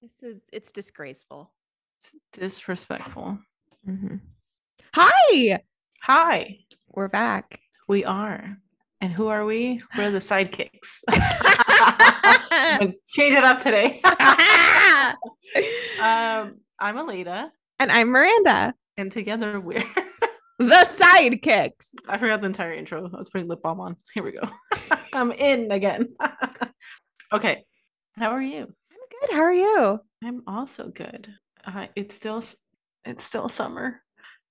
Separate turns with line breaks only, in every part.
This is it's disgraceful.
It's disrespectful.
Mm-hmm. Hi,
Hi,
we're back.
we are. And who are we? We're the Seid-Kicks. Change it up today. um, I'm Alita.
and I'm Miranda,
and together we're.
the Seid-Kicks.
I forgot the entire intro. I was putting lip balm on. Here we go. I'm in again. okay, how are you?
Good. How are you?
I'm also good. Uh, it's still it's still summer.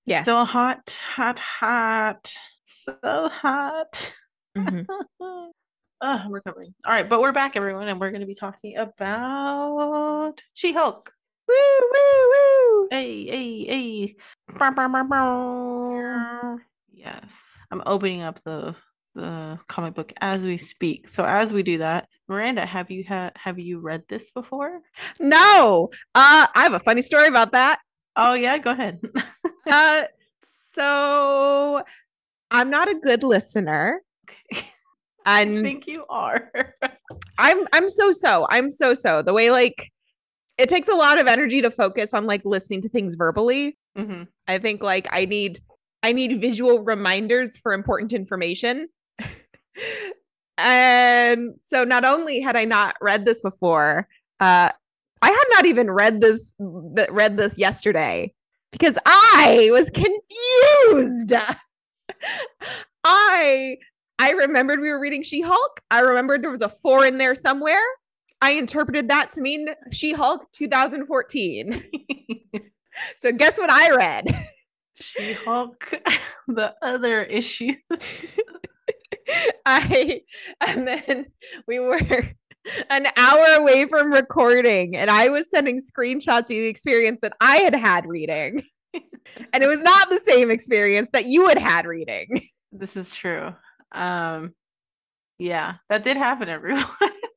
Yeah.
Still hot, hot, hot. So hot.
Mhm.
oh, I'm recovering. All right, but we're back, everyone, and we're going to be talking about She Hulk.
Woo woo woo.
Hey, hey, hey. Bow, bow, bow. Yes, I'm opening up the the comic book as we speak. So as we do that, Miranda, have you ha- have you read this before?
No, uh, I have a funny story about that.
Oh yeah, go ahead.
Uh, so I'm not a good listener,
okay. I
and
think you are.
I'm I'm so so. I'm so so. The way like it takes a lot of energy to focus on like listening to things verbally.
hmm
I think like I need I need visual reminders for important information. And so not only had I not read this before, uh I had not even read this read this yesterday because I was confused. I I remembered we were reading She-Hulk. I remembered there was a 4 in there somewhere. I interpreted that to mean She-Hulk 2014. So guess what I read?
She Hulk, the other issue.
I and then we were an hour away from recording and I was sending screenshots of the experience that I had had reading. And it was not the same experience that you had had reading.
This is true. Um, yeah, that did happen, everyone.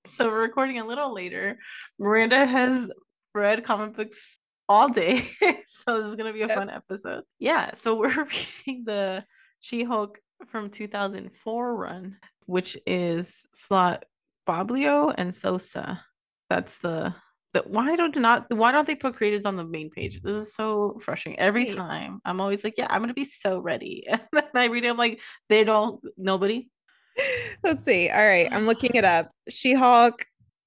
so we're recording a little later. Miranda has read comic books all day, so this is gonna be a fun episode. Yeah, so we're reading the She-Hulk from 2004 run, which is Slott Bobillo and Sosa. That's the the why don't not why don't they put creators on the main page? This is so frustrating. Every
Right.
time I'm always like, yeah, I'm gonna be so ready. And then I read it, I'm like, they don't nobody.
Let's see. All right, I'm looking it up. She-Hulk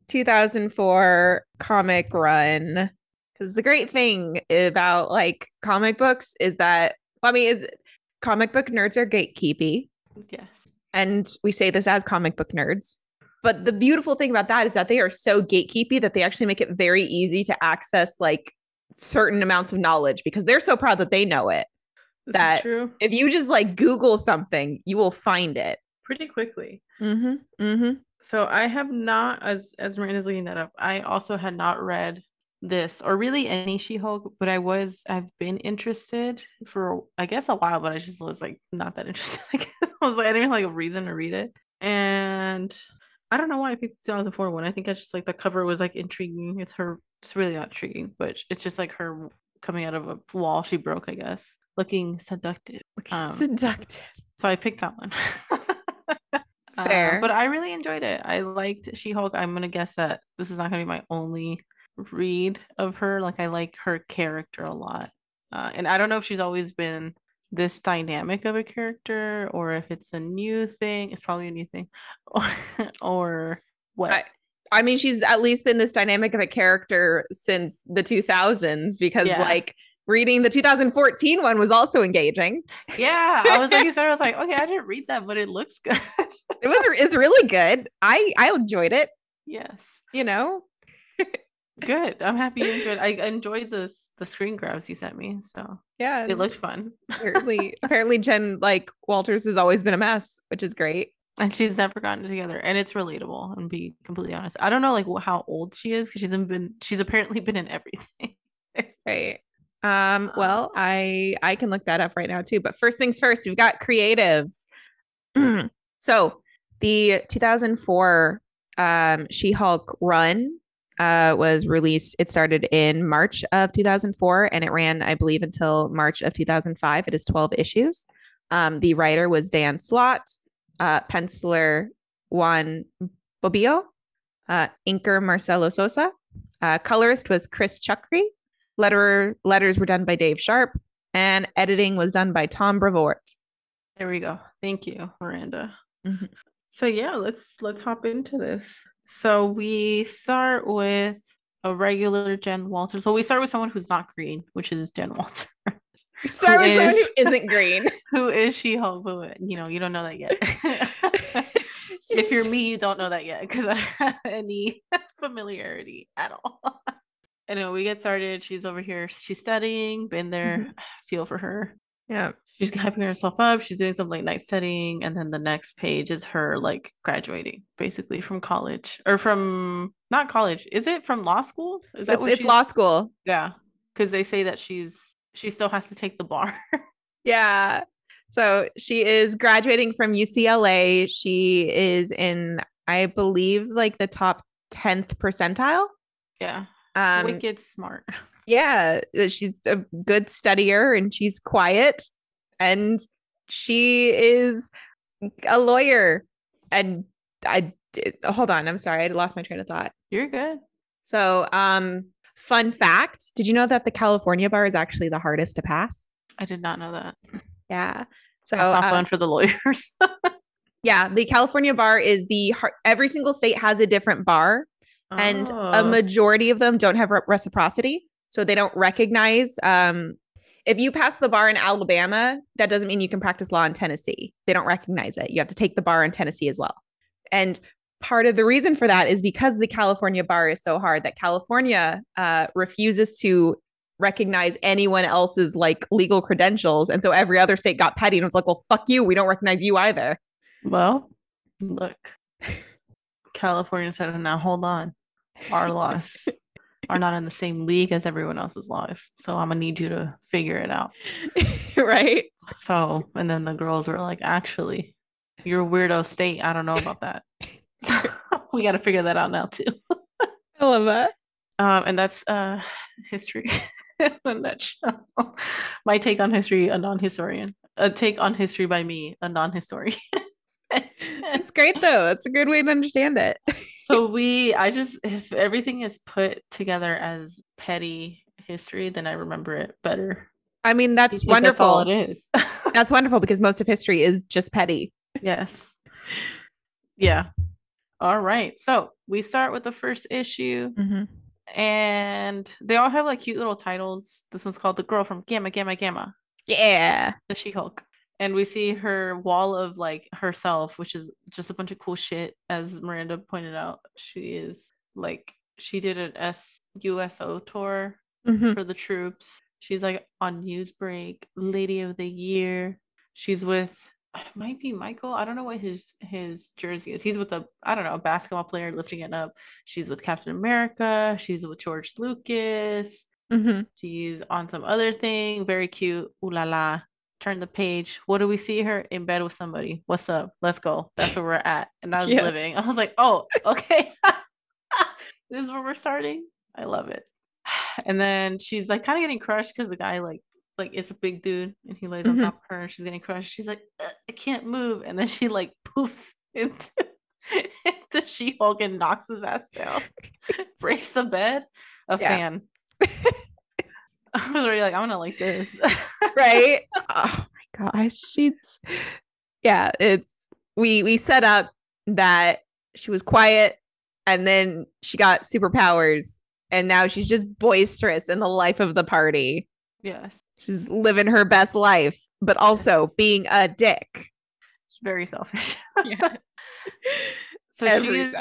2004 comic run. Because the great thing about like comic books is that well, I mean, it's, comic book nerds are gatekeepy.
Yes.
and we say this as comic book nerds. But the beautiful thing about that is that they are so gatekeepy that they actually make it very easy to access like certain amounts of knowledge because they're so proud that they know it.
This
That-
is true.
If you just like Google something, you will find it.
Pretty quickly.
Mm-hmm. Mm-hmm.
So I have not, as as Miranda's looking that up, I also had not read this or really any She-Hulk, but I was I've been interested for I guess a while, but I just was like not that interested. I guess I was like I didn't have like a reason to read it, and I don't know why I picked the 2004 one. I think it's just like the cover was like intriguing. It's her. It's really not intriguing, but it's just like her coming out of a wall she broke, I guess, looking seductive. Um,
Seductive.
so I picked that one. Uh,
Fair.
but I really enjoyed it. I liked She Hulk. I'm gonna guess that this is not gonna be my only read of her. Like I like her character a lot, uh, and I don't know if she's always been this dynamic of a character or if it's a new thing. It's probably a new thing, or what.
I- I mean, she's at least been this dynamic of a character since the 2000s because
Yeah.
like reading the 2014 one was also engaging.
yeah, I was like, I was like, okay, I didn't read that, but it looks good.
It was it's really good. I I enjoyed it,
yes.
you know.
Good. I'm happy you enjoyed. I enjoyed this the screen grabs you sent me. So
Yeah.
it looked fun.
apparently apparently Jen like Walters has always been a mess, which is great.
and she's never gotten together and it's relatable and be completely honest i don't know like how old she is because she's been she's apparently been in everything
Right. Um, well, I I can look that up right now too. But first things first, we've got creatives. so the 2004 um She-Hulk run uh was released. It started in March of 2004 and it ran, I believe, until March of 2005. It is 12 issues. Um, the writer was Dan Slott, uh, penciler Juan Bobillo, uh, inker Marcelo Sosa, Uh, colorist was Chris Chukri. Letterer letters were done by Dave Sharpe, and editing was done by Tom Brevoort.
There we go. Thank you, Miranda.
Mhm.
So yeah, let's let's hop into this. So we start with a regular Jen Walter. So we start with someone who's not green, which is Jen Walter.
Start with someone
is-
who isn't green.
who is she Hulk? You know, you don't know that yet. if you're me, you don't know that yet because I don't have any familiarity at all. anyway, we get started. She's over here. She's studying. Been there. Mm-hmm. Feel for her.
yeah.
She's hyping herself up. She's doing some late night studying, and then the next page is her like graduating, basically from college or from not college. Is it from law school? Is that
It's,
what
it's law school.
Yeah, because they say that she's she still has to take the bar.
Yeah. So she is graduating from UCLA. She is in, I believe, like the top 10th percentile.
yeah,
Um,
wicked smart.
yeah, she's a good studier and she's quiet and she is a lawyer. And I hold on, I'm sorry, I lost my train of thought.
You're good.
So, um, fun fact: Did you know that the California bar is actually the hardest to pass?
I did not know that.
Yeah. So,
That's not
uh,
fun for the lawyers.
yeah, the California bar is the har- every single state has a different bar, and a
Oh.
majority of them don't have re- reciprocity, so they don't recognize. Um, if you pass the bar in Alabama, that doesn't mean you can practice law in Tennessee. They don't recognize it. You have to take the bar in Tennessee as well. And part of the reason for that is because the California bar is so hard that California uh, refuses to recognize anyone else's like legal credentials. And so every other state got petty and was like, well, fuck you. We don't recognize you either.
Well, look, California said, now hold on. Our laws are not in the same league as everyone else's laws. So I'm going to need you to figure it out.
right.
So, and then the girls were like, actually, you're a weirdo state. I don't know about that. So we got to figure that out now, too.
I love that.
Um, and that's uh, history in a nutshell. My take on history, a non historian. A take on history by me, a non historian.
It's great though. It's a good way to understand it.
So we i just if everything is put together as petty history then i remember it better.
I mean, that's
Because
wonderful.
all it is.
That's wonderful because most of history is just petty.
yes. Yeah. All right. So we start with the first issue mm-hmm. and they all have like cute little titles. This one's called the girl from gamma gamma gamma.
Yeah.
the she-hulk and we see her wall of like herself which is just a bunch of cool shit as miranda pointed out she is like she did an s uso tour
Mhm.
for the troops. She's like on Newsbreak, Lady of the Year. She's with it might be Michael. I don't know what his his jersey is. He's with a I don't know a basketball player lifting it up. She's with Captain America. She's with George Lucas.
Mhm.
She's on some other thing. Very cute. Ooh la la. Turn the page. What do we see her in bed with somebody? What's up? Let's go. That's where we're at. And I was
Yeah.
living. I was like, oh, okay. this is where we're starting. I love it. And then she's like kind of getting crushed because the guy like like it's a big dude and he lays on
Mhm.
top of her and she's getting crushed. She's like, I can't move. And then she like poofs into into She-Hulk and knocks his ass down, breaks the bed. A
Yeah.
fan. I was already like, I'm gonna like this.
Right? oh my gosh. She's yeah, it's we we set up that she was quiet and then she got superpowers and now she's just boisterous in the life of the party.
yes,
She's living her best life, but also being a dick.
it's very selfish.
Yeah.
so
Every
she is,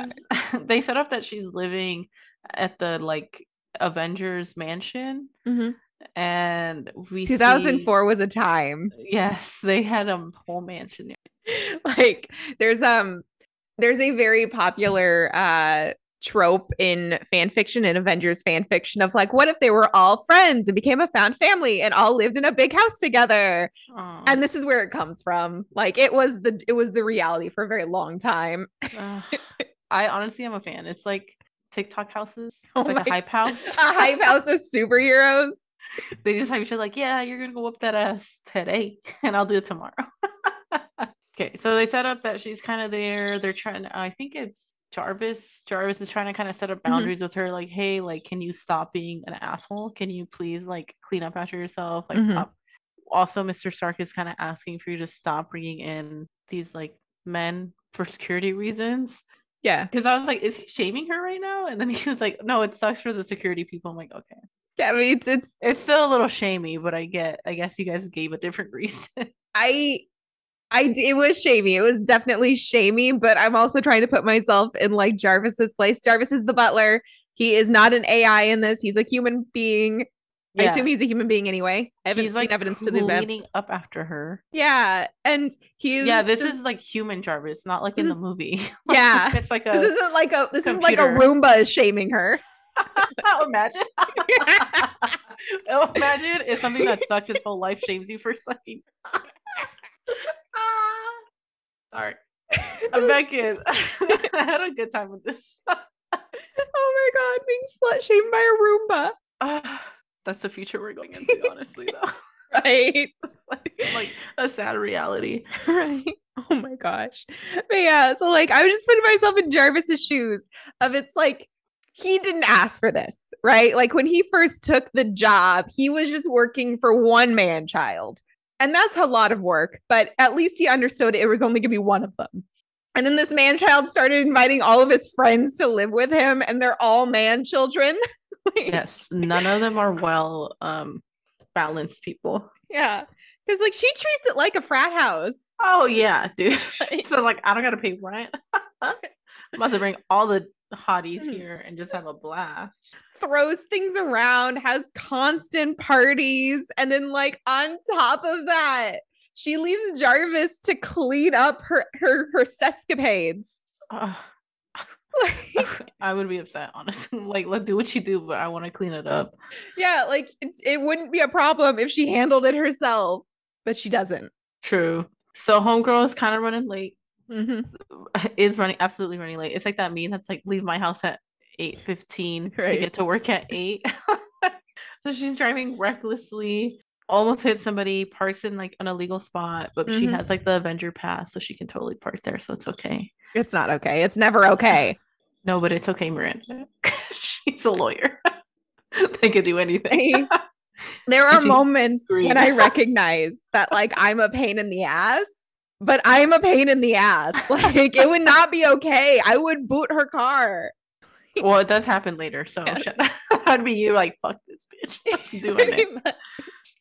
they set up that she's living at the like Avengers mansion mm-hmm. And we see-
2004 was a time.
yes, they had a whole mansion
like there's um there's a very popular uh trope in fan fiction and Avengers fan fiction of like what if they were all friends and became a found family and all lived in a big house together
Aw.
and this is where it comes from like it was the it was the reality for a very long time
Ugh. I honestly am a fan. It's like TikTok houses. It's
Oh
like a hype house.
a hype house of superheroes
they just have each other like, yeah, you're gonna go whoop that ass today, and I'll do it tomorrow. okay, so they set up that she's kind of there. They're trying. I think it's Jarvis. Jarvis is trying to kind of set up
Mm-hmm.
boundaries with her, like, hey, like, can you stop being an asshole? Can you please like clean up after yourself? Like,
Mhm.
stop. Also, Mr. Stark is kind of asking for you to stop bringing in these like men for security reasons.
Yeah.
Because I was like, is he shaming her right now? And then he was like, no, it sucks for the security people. I'm like, okay.
Yeah, I mean, it's, it's
It's still a little shamey, but I get. I guess you guys gave a different reason.
I I it was shamey. It was definitely shamey, but I'm also trying to put myself in like Jarvis's place. Jarvis is the butler. He is not an AI in this. He's a human being. I assume he's a human being anyway. I haven't
he's
seen
like
evidence to the event.
cleaning up after her.
Yeah, and he's
yeah, this
just-
is like human Jarvis, not like in the movie.
Yeah.
it's like a.
this isn't like a this is like a. Roomba is shaming her.
imagine. Imagine if something that sucks his whole life shames you for sucking. Sorry, I'm back in. I had a good time with this.
oh my god, being slut shamed by a Roomba.
Ah, that's the future we're going into, honestly, though.
Right.
Like, like a sad reality.
right. Oh my gosh. But yeah, so like I was just putting myself in Jarvis's shoes of it's like he didn't ask for this, right? Like when he first took the job, he was just working for one man child. And that's a lot of work, but at least he understood it was only going to be one of them. And then this man child started inviting all of his friends to live with him, and they're all man children. Like,
Yes, none of them are well um balanced people.
Yeah. Because like she treats it like a frat house.
Oh yeah, dude. So like I don't gotta pay rent. I Must bring all the hotties
Mhm.
here and just have a blast.
throws things around, has constant parties, and then like on top of that, she leaves Jarvis to clean up her her her sescapades.
Ugh,
Like,
I would be upset, honestly. Like, let do what you do, but I want to clean it up.
yeah, like it, it wouldn't be a problem if she handled it herself, but she doesn't.
True. So homegirl is kind of running late.
Mhm.
Is running absolutely running late. It's like that meme that's like leave my house at eight fifteen to get to work at eight. so she's driving recklessly, almost hit somebody, parks in like an illegal spot, but she
Mhm.
has like the Avenger pass, so she can totally park there. So it's okay.
It's not okay. It's never okay.
No, but it's okay, Miranda. she's a lawyer. they could do anything.
There are
she
moments when. I recognize that like I'm a pain in the ass, but I'm a pain in the ass. Like it would not be okay. I would boot her car.
well, it does happen later. So
Yeah.
shut- that'd be you like, fuck this bitch. Doing it.
Much.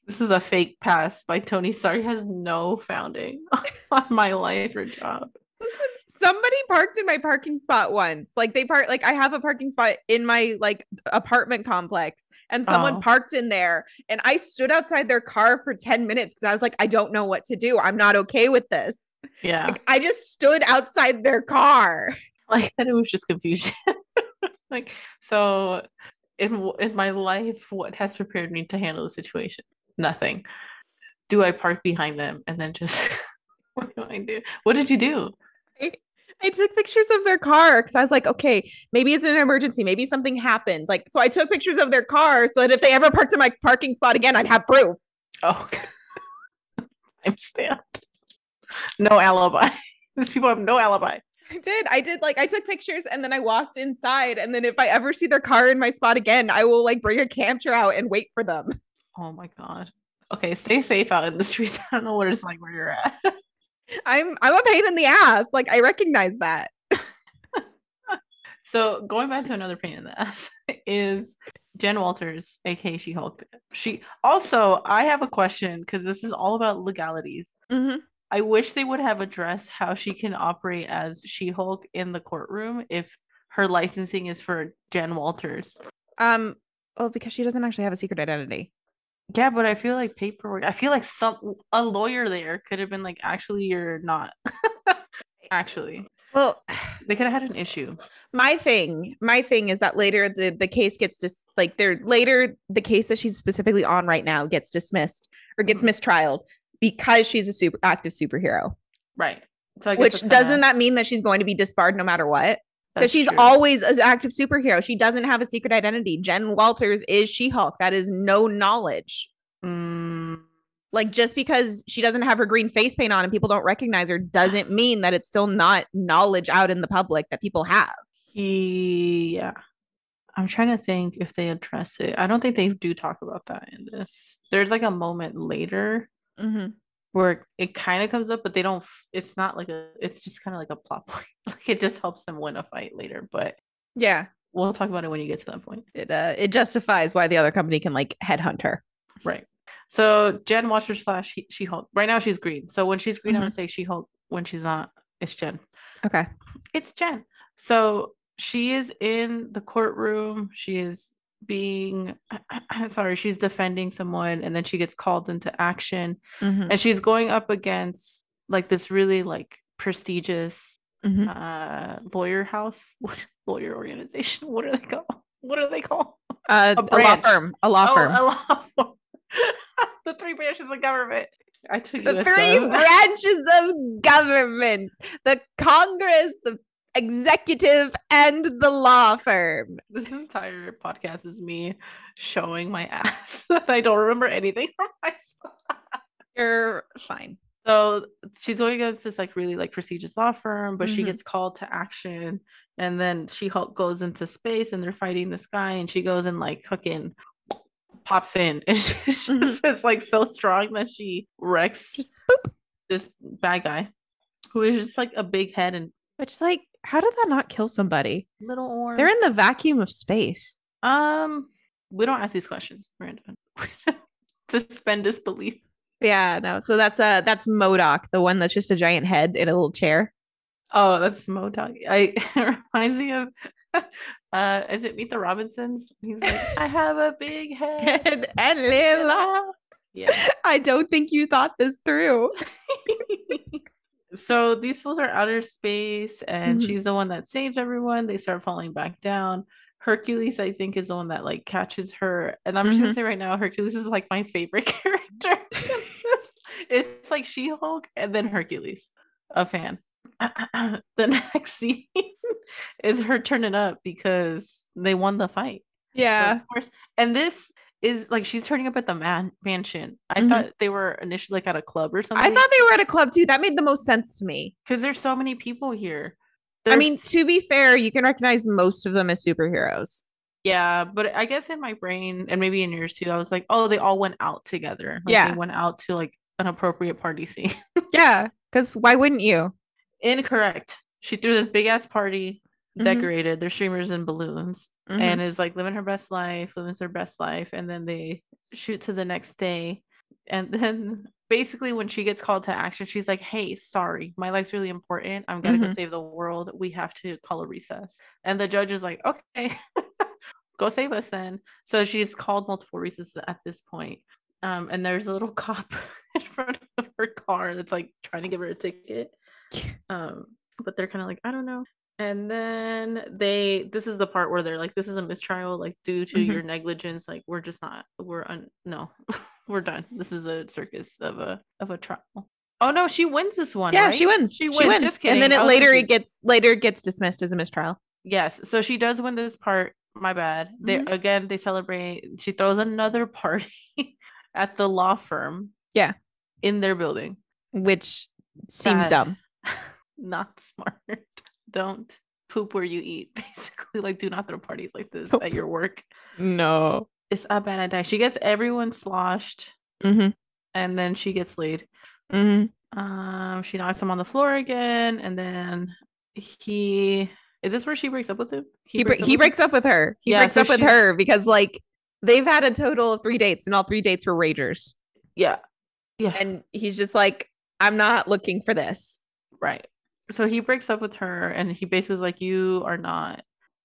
This is a fake pass by Tony Sorry has no founding on my life or job.
Listen, somebody parked in my parking spot once. Like they park like I have a parking spot in my like apartment complex and someone
Oh.
parked in there and I stood outside their car for 10 minutes cuz I was like I don't know what to do. I'm not okay with this.
Yeah.
Like, I just stood outside their car.
Like that it was just confusion. like so in in my life, what has prepared me to handle the situation? Nothing. Do I park behind them and then just what do I do? What did you do?
I took pictures of their car because I was like, okay, maybe it's an emergency. Maybe something happened. Like, so I took pictures of their car so that if they ever parked in my parking spot again, I'd have proof.
Oh, I'm stamped. No alibi. These people have no alibi.
I did. I did. Like, I took pictures and then I walked inside. And then if I ever see their car in my spot again, I will like bring a camper out and wait for them.
Oh my god. Okay, stay safe out in the streets. I don't know what it's like where you're at.
I'm I'm a pain in the ass. Like, I recognize that.
So going back to another pain in the ass is Jen Walters, aka She Hulk. She also, I have a question because this is all about legalities.
Mhm.
I wish they would have addressed how she can operate as She Hulk in the courtroom if her licensing is for Jen Walters.
Um, well, because she doesn't actually have a secret identity.
Yeah, but I feel like paperwork. I feel like some a lawyer there could have been like, actually, you're not. actually,
Well,
they could have had an issue.
my thing my thing is that later the the case gets dis like they're later the case that she's specifically on right now gets dismissed or gets
Mhm.
mistrialed because she's a super active superhero
Right. So I guess
which
kinda-
doesn't that mean that she's going to be disbarred no matter what because she's
true.
always an active superhero she doesn't have a secret identity jen walters is she-hulk that is no knowledge
Mm,
Like just because she doesn't have her green face paint on and people don't recognize her doesn't mean that it's still not knowledge out in the public that people have.
Yeah. I'm trying to think if they address it. I don't think they do talk about that in this. There's like a moment later
Mm-hmm.
Where it kind of comes up, but they don't. It's not like a. It's just kind of like a plot point. Like it just helps them win a fight later. But
Yeah.
we'll talk about it when you get to that point.
It uh it justifies why the other company can like headhunt her.
Right. So Jen Watcher slash She Hulk. Right now she's green. So when she's green, I'm gonna say She Hulk. When she's not, it's Jen.
Okay.
It's Jen. So she is in the courtroom. She is being sorry, she's defending someone, and then she gets called into action.
Mhm.
and she's going up against like this really like prestigious
Mhm.
uh lawyer house what lawyer organization what are they called what are they called
Uh,
A
a, law firm. A law
oh
firm.
a law firm the three branches of government i took
the
US
three branches of government: the Congress, the executive, and the law firm.
this entire podcast is me showing my ass that i don't remember anything from
You're fine.
So she's going against this like really like prestigious law firm, but she
Mhm.
gets called to action, and then she Hulk goes into space, and they're fighting this guy, and she goes and like fucking pops in, and she's just
Mhm.
like so strong that she wrecks this bad guy, who is just like a big head and
Which, like, how did that not kill somebody?
little arms.
They're in the vacuum of space.
um. We don't ask these questions, Miranda. Suspend disbelief.
Yeah, no. So that's uh that's MODOK, the one that's just a giant head in a little chair.
Oh, that's MODOK. I it reminds me of uh is it Meet the Robinsons? He's like, I have a big head.
and, and Lila.
Yeah.
I don't think you thought this through.
So these fools are outer space and
Mhm.
she's the one that saves everyone. They start falling back down. Hercules, I think, is the one that like catches her. And I'm just gonna
Mhm.
say right now, Hercules is like my favorite character. it's like She-Hulk and then Hercules. A fan. the next scene is her turning up because they won the fight. So,
Yeah.
of course. And this is like she's turning up at the man mansion. I
Mhm.
thought they were initially like at a club or something.
I thought they were at a club too. That made the most sense to me.
because there's so many people here.
I mean, to be fair, you can recognize most of them as superheroes.
yeah, but I guess in my brain and maybe in yours too, I was like, oh, they all went out together. Like,
Yeah.
they went out to like an appropriate party scene.
Yeah. Because why wouldn't you?
Incorrect. She threw this big ass party,
Mhm.
decorated. There's streamers and balloons.
Mhm.
and is like living her best life, living her best life, and then they shoot to the next day. And then basically when she gets called to action, she's like, Hey, sorry, my life's really important. I'm gonna go
Mhm.
save the world. We have to call a recess. And the judge is like, Okay, go save us then. So she's called multiple recesses at this point. Um, and there's a little cop in front of her car that's like trying to give her a ticket. Um, but they're kind of like, I don't know. And then they, this is the part where they're like, this is a mistrial, like due to
Mhm.
your negligence, like we're just not, we're un, no, we're done. This is a circus of a of a trial. Oh no, she wins this one.
yeah,
right?
she wins.
She
She
wins.
and then it later it gets later it gets dismissed as a mistrial.
Yes, so she does win this part. My bad. They
Mhm.
again they celebrate. She throws another party at the law firm.
Yeah.
in their building.
Which seems
Sad.
dumb.
not smart. Don't poop where you eat. Basically, like do not throw parties like this
Nope.
at your work.
No.
It's a bad idea. She gets everyone sloshed,
Mm-hmm.
and then she gets laid.
Mm-hmm.
Um, she knocks him on the floor again, and then he is this where she breaks up with him?
He breaks
up
he
with him?
breaks up with her. He
Yeah,
breaks
so
up with her because like they've had a total of three dates and all three dates were ragers.
Yeah, yeah,
And he's just like, I'm not looking for this.
right. So he breaks up with her, and he basically is like, "You are not.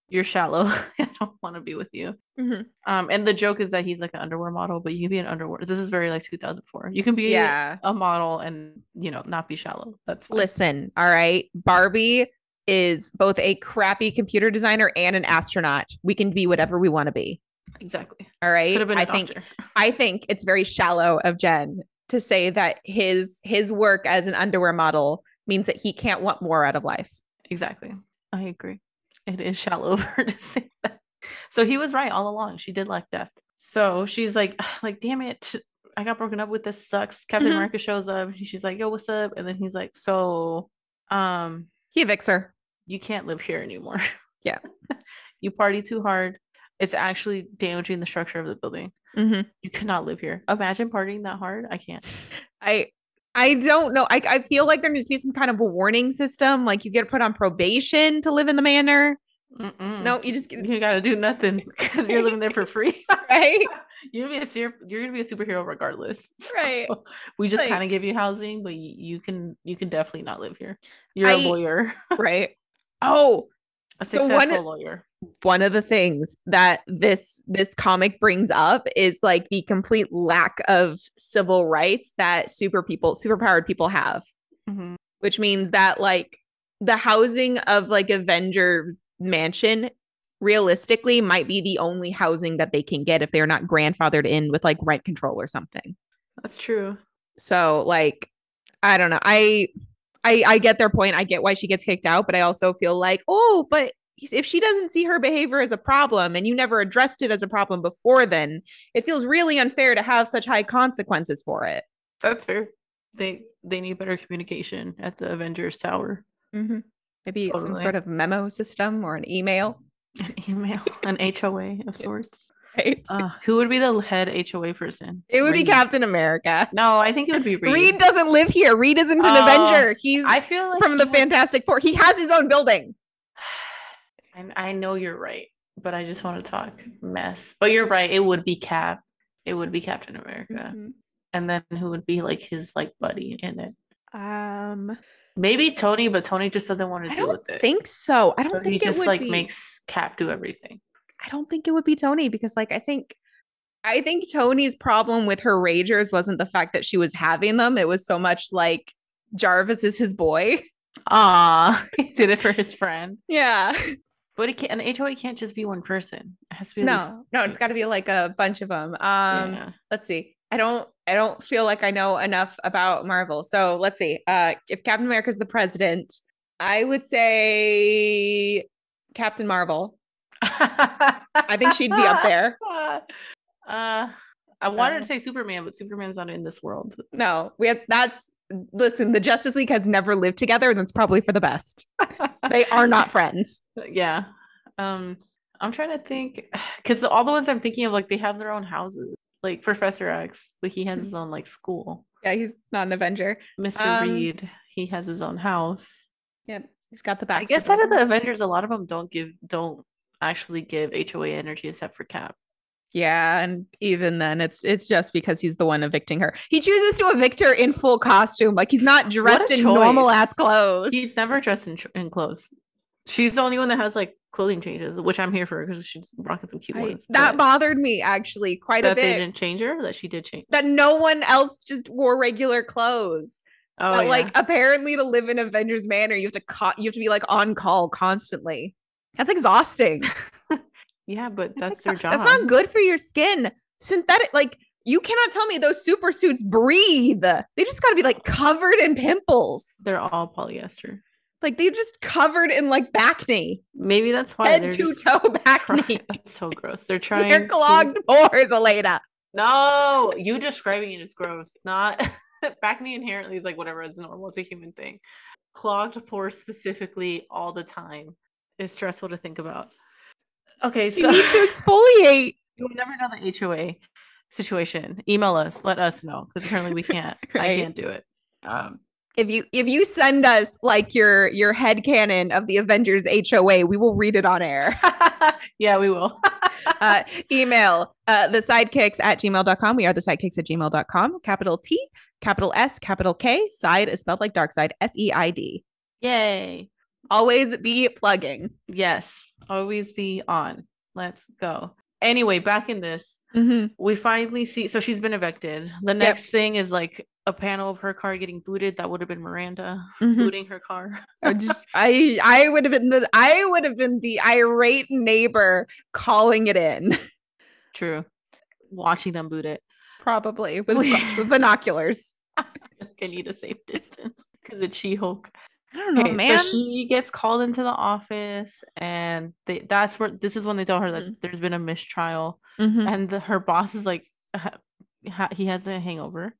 You're shallow. I don't want to be with you."
Mm-hmm.
Um, and the joke is that he's like an underwear model, but you can be an underwear. This is very like 2004. You can be
Yeah.
a model and you know not be shallow. That's fine.
Listen, all right. Barbie is both a crappy computer designer and an astronaut. We can be whatever we want to be.
exactly.
All right.
Could have been a
I think. I think it's very shallow of Jen to say that his his work as an underwear model means that he can't want more out of life.
Exactly. I agree. It is shallow of her to say that. So he was right all along. She did like death. So she's like, like, damn it. I got broken up with. This sucks. Captain
Mhm.
America shows up. She's like, yo, what's up? And then he's like, so, um,
He evicts her.
you can't live here anymore.
Yeah.
you party too hard. It's actually damaging the structure of the building.
hmm
You cannot live here. Imagine partying that hard. I can't.
I I don't know. I I feel like there needs to be some kind of a warning system. Like you get put on probation to live in the manor.
Mm-mm.
No, you just get
you gotta do nothing because you're living there for free.
right.
you're gonna be a ser- you're gonna be a superhero regardless.
Right.
So, we just
Like-
kind of give you housing, but you, you can you can definitely not live here. You're a
I-
lawyer,
Right. Oh,
a
So
successful
one-
lawyer.
One of the things that this this comic brings up is like the complete lack of civil rights that super people superpowered people have
Mhm.
which means that like the housing of like avengers mansion realistically might be the only housing that they can get if they're not grandfathered in with like rent control or something
That's true.
so like i don't know i i i get their point i get why she gets kicked out but i also feel like oh but if she doesn't see her behavior as a problem and you never addressed it as a problem before then it feels really unfair to have such high consequences for it
That's fair. They they need better communication at the Avengers Tower.
mm-hmm. maybe some sort of memo system or an email
An email, an HOA of sorts.
right
Uh, who would be the head HOA person?
it would be captain america
No, I think it would be Reed.
reed. doesn't live here reed isn't an
Oh,
avenger he's
I feel like
from
he
the fantastic four he has his own building
I, I know you're right, but I just want to talk mess. But you're right. It would be Cap. It would be Captain America,
Mhm.
and then who would be like his like buddy in it?
um
Maybe Tony, but Tony just doesn't want to do it.
I
deal
don't
with it.
think so. I don't
So
think
he
it
just like
be.
makes Cap do everything.
I don't think it would be Tony because, like, I think, I think Tony's problem with her ragers wasn't the fact that she was having them. It was so much like Jarvis is his boy.
Ah, he did it for his friend.
Yeah.
But it can't. An HOA can't just be one person. It has to be at least-
No, no, it's got to be like a bunch of them. Um,
yeah.
let's see. I don't. I don't feel like I know enough about Marvel. So let's see. Uh, if Captain America is the president, I would say Captain Marvel. I think she'd be up there.
Uh, I wanted
Uh,
to say Superman, but Superman's not in this world.
No, we have. That's listen. The Justice League has never lived together, and that's probably for the best. They are not friends.
yeah. Um, I'm trying to think because all the ones I'm thinking of, like they have their own houses. Like Professor X, but he has his own like school.
Yeah, he's not an Avenger.
Mr.
Um,
Reed, he has his own house.
Yep, he's got the back.
I guess out of the Avengers, a lot of them don't give don't actually give HOA energy except for Cap.
Yeah, and even then, it's it's just because he's the one evicting her. He chooses to evict her in full costume, like he's not dressed in
choice.
normal ass clothes.
He's never dressed in, in clothes. She's the only one that has like clothing changes, which I'm here for because she's rocking some cute
I-
ones.
that bothered me actually quite a
that they
bit.
didn't change her, that she did change.
That no one else just wore regular clothes.
Oh,
But,
yeah.
like apparently to live in Avengers Manor, you have to co- you have to be like on call constantly. That's exhausting.
yeah, but that's,
That's
their job.
That's not good for your skin. Synthetic, like you cannot tell me those super suits breathe. They just got to be like covered in pimples.
They're all polyester.
Like they just covered in like backney,
Maybe that's why
head
they're
to toe backney.
That's so gross. They're trying.
They're clogged pores, Elena.
No, you describing it is gross. Not backney inherently is like whatever is normal. It's a human thing. Clogged pores specifically all the time is stressful to think about. Okay, so You
need to exfoliate.
you will never know the HOA situation. Email us. Let us know because apparently we can't. I can't do it. Um,
If you if you send us like your your head canon of the Avengers HOA, we will read it on air.
yeah, we will.
uh, email uh, the sidekicks at gmail.com. We are the sidekicks at gmail.com. Capital T, capital S, capital K. Side is spelled like dark side, S E I D.
Yay.
Always be plugging.
Yes. Always be on. Let's go. Anyway, back in this,
Mhm.
we finally see so she's been evicted. The next thing is like a panel of her car getting booted. That would have been Miranda
Mhm.
booting her car.
I I I would have been the I would have been the irate neighbor calling it in,
True. Watching them boot it.
probably with, with binoculars.
I need a safe distance because it's She Hulk.
I don't know,
Okay,
man.
so she gets called into the office, and they, that's where this is when they tell her that
Mhm.
there's been a mistrial,
Mhm.
and the, her boss is like, ha- he has a hangover,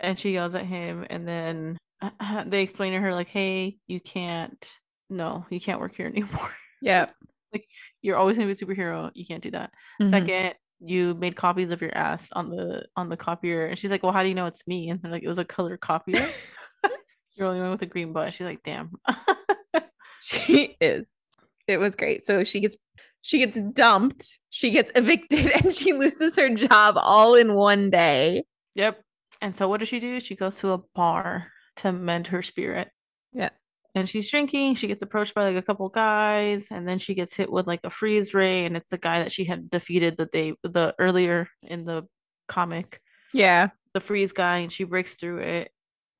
and she yells at him, and then they explain to her like, "Hey, you can't. No, you can't work here anymore.
Yeah.
Like you're always gonna be a superhero. You can't do that."
Mhm.
Second, you made copies of your ass on the on the copier, and she's like, "Well, how do you know it's me?" And they're like, "It was a color copier. You're only one with a green butt." She's like, "Damn."
she is. It was great. So she gets she gets dumped, she gets evicted, and she loses her job all in one day.
Yep. And so what does she do? She goes to a bar to mend her spirit.
Yeah.
And she's drinking. She gets approached by like a couple guys, and then she gets hit with like a freeze ray, and it's the guy that she had defeated the day the earlier in the comic,
Yeah.
the freeze guy, and she breaks through it.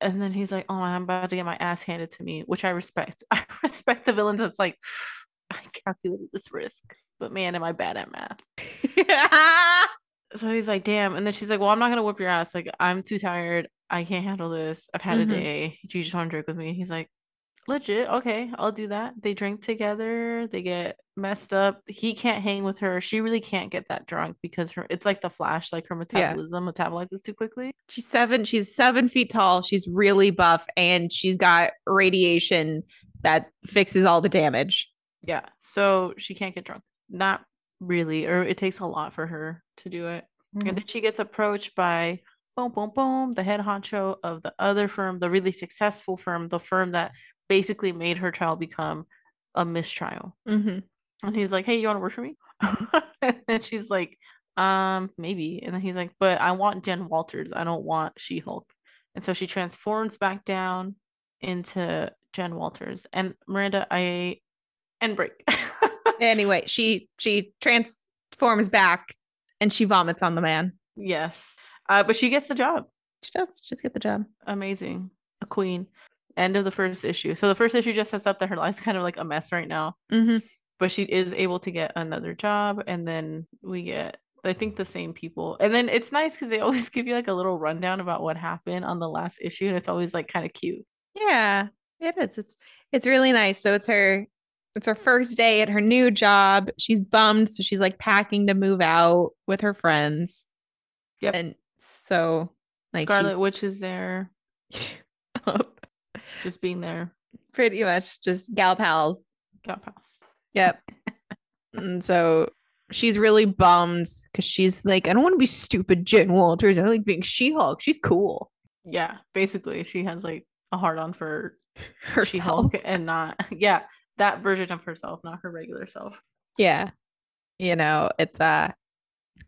And then he's like, "Oh, I'm about to get my ass handed to me," which I respect. I respect the villain that's like, "I calculated this risk, but man, am I bad at math." so he's like, damn. And then she's like, well, I'm not gonna whip your ass. Like, I'm too tired. I can't handle this. I've had
Mhm.
a day. Do you just want to drink with me? He's like, legit. Okay, I'll do that. They drink together. They get messed up. He can't hang with her. She really can't get that drunk because her it's like the flash. Like her metabolism metabolizes too quickly.
she's seven, she's seven feet tall, she's really buff, and she's got radiation that fixes all the damage.
Yeah. So she can't get drunk. Not really, or it takes a lot for her to do it.
Mm-hmm.
And then she gets approached by boom, boom, boom, the head honcho of the other firm, the really successful firm, the firm that basically made her child become a mistrial.
Mhm.
And he's like, Hey, you want to work for me? and she's like, Um, maybe. And then he's like, But I want Jen Walters. I don't want She Hulk. And so she transforms back down into Jen Walters. And Miranda, I and break.
Anyway, she she transforms back and she vomits on the man.
yes. Uh, but she gets the job.
She does just get the job.
amazing a queen end of the first issue so the first issue just sets up that her life's kind of like a mess right now
Mm-hmm.
but she is able to get another job and then we get i think the same people and then it's nice because they always give you like a little rundown about what happened on the last issue and it's always like kind of cute
Yeah, it is. It's it's really nice. So it's her it's her first day at her new job. She's bummed, so she's like packing to move out with her friends.
Yep.
And so like
scarlet witch is there just being there
pretty much just gal pals.
Gal pals.
Yep. and so she's really bummed because she's like, I don't want to be stupid Jen Walters. I like being She-Hulk. She's cool.
yeah basically she has like a hard on for
Herself.
She-Hulk and not yeah that version of herself not her regular self
Yeah. You know, it's uh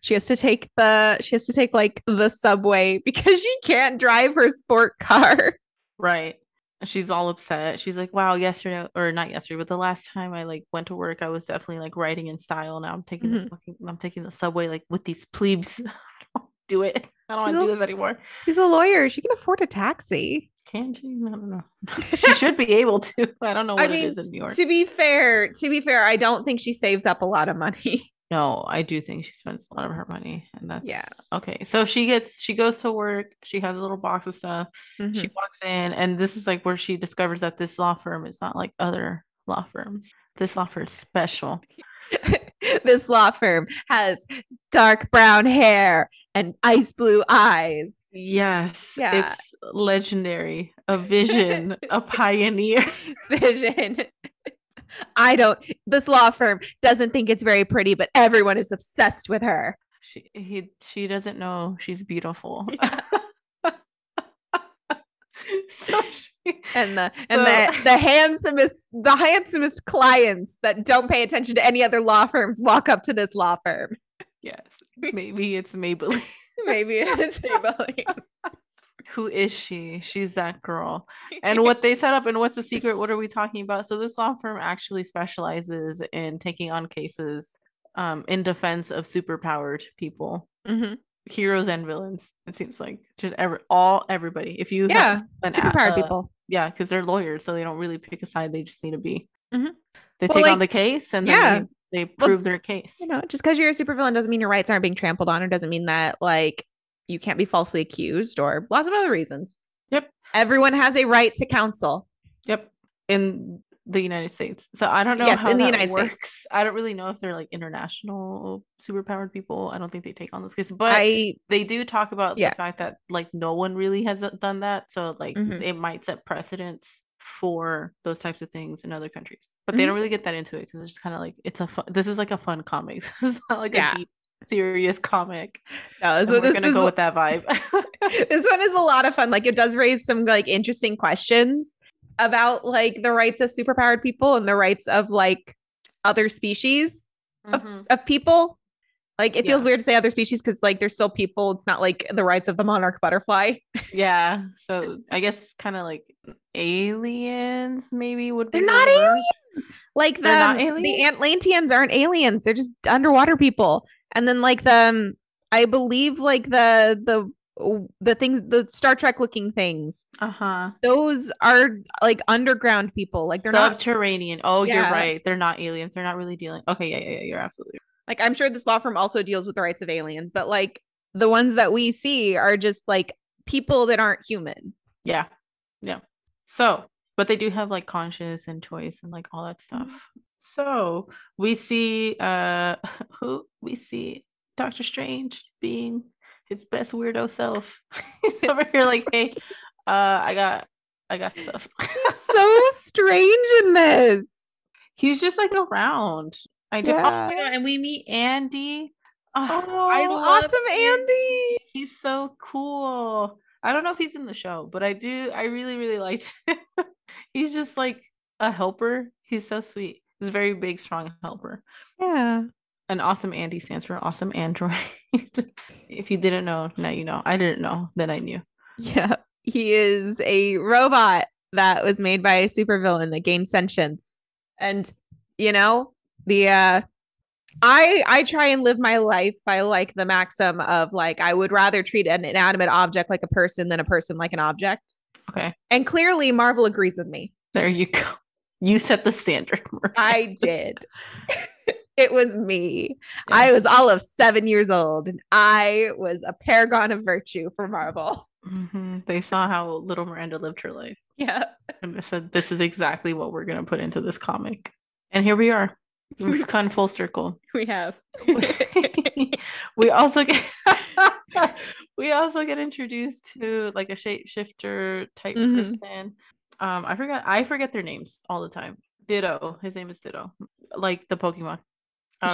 she has to take the she has to take like the subway because she can't drive her sport car.
Right. She's all upset. She's like, "Wow, yesterday or not yesterday, but the last time I like went to work, I was definitely like riding in style. Now I'm taking the
Mhm.
fucking, I'm taking the subway like with these plebes. do it. I don't want to do this anymore.
She's a lawyer. She can afford a taxi.
Can she? I don't know. she should be able to. I don't know
I
what
mean,
it is in New York.
To be fair, to be fair, I don't think she saves up a lot of money.
No, I do think she spends a lot of her money, and that's
Yeah.
Okay, so she gets she goes to work. She has a little box of stuff.
Mhm.
She walks in, and this is like where she discovers that this law firm is not like other law firms. This law firm is special.
this law firm has dark brown hair and ice blue eyes.
Yes,
Yeah.
it's legendary. A vision, a pioneer.
Vision. I don't this law firm doesn't think it's very pretty, but everyone is obsessed with her.
She he she doesn't know she's beautiful. so she,
And the and
So-
the the handsomest the handsomest clients that don't pay attention to any other law firms walk up to this law firm.
yes, maybe it's Maybelline.
Maybe it's Maybelline.
Who is she? She's that girl. And what they set up and what's the secret? What are we talking about? So this law firm actually specializes in taking on cases um in defense of superpowered people,
Mhm.
heroes and villains. It seems like just every all everybody. If you
Yeah, superpowered
uh,
people.
yeah, because they're lawyers, so they don't really pick a side. They just need to be.
Mhm.
They
Well,
take
like-
on the case and
yeah.
then they, they
Well,
prove their case.
You know, just because you're a supervillain doesn't mean your rights aren't being trampled on, or doesn't mean that like you can't be falsely accused, or lots of other reasons.
Yep.
Everyone has a right to counsel.
Yep. In the United States. So I don't know
Yes,
how
in the United
works.
States.
I don't really know if they're like international superpowered people. I don't think they take on those cases, but
I
they do talk about
Yeah.
the fact that like no one really has done that. So like
Mhm.
it might set precedents for those types of things in other countries. But they
Mhm.
don't really get that into it because it's just kind of like it's a fun, this is like a fun comic. this is not like
Yeah.
a deep serious comic. And
so
we're gonna
is
go with that vibe.
this one is a lot of fun. Like it does raise some like interesting questions about like the rights of superpowered people and the rights of like other species
Mhm.
of people. Like it feels
Yeah.
weird to say other species because like they're still people. It's not like the rights of the monarch butterfly.
Yeah. So I guess kind of like aliens maybe would be
They're not
aliens.
Like the the? Atlanteans aren't aliens. They're just underwater people. And then like the um, I believe like the the the things the Star Trek looking things.
Uh-huh.
Those are like underground people. Like they're not
Subterranean. Oh, you're right. They're not aliens. They're not really dealing. Okay, yeah, yeah, yeah. You're absolutely
like I'm sure this law firm also deals with the rights of aliens, but like the ones that we see are just like people that aren't human.
Yeah. Yeah. So, but they do have like conscious and choice and like all that stuff. So we see uh who we see Doctor Strange being his best weirdo self. He's over here like, hey, uh I got I got stuff.
so strange in this.
He's just like around. I do. Oh my
Yeah.
God, and we meet Andy. Oh,
Oh,
I love
awesome, Andy.
He's so cool. I don't know if he's in the show, but I do. I really, really liked him. he's just like a helper. He's so sweet. A very big, strong helper.
Yeah.
An awesome Andy stands for awesome android. if you didn't know, now you know. I didn't know, then I knew.
Yeah. He is a robot that was made by a supervillain that gained sentience. And you know, the uh I I try and live my life by like the maxim of like I would rather treat an inanimate object like a person than a person like an object.
Okay,
And clearly Marvel agrees with me.
there you go. You set the standard. Maria.
I did. it was me. I was all of 7 years old and I was a paragon of virtue for Marvel.
Mhm. They saw how little Miranda lived her life.
Yeah.
and they said this is exactly what we're going to put into this comic and here we are we've come full circle
We have.
we also get we also get introduced to like a shapeshifter type
Mhm.
person um i forgot i forget their names all the time ditto his name is ditto like the pokemon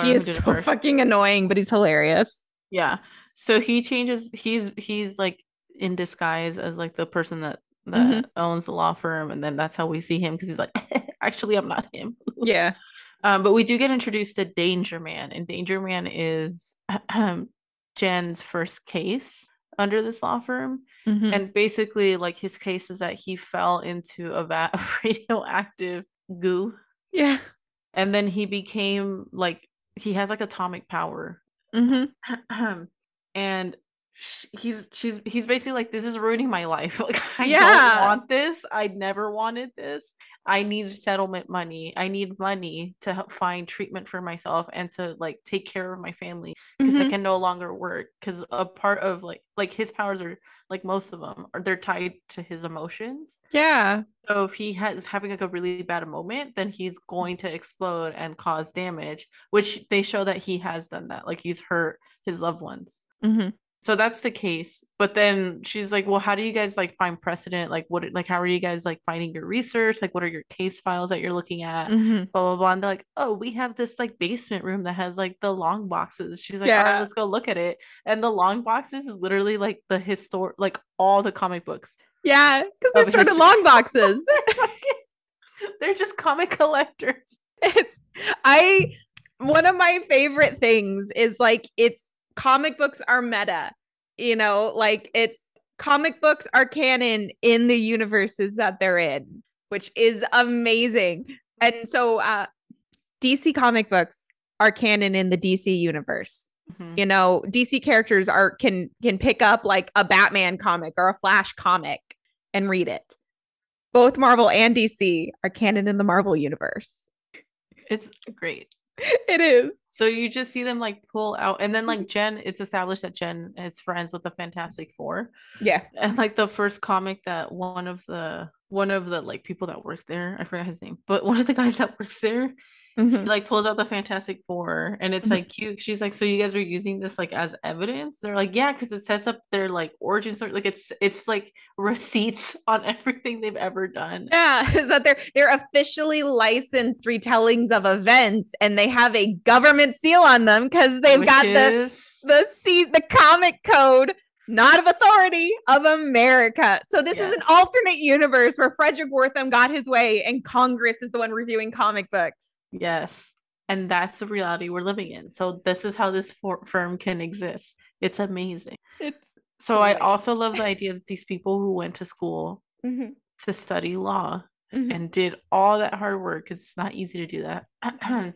he is so
first.
fucking annoying, but he's hilarious.
Yeah. So he changes he's he's like in disguise as like the person that that owns the law firm and then that's how we see him because he's like actually I'm not him.
Yeah.
Um but we do get introduced to Danger Man and Danger Man is Jen's first case under this law firm
And
and basically like his case is that he fell into a vat of radioactive goo.
Yeah.
and then he became like he has like atomic power.
Hmm
and he's she's he's basically like this is ruining my life like i
Yeah.
don't want this i never wanted this i need settlement money i need money to help find treatment for myself and to like take care of my family because i
Mhm.
can no longer work because a part of like like his powers are like most of them are they're tied to his emotions
Yeah.
so if he has having like a really bad moment, then he's going to explode and cause damage, which they show that he has done that. Like he's hurt his loved ones.
hmm
So that's the case. But then she's like, "Well, how do you guys like find precedent? Like what like how are you guys like finding your research? Like what are your case files that you're looking at?"
hmm
Blah blah blah. And they're like, "Oh, we have this like basement room that has like the long boxes." She's like, "All
Yeah.
right, let's go look at it." And the long boxes is literally like the histor like all the comic books.
Yeah. Because
Of
they started
history.
long boxes.
they're, fucking- they're just comic collectors.
it's I one of my favorite things is like it's comic books are meta. You know, like it's comic books are canon in the universes that they're in, which is amazing. And so uh DC comic books are canon in the DC universe. you know dc characters are can can pick up like a batman comic or a flash comic and read it both marvel and dc are canon in the marvel universe
It's great.
it is
So you just see them like pull out, and then like mm-hmm. Jen, it's established that Jen is friends with the Fantastic Four,
yeah
and like the first comic that one of the one of the like people that works there. I forgot his name, but one of the guys that works there
Mhm.
like pulls out the Fantastic Four, and it's
Mhm.
like cute. She's like, "So you guys are using this like as evidence?" They're like, "Yeah," because it sets up their like origin story. Like it's it's like receipts on everything they've ever done.
Yeah, is that they're they're officially licensed retellings of events, and they have a government seal on them because they've
which
got the
is-
the C the comic code, not of authority of America. So this is an alternate universe where Frederick Wertham got his way, and Congress is the one reviewing comic books.
Yes, and that's the reality we're living in. So this is how this for- firm can exist. It's amazing.
It's
So I also love the idea that these people who went to school mm-hmm. to study law mm-hmm. and did all that hard work. 'cause it's not easy to do that.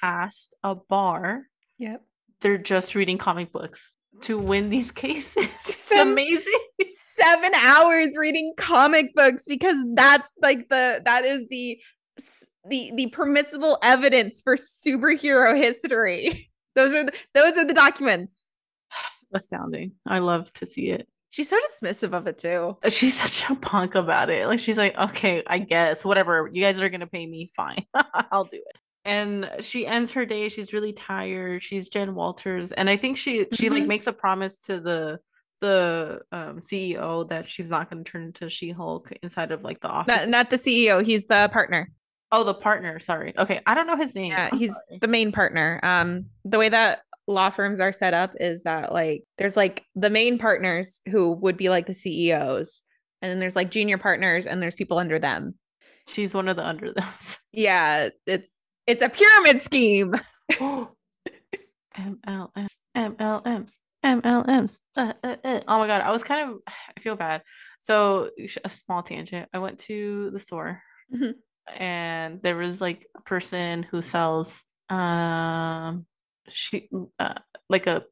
Passed a bar.
Yep.
they're just reading comic books to win these cases. It's amazing.
seven hours reading comic books because that's like the that is the the the permissible evidence for superhero history. Those are the, those are the documents.
astounding i love to see it
She's so dismissive of it too.
she's such a punk about it like she's like okay i guess whatever you guys are gonna pay me fine i'll do it and she ends her day she's really tired she's jen walters and i think she she like
Mhm.
makes a promise to the the um ceo that she's not going to turn into she-hulk inside of like the office
Not, not the CEO. He's the partner.
Oh the partner sorry okay i don't know his name
Yeah,
I'm
he's
sorry.
the main partner. Um, the way that law firms are set up is that like there's like the main partners who would be like the CEOs, and then there's like junior partners, and there's people under them.
she's one of the under them.
Yeah, it's it's a pyramid scheme.
MLMs, MLMs, MLMs. Uh, uh, uh. Oh my god, I was kind of I feel bad. So a small tangent. I went to the store
Mhm.
And there was like a person who sells um she uh, like a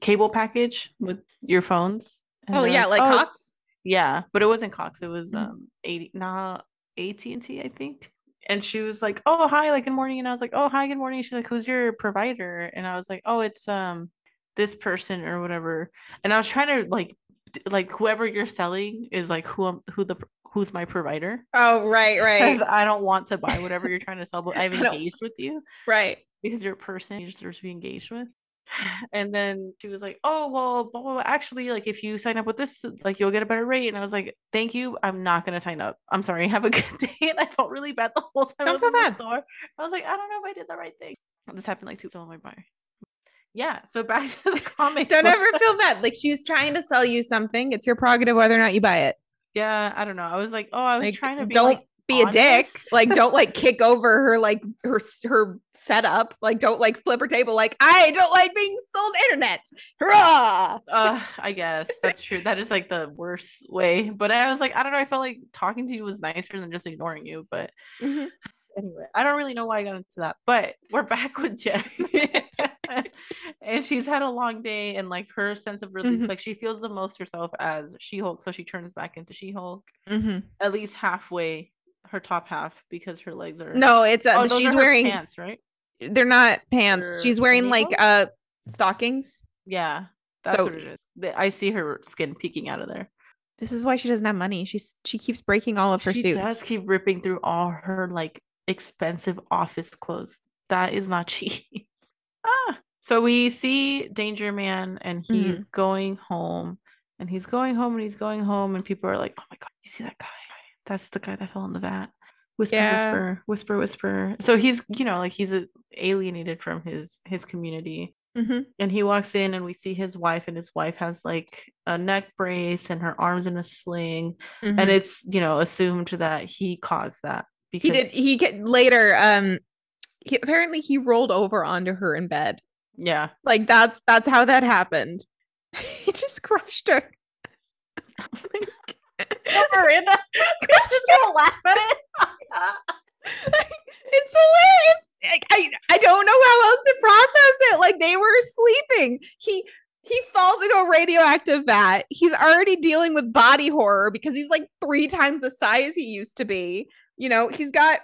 cable package with your phones. And
Oh yeah, like
"Oh,
Cox.
yeah, but it wasn't Cox. It was
Mhm.
um 80 not AT&T, I think. And she was like, "Oh, hi, like good morning." And I was like, "Oh, hi, good morning." She's like, "Who's your provider?" And I was like, "Oh, it's um this person or whatever." And I was trying to like like whoever you're selling is like who I'm, who the who's my provider
Oh right,
because
right,
I don't want to buy whatever you're trying to sell, but I've engaged with you
right.
because you're a person you deserve to be engaged with. And then she was like, "Oh well, blah, blah, blah. actually, like if you sign up with this, like you'll get a better rate." And I was like, "Thank you, I'm not gonna sign up. I'm sorry. Have a good day." And I felt really bad the whole time I
Don't
was
feel
in the store. I was like, "I don't know if I did the right thing." This happened like two so my buyer. Yeah. So back to the comic.
Don't
book.
ever feel bad. Like she was trying to sell you something. It's your prerogative whether or not you buy it.
Yeah, I don't know. I was like, "Oh, I was
Like,
trying to be
don't
like,
be a dick. Like don't like kick over her like her her setup. Like don't like flip her table. Like I don't like being sold internet. Hurrah!
Uh, I guess that's true. That is like the worst way. But I was like, I don't know. I felt like talking to you was nicer than just ignoring you. But anyway, I don't really know why I got into that. But we're back with Jen. and she's had a long day and like her sense of relief,
Mhm.
like she feels the most herself as She-Hulk. So she turns back into She-Hulk
Mhm.
at least halfway her top half because her legs are
No, it's uh,
Oh,
she's wearing.
pants, right?
They're not pants.
Her
She's wearing like uh stockings.
Yeah. That's
So-
what it is. I see her skin peeking out of there.
This is why she doesn't have money. She's she keeps breaking all of her
she
suits.
does keep ripping through all her like expensive office clothes. That is not cheap. Ah. So we see Danger Man and he's going home. And he's going home and he's going home and people are like, Oh my god, you see that guy? That's the guy that fell in the vat. Whisper,
Yeah.
whisper, whisper, whisper. So he's, you know, like he's uh, alienated from his his community
Mhm.
and he walks in and we see his wife and his wife has like a neck brace and her arms in a sling and
Mhm.
it's you know assumed that he caused that because
he did. He get later. Um, he, apparently he rolled over onto her in bed.
yeah
Like that's that's how that happened. he just crushed her.
Miranda just gonna laugh at it
it's hilarious. Like, I I don't know how else to process it. Like they were sleeping. He he falls into a radioactive vat. He's already dealing with body horror because he's like three times the size he used to be. You know, he's got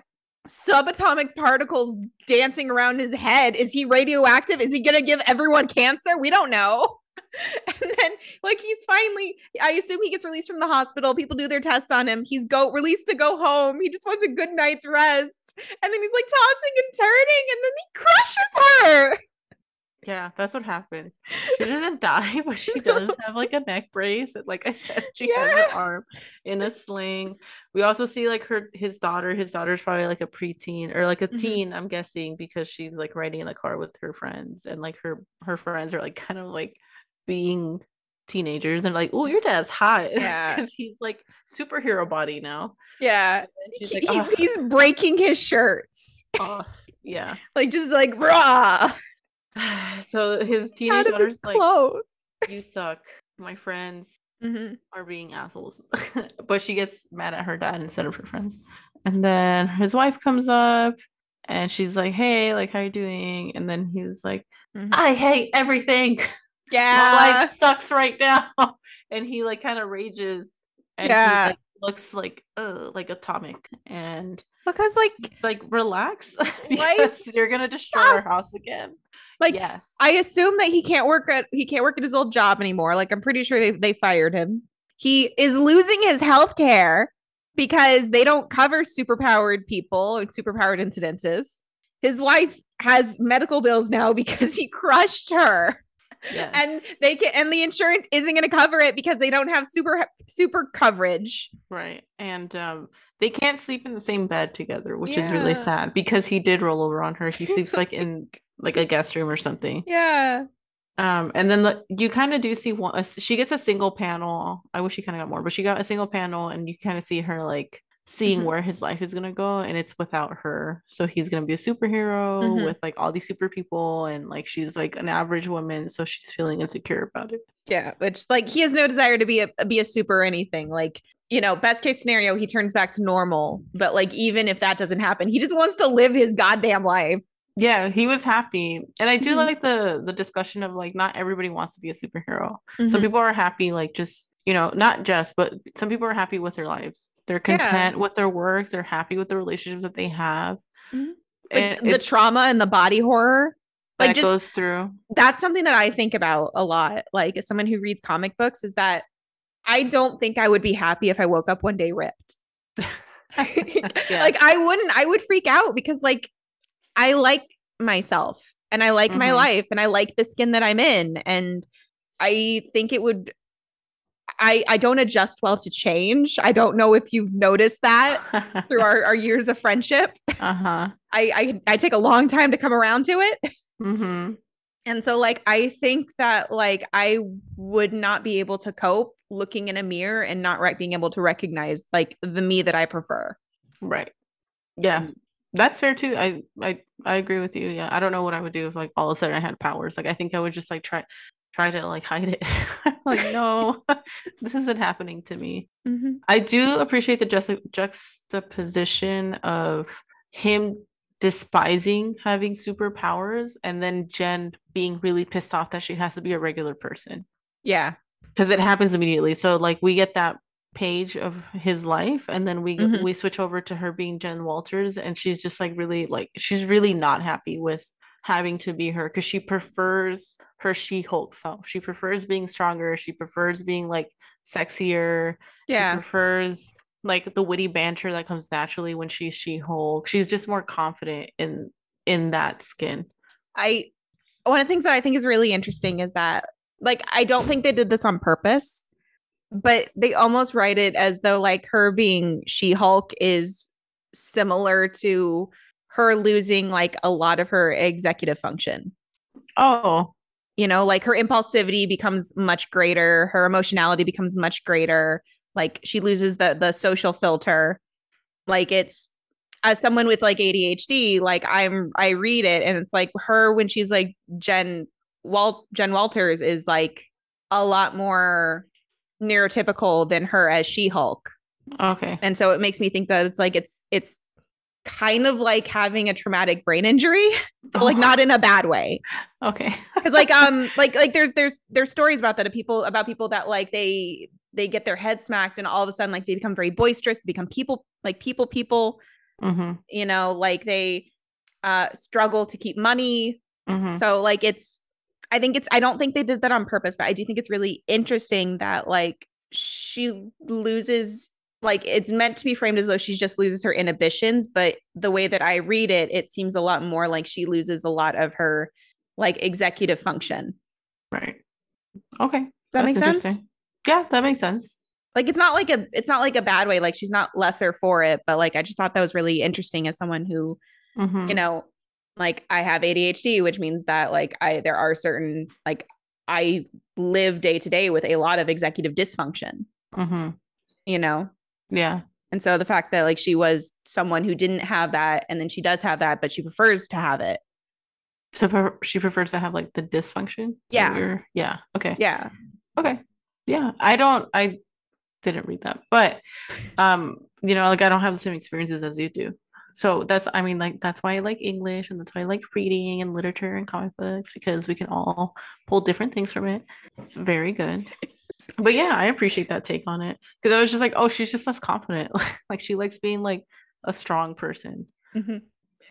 subatomic particles dancing around his head. Is he radioactive? Is he gonna give everyone cancer? We don't know. and then like he's finally i assume he gets released from the hospital people do their tests on him he's go released to go home he just wants a good night's rest and then he's like tossing and turning and then he crushes her
Yeah, that's what happens. She doesn't die, but she does have like a neck brace. Like I said, she has
Yeah.
her arm in a sling. We also see like her his daughter. His daughter's probably like a preteen or like a
Mhm.
teen, I'm guessing, because she's like riding in the car with her friends. And like her her friends are like kind of like being teenagers and like, oh, your dad's hot.
Yeah.
Because he's like superhero body now.
yeah
And she's
He-
like,
he's,
"Oh,
he's breaking his shirts
oh." yeah.
like just like raw
So his teenage daughter's
his
like,
clothes
you suck. My friends
Mhm.
are being assholes. but she gets mad at her dad instead of her friends. And then his wife comes up and she's like, Hey, like how you doing? And then he's like,
Mhm.
I hate everything.
Yeah, My
life sucks right now. And he like kind of rages and
Yeah.
he like looks like uh like atomic and
because like
like relax
Life
because you're gonna destroy our house again.
Like
yes.
I assume that he can't work at he can't work at his old job anymore. Like I'm pretty sure they, they fired him. He is losing his health care because they don't cover superpowered people and superpowered incidences. His wife has medical bills now because he crushed her. And they can and the insurance isn't going to cover it because they don't have super super coverage.
Right. And um they can't sleep in the same bed together, which is really sad because he did roll over on her. He sleeps like in like a guest room or something.
Yeah.
Um and then the, you kind of do see one a she gets a single panel. I wish she kind of got more, but she got a single panel and you kind of see her like seeing
Mhm.
where his life is going to go and it's without her. So he's going to be a superhero
Mhm.
with like all these super people and like she's like an average woman, so she's feeling insecure about it.
Yeah, which like he has no desire to be a be a super or anything. Like, you know, best case scenario, he turns back to normal. But like even if that doesn't happen, he just wants to live his goddamn life.
Yeah, he was happy. And I do
Mhm.
like the the discussion of like not everybody wants to be a superhero.
Mhm.
Some people are happy like just, you know, not just, but some people are happy with their lives. They're
Yeah.
content with their work, they're happy with the relationships that they have.
Mhm. like
And
the trauma and the body horror. Like
that
just
goes through.
that's something that I think about a lot. Like as someone who reads comic books, is that I don't think I would be happy if I woke up one day ripped.
Yeah.
Like I wouldn't, I would freak out because like I like myself and I like my
Mhm.
life and I like the skin that I'm in. And I think it would I I don't adjust well to change. I don't know if you've noticed that through our, our years of friendship.
uh-huh.
I, I I take a long time to come around to it.
hmm
And so like I think that like I would not be able to cope looking in a mirror and not right being able to recognize like the me that I prefer.
Right. Yeah. That's fair too. I, I I agree with you. Yeah. I don't know what I would do if like all of a sudden I had powers. Like I think I would just like try try to like hide it. like no, this isn't happening to me. Mm-hmm. I do appreciate the juxta- juxtaposition of him despising having superpowers and then Jen being really pissed off that she has to be a regular person
Yeah.
because it happens immediately. So like we get that page of his life and then we
Mhm.
we switch over to her being Jen Walters and she's just like really like she's really not happy with having to be her because she prefers her She-Hulk self. She prefers being stronger. She prefers being like sexier. She
Yeah.
prefers like the witty banter that comes naturally when she's She-Hulk. She's just more confident in in that skin.
I one of the things that I think is really interesting is that like I don't think they did this on purpose, but they almost write it as though like her being She-Hulk is similar to her losing like a lot of her executive function.
Oh,
You know, like her impulsivity becomes much greater, her emotionality becomes much greater, like she loses the the social filter. Like it's as someone with like ADHD, like I'm I read it and it's like her when she's like Jen Walt Jen Walters is like a lot more neurotypical than her as She-Hulk.
okay.
And so it makes me think that it's like it's it's kind of like having a traumatic brain injury, but like not in a bad way.
Okay.
Cuz like um like like there's there's there's stories about that of people about people that like they they get their head smacked and all of a sudden like they become very boisterous, they become people like people people
hmm
you know like they uh struggle to keep money
hmm
so like it's I think it's I don't think they did that on purpose, but I do think it's really interesting that like she loses like it's meant to be framed as though she just loses her inhibitions, but the way that I read it, it seems a lot more like she loses a lot of her like executive function.
Right. Okay.
Does that
That's
make sense?
Yeah, that makes sense.
Like it's not like a it's not like a bad way. Like she's not lesser for it, but like I just thought that was really interesting as someone who,
Mhm.
you know, like I have ADHD, which means that like I there are certain like I live day to day with a lot of executive dysfunction,
Mhm.
you know?
Yeah.
And so the fact that like she was someone who didn't have that and then she does have that, but she prefers to have it.
So pre- she prefers to have like the dysfunction.
Yeah.
Yeah. Okay.
Yeah.
Okay. Yeah. I don't. I didn't read that, but um, you know, like I don't have the same experiences as you do. So that's. I mean, like that's why I like English and that's why I like reading and literature and comic books because we can all pull different things from it. It's very good. But yeah, I appreciate that take on it because I was just like, oh, she's just less confident. like she likes being like a strong person.
Mhm.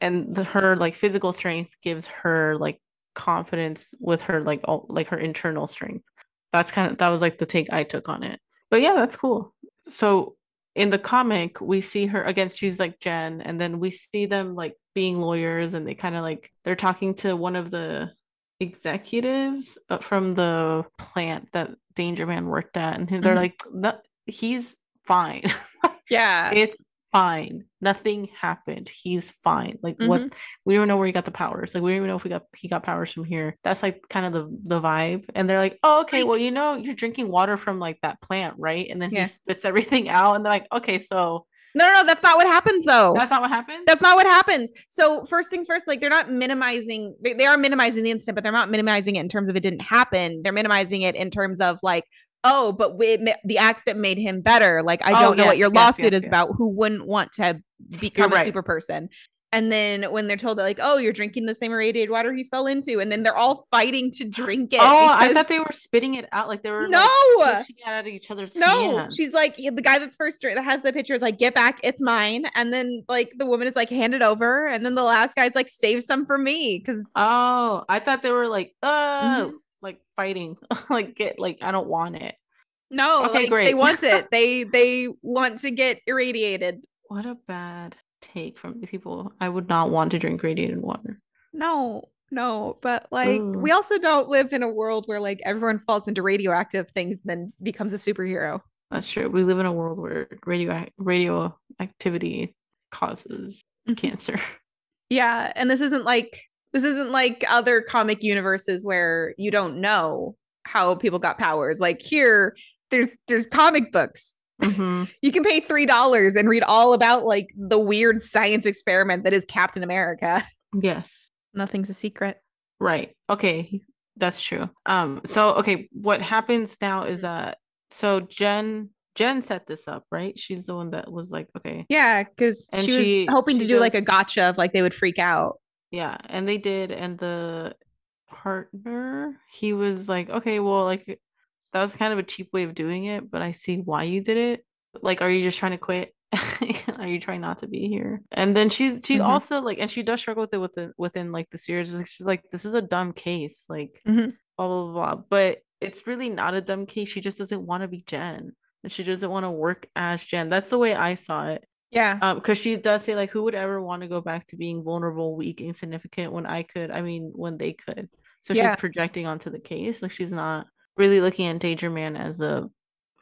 and the, her like physical strength gives her like confidence with her like all like her internal strength that's kind of that was like the take i took on it but yeah that's cool so in the comic we see her against she's like jen and then we see them like being lawyers and they kind of like they're talking to one of the executives uh, from the plant that danger man worked at and they're
Mhm.
like he's fine
Yeah.
it's fine. Nothing happened. He's fine. Like what mm-hmm. we don't know where he got the powers. Like we don't even know if we got he got powers from here. That's like kind of the the vibe. And they're like, oh, okay, well, you know, you're drinking water from like that plant, right? And then
Yeah.
he spits everything out, and they're like, okay, so
no, no, no, that's not what happens though.
that's not what happens.
That's not what happens. So first things first, like they're not minimizing. They, they are minimizing the incident, but they're not minimizing it in terms of it didn't happen. They're minimizing it in terms of like, oh, but we, the accident made him better. Like I
Oh,
don't know what your
yes,
lawsuit
yes,
is
yes.
about. Who wouldn't want to become
right.
a super person? And then when they're told that, like, oh, you're drinking the same irradiated water he fell into, and then they're all fighting to drink it.
oh, I thought they were spitting it out. Like they were
no.
like, pushing it out of each other's
No,
hands.
she's like the guy that's first that has the picture is like, get back, it's mine. And then like the woman is like, hand it over. And then the last guy's like, save some for me. Cause
Oh, I thought they were like, oh,
Mhm.
Like fighting. like get like I don't want it.
no,
Okay,
like, they want it. they they want to get irradiated.
What a bad take from these people. I would not want to drink radiated water.
No, no, but like
Ooh.
we also don't live in a world where like everyone falls into radioactive things and then becomes a superhero.
That's true. We live in a world where radio radioactivity causes
Mhm.
cancer.
Yeah, and this isn't like this isn't like other comic universes where you don't know how people got powers. Like here, there's there's comic books.
Mhm.
You can pay three dollars and read all about like the weird science experiment that is Captain America.
Yes.
Nothing's a secret.
Right. Okay. That's true. Um, so okay, what happens now is that so Jen Jen set this up, right? She's the one that was like, okay,
Yeah, because
And
she was
she-
hoping to
she
do like a gotcha of like they would freak out.
Yeah, and they did, and the partner, he was like, okay, well, like that was kind of a cheap way of doing it, but I see why you did it. Like, are you just trying to quit? are you trying not to be here? And then she's she
Mhm.
also like, and she does struggle with it within within like the series. Like, She's like, this is a dumb case, like
Mhm.
blah blah blah. But it's really not a dumb case. She just doesn't want to be Jen, and she doesn't want to work as Jen. That's the way I saw it.
Yeah.
Um, because she does say like, who would ever want to go back to being vulnerable, weak, insignificant when I could? I mean, when they could. So
Yeah.
she's projecting onto the case. Like she's not really looking at Danger Man as a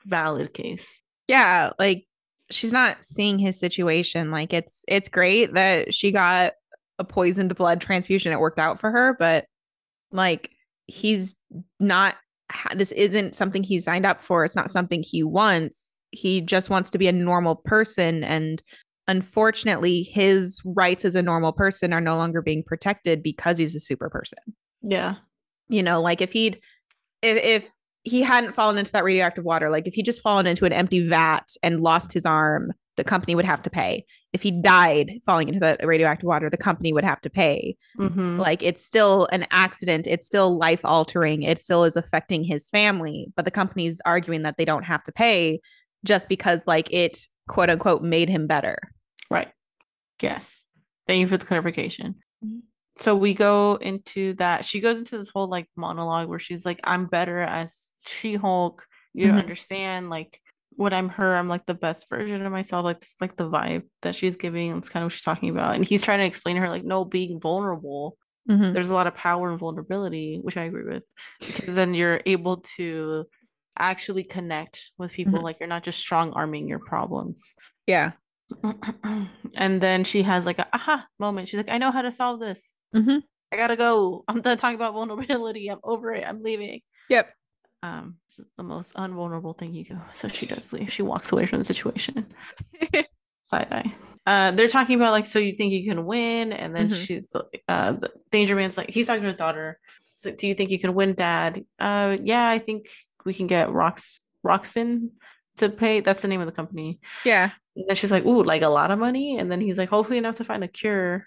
valid case.
yeah like she's not seeing his situation like it's it's great that she got a poisoned blood transfusion it worked out for her but like he's not this isn't something he signed up for it's not something he wants he just wants to be a normal person and unfortunately his rights as a normal person are no longer being protected because he's a super person.
Yeah.
you know like if he'd if, if he hadn't fallen into that radioactive water like if he just fallen into an empty vat and lost his arm the company would have to pay. If he died falling into that radioactive water the company would have to pay.
Mm-hmm.
like it's still an accident. It's still life altering it still is affecting his family but the company's arguing that they don't have to pay just because like it quote unquote made him better
Right. Yes. Thank you for the clarification.
Mhm.
so we go into that. She goes into this whole like monologue where she's like, I'm better as She Hulk. You don't
Mhm.
understand. Like when I'm her, I'm like the best version of myself. Like it's like the vibe that she's giving. It's kind of what she's talking about. And he's trying to explain to her, like, no, being vulnerable,
Mhm.
there's a lot of power and vulnerability, which I agree with. Because then you're able to actually connect with people.
Mhm.
Like you're not just strong arming your problems.
Yeah.
and then she has like a aha moment. She's like, I know how to solve this.
Mhm.
I gotta go. I'm done talking about vulnerability. I'm over it. I'm leaving.
Yep.
Um, the most unvulnerable thing you go. So she does leave. She walks away from the situation. Side eye. Uh, they're talking about like, so you think you can win? And then
Mhm.
she's uh, the Danger Man's like, he's talking to his daughter. So, do you think you can win, Dad? Uh, yeah, I think we can get Rox Roxxon to pay. That's the name of the company.
Yeah.
And then she's like, ooh, like a lot of money. And then he's like, hopefully enough to find a cure.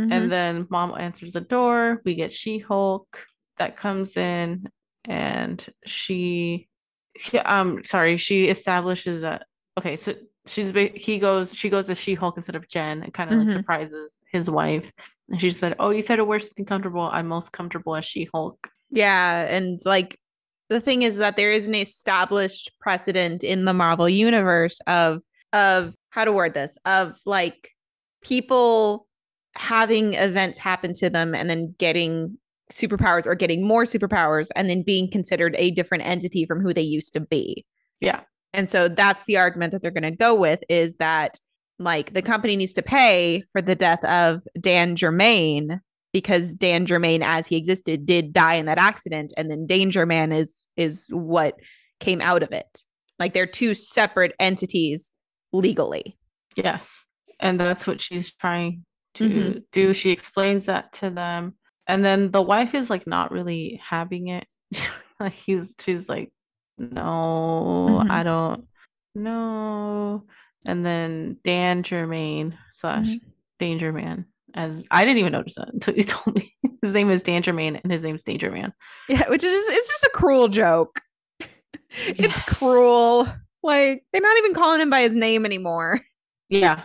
Mhm.
And then mom answers the door. We get She Hulk that comes in, and she, he- um, sorry, she establishes that. Okay, so she's he goes, she goes as She Hulk instead of Jen, and kind of like
Mhm.
surprises his wife. And she said, "Oh, you said to wear something comfortable. I'm most comfortable as She Hulk."
Yeah, and like the thing is that there is an established precedent in the Marvel universe of of how to word this of like people having events happen to them and then getting superpowers or getting more superpowers and then being considered a different entity from who they used to be.
Yeah,
And so that's the argument that they're going to go with is that like the company needs to pay for the death of Dan Germain because Dan Germain as he existed did die in that accident and then Danger Man is is what came out of it. Like they're two separate entities legally.
yes, and that's what she's trying to
Mhm.
do. She explains that to them, and then the wife is like not really having it. like he's, she's like, "No,
Mhm.
I don't, no." And then Dan Germain slash
Mhm.
Danger Man, as I didn't even notice that until you told me. His name is Dan Germain, and his name's Danger Man.
Yeah, which is it's just a cruel joke. it's cruel. Like they're not even calling him by his name anymore.
Yeah.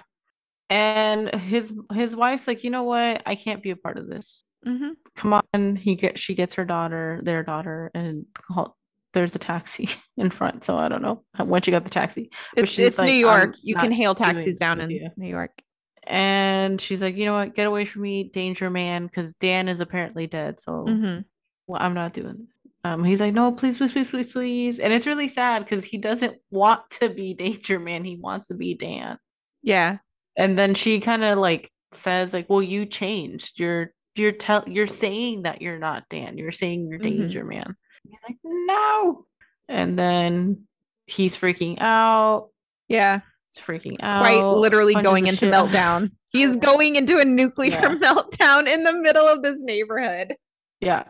And his his wife's like, you know what? I can't be a part of this.
Mm-hmm.
Come on. He get she gets her daughter, their daughter, and call, there's a taxi in front. So I don't know when she got the taxi.
It's, it's
like,
New York. You can hail taxis down in
you."
New York.
And she's like, you know what? Get away from me, Danger Man, because Dan is apparently dead. So
Mhm.
well, I'm not doing this. Um, he's like, no, please, please, please, please, please. And it's really sad because he doesn't want to be Danger Man. He wants to be Dan.
Yeah.
and then she kind of like says like well you changed you're you're tell you're saying that you're not dan you're saying you're
Mhm.
danger man he's like no and then he's freaking out
Yeah.
He's freaking out.
Quite literally going into
shit-
meltdown. He's going into a nuclear
Yeah.
meltdown in the middle of this neighborhood.
yeah.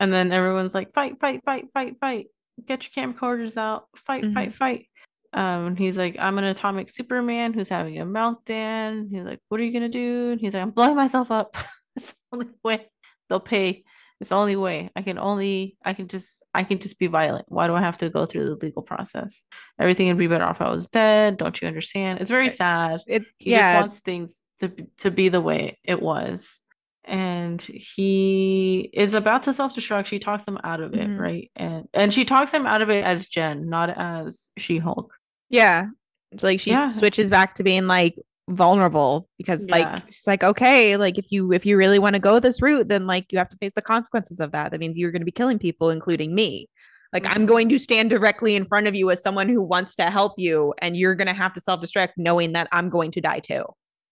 And then everyone's like fight fight fight fight fight. Get your camcorders out. Fight
Mhm.
fight fight. Um he's like i'm an atomic superman who's having a meltdown. He's like what are you gonna do? And he's like i'm blowing myself up. It's the only way they'll pay it's the only way. I can only i can just i can just be violent. Why do i have to go through the legal process? Everything would be better off if i was dead. Don't you understand? It's very sad.
It
he
yeah.
just wants things to to be the way it was. And he is about to self-destruct. She talks him out of it
Mhm.
right? And and she talks him out of it as jen not as she-hulk.
Yeah. It's like she
Yeah.
switches back to being like vulnerable because
Yeah.
like she's like, okay, like if you if you really want to go this route, then like you have to face the consequences of that. That means you're gonna be killing people, including me. Like I'm
Mhm.
going to stand directly in front of you as someone who wants to help you, and you're gonna have to self-destruct knowing that I'm going to die too.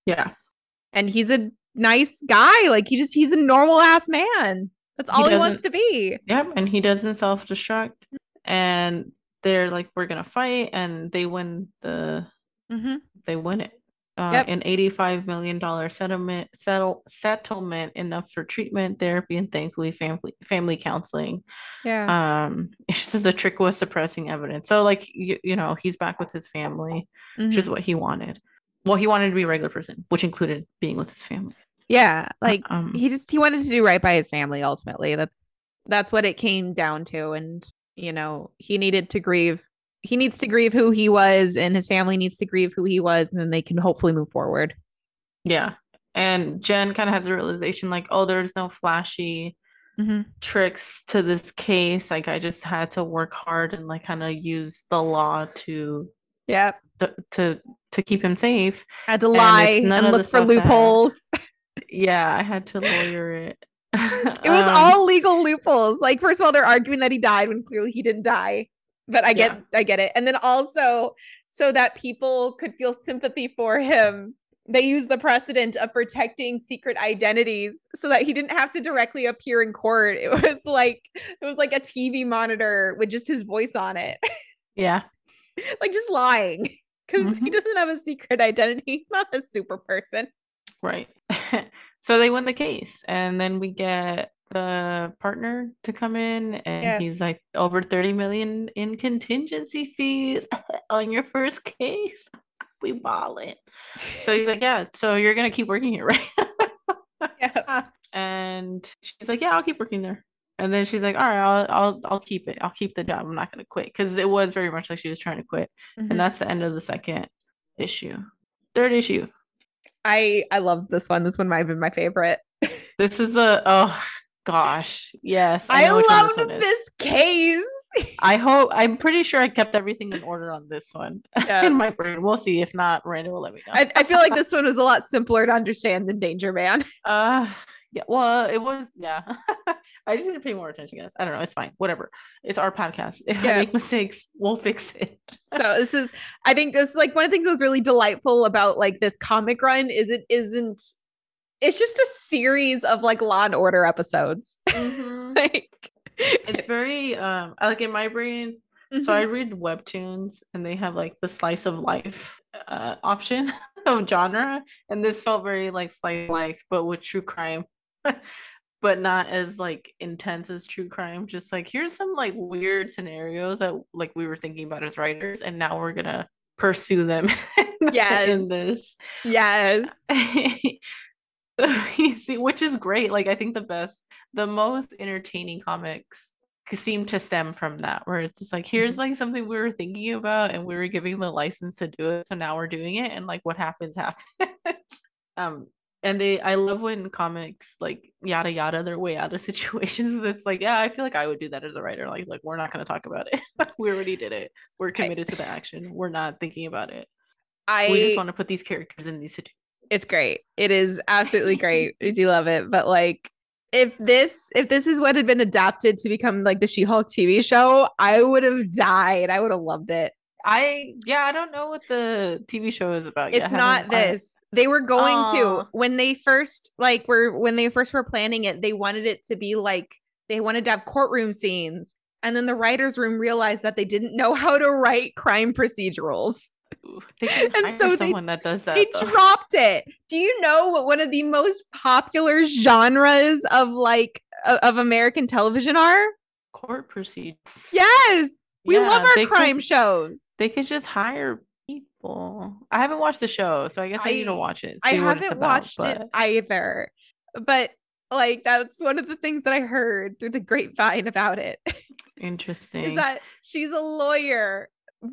yeah
and he's a nice guy. Like he just he's a normal ass man. That's all he, wants to be.
yep and he doesn't self-destruct and they're like we're gonna fight and they win the
Mm-hmm.
they win it uh,
Yep.
an 85 million dollar settlement settle settlement enough for treatment therapy and thankfully family family counseling
Yeah.
um it's just a trick was suppressing evidence so like you, you know he's back with his family which
Mhm.
is what he wanted well he wanted to be a regular person which included being with his family
yeah. Like
um
he just he wanted to do right by his family ultimately. That's that's what it came down to. And you know, he needed to grieve. He needs to grieve who he was, and his family needs to grieve who he was, and then they can hopefully move forward.
yeah And Jen kind of has a realization like, oh, there's no flashy
Mhm.
tricks to this case. Like I just had to work hard and like kind of use the law to
Yep.
to to, to keep him safe.
Had to
And
lie
none
and look for
stuff that-
loopholes.
Yeah, I had to lawyer it.
It was
Um,
all legal loopholes. Like, first of all, they're arguing that he died when clearly he didn't die. But I get, I get it. And then also, so that people could feel sympathy for him, they use the precedent of protecting secret identities so that he didn't have to directly appear in court. It was like it was like a TV monitor with just his voice on it,
yeah.
like just lying because he
Mhm.
doesn't have a secret identity. He's not a super person.
Right. so they win the case, and then we get the partner to come in, and
Yeah.
he's like over 30 million in contingency fees on your first case. We ballin'. So he's like, Yeah, so you're gonna keep working here, right?
Yeah.
and she's like, Yeah, I'll keep working there. And then she's like, All right, I'll I'll I'll keep it. I'll keep the job. I'm not gonna quit. Because it was very much like she was trying to quit.
Mhm.
And that's the end of the second issue. Third issue.
I I love this one. This one might have been my favorite.
This is a oh gosh. Yes.
I,
one
love
this
this case.
I hope I'm pretty sure I kept everything in order on this one
Yeah.
in my brain. We'll see. If not, Miranda will let me know.
I, I feel like this one was a lot simpler to understand than Danger Man.
uh yeah, well, it was yeah. I just need to pay more attention, guys. I don't know. It's fine. Whatever. It's our podcast. If
Yeah.
I make mistakes, we'll fix it.
So this is, I think this is like one of the things that was really delightful about like this comic run is it isn't. It's just a series of like Law and Order episodes. like
it's very um like in my brain so
Mhm.
i read webtoons and they have like the slice of life uh option of genre and this felt very like slice of life but with true crime but not as like intense as true crime just like here's some like weird scenarios that like we were thinking about as writers and now we're gonna pursue them
Yes.
in this
yes.
you see, which is great. Like I think the best, the most entertaining comics seem to stem from that, where it's just like, here's like something we were thinking about, and we were giving the license to do it, so now we're doing it, and like what happens happens. um, and they, I love when comics like yada yada their way out of situations. That's like, yeah, I feel like I would do that as a writer. Like, like we're not gonna talk about it. we already did it. We're committed to the action. We're not thinking about it.
I
we just want to put these characters in these situations.
It's great. It is absolutely great. I do love it. But like if this if this is what had been adapted to become like the She-Hulk TV show, I would have died. I would have loved it.
I yeah, I don't know what the TV show is about. yet.
It's not this. They were going to oh. when they first like were when they first were planning it, they wanted it to be like they wanted to have courtroom scenes. And then the writers' room realized that they didn't know how to write crime procedurals. And so they-
someone that does that.
They
though.
dropped it. Do you know what one of the most popular genres of like of American television are?
Court procedures.
Yes. We
Yeah,
love our
they could-
crime shows.
They could just hire people. I haven't watched the show, so I guess I, need to watch it.
I
see what it's
haven't
about,
watched it either. But like that's one of the things that I heard through the grapevine about it
Interesting.
is that she's a lawyer,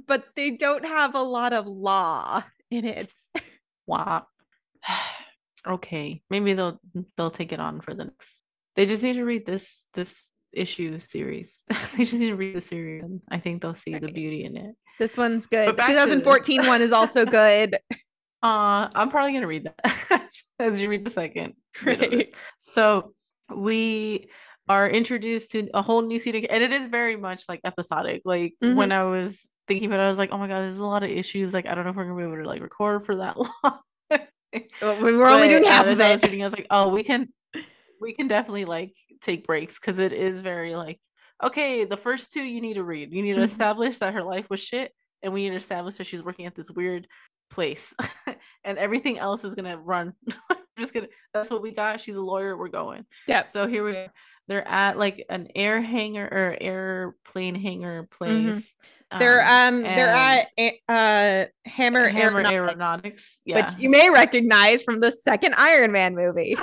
but they don't have a lot of law in it.
wow. okay, maybe they'll they'll take it on for the next. They just need to read this this issue series. they just need to read the series, and I think they'll see the beauty in it.
This one's good.
But back to this.
2014 one is also good.
Uh, I'm probably gonna read that as you read the second.
Right.
So we are introduced to a whole new series, and it is very much like episodic. Like
Mm-hmm.
when I was thinking about it, I was like, oh my god, there's a lot of issues. Like I don't know if we're gonna be able to like record for that long.
Well, we We're only doing half of
I was
it.
reading, I was like, oh, we can, we can definitely like take breaks because it is very like, okay, the first two you need to read. You need to
Mhm.
establish that her life was shit, and we need to establish that she's working at this weird place, and everything else is gonna run. Just gonna. That's what we got. She's a lawyer. We're going.
Yeah.
So here we are. They're at like an air hangar or airplane hangar place.
They're um they're at uh Hammer,
Hammer
Aeronautics,
Aeronautics. Yeah.
which you may recognize from the second Iron Man movie.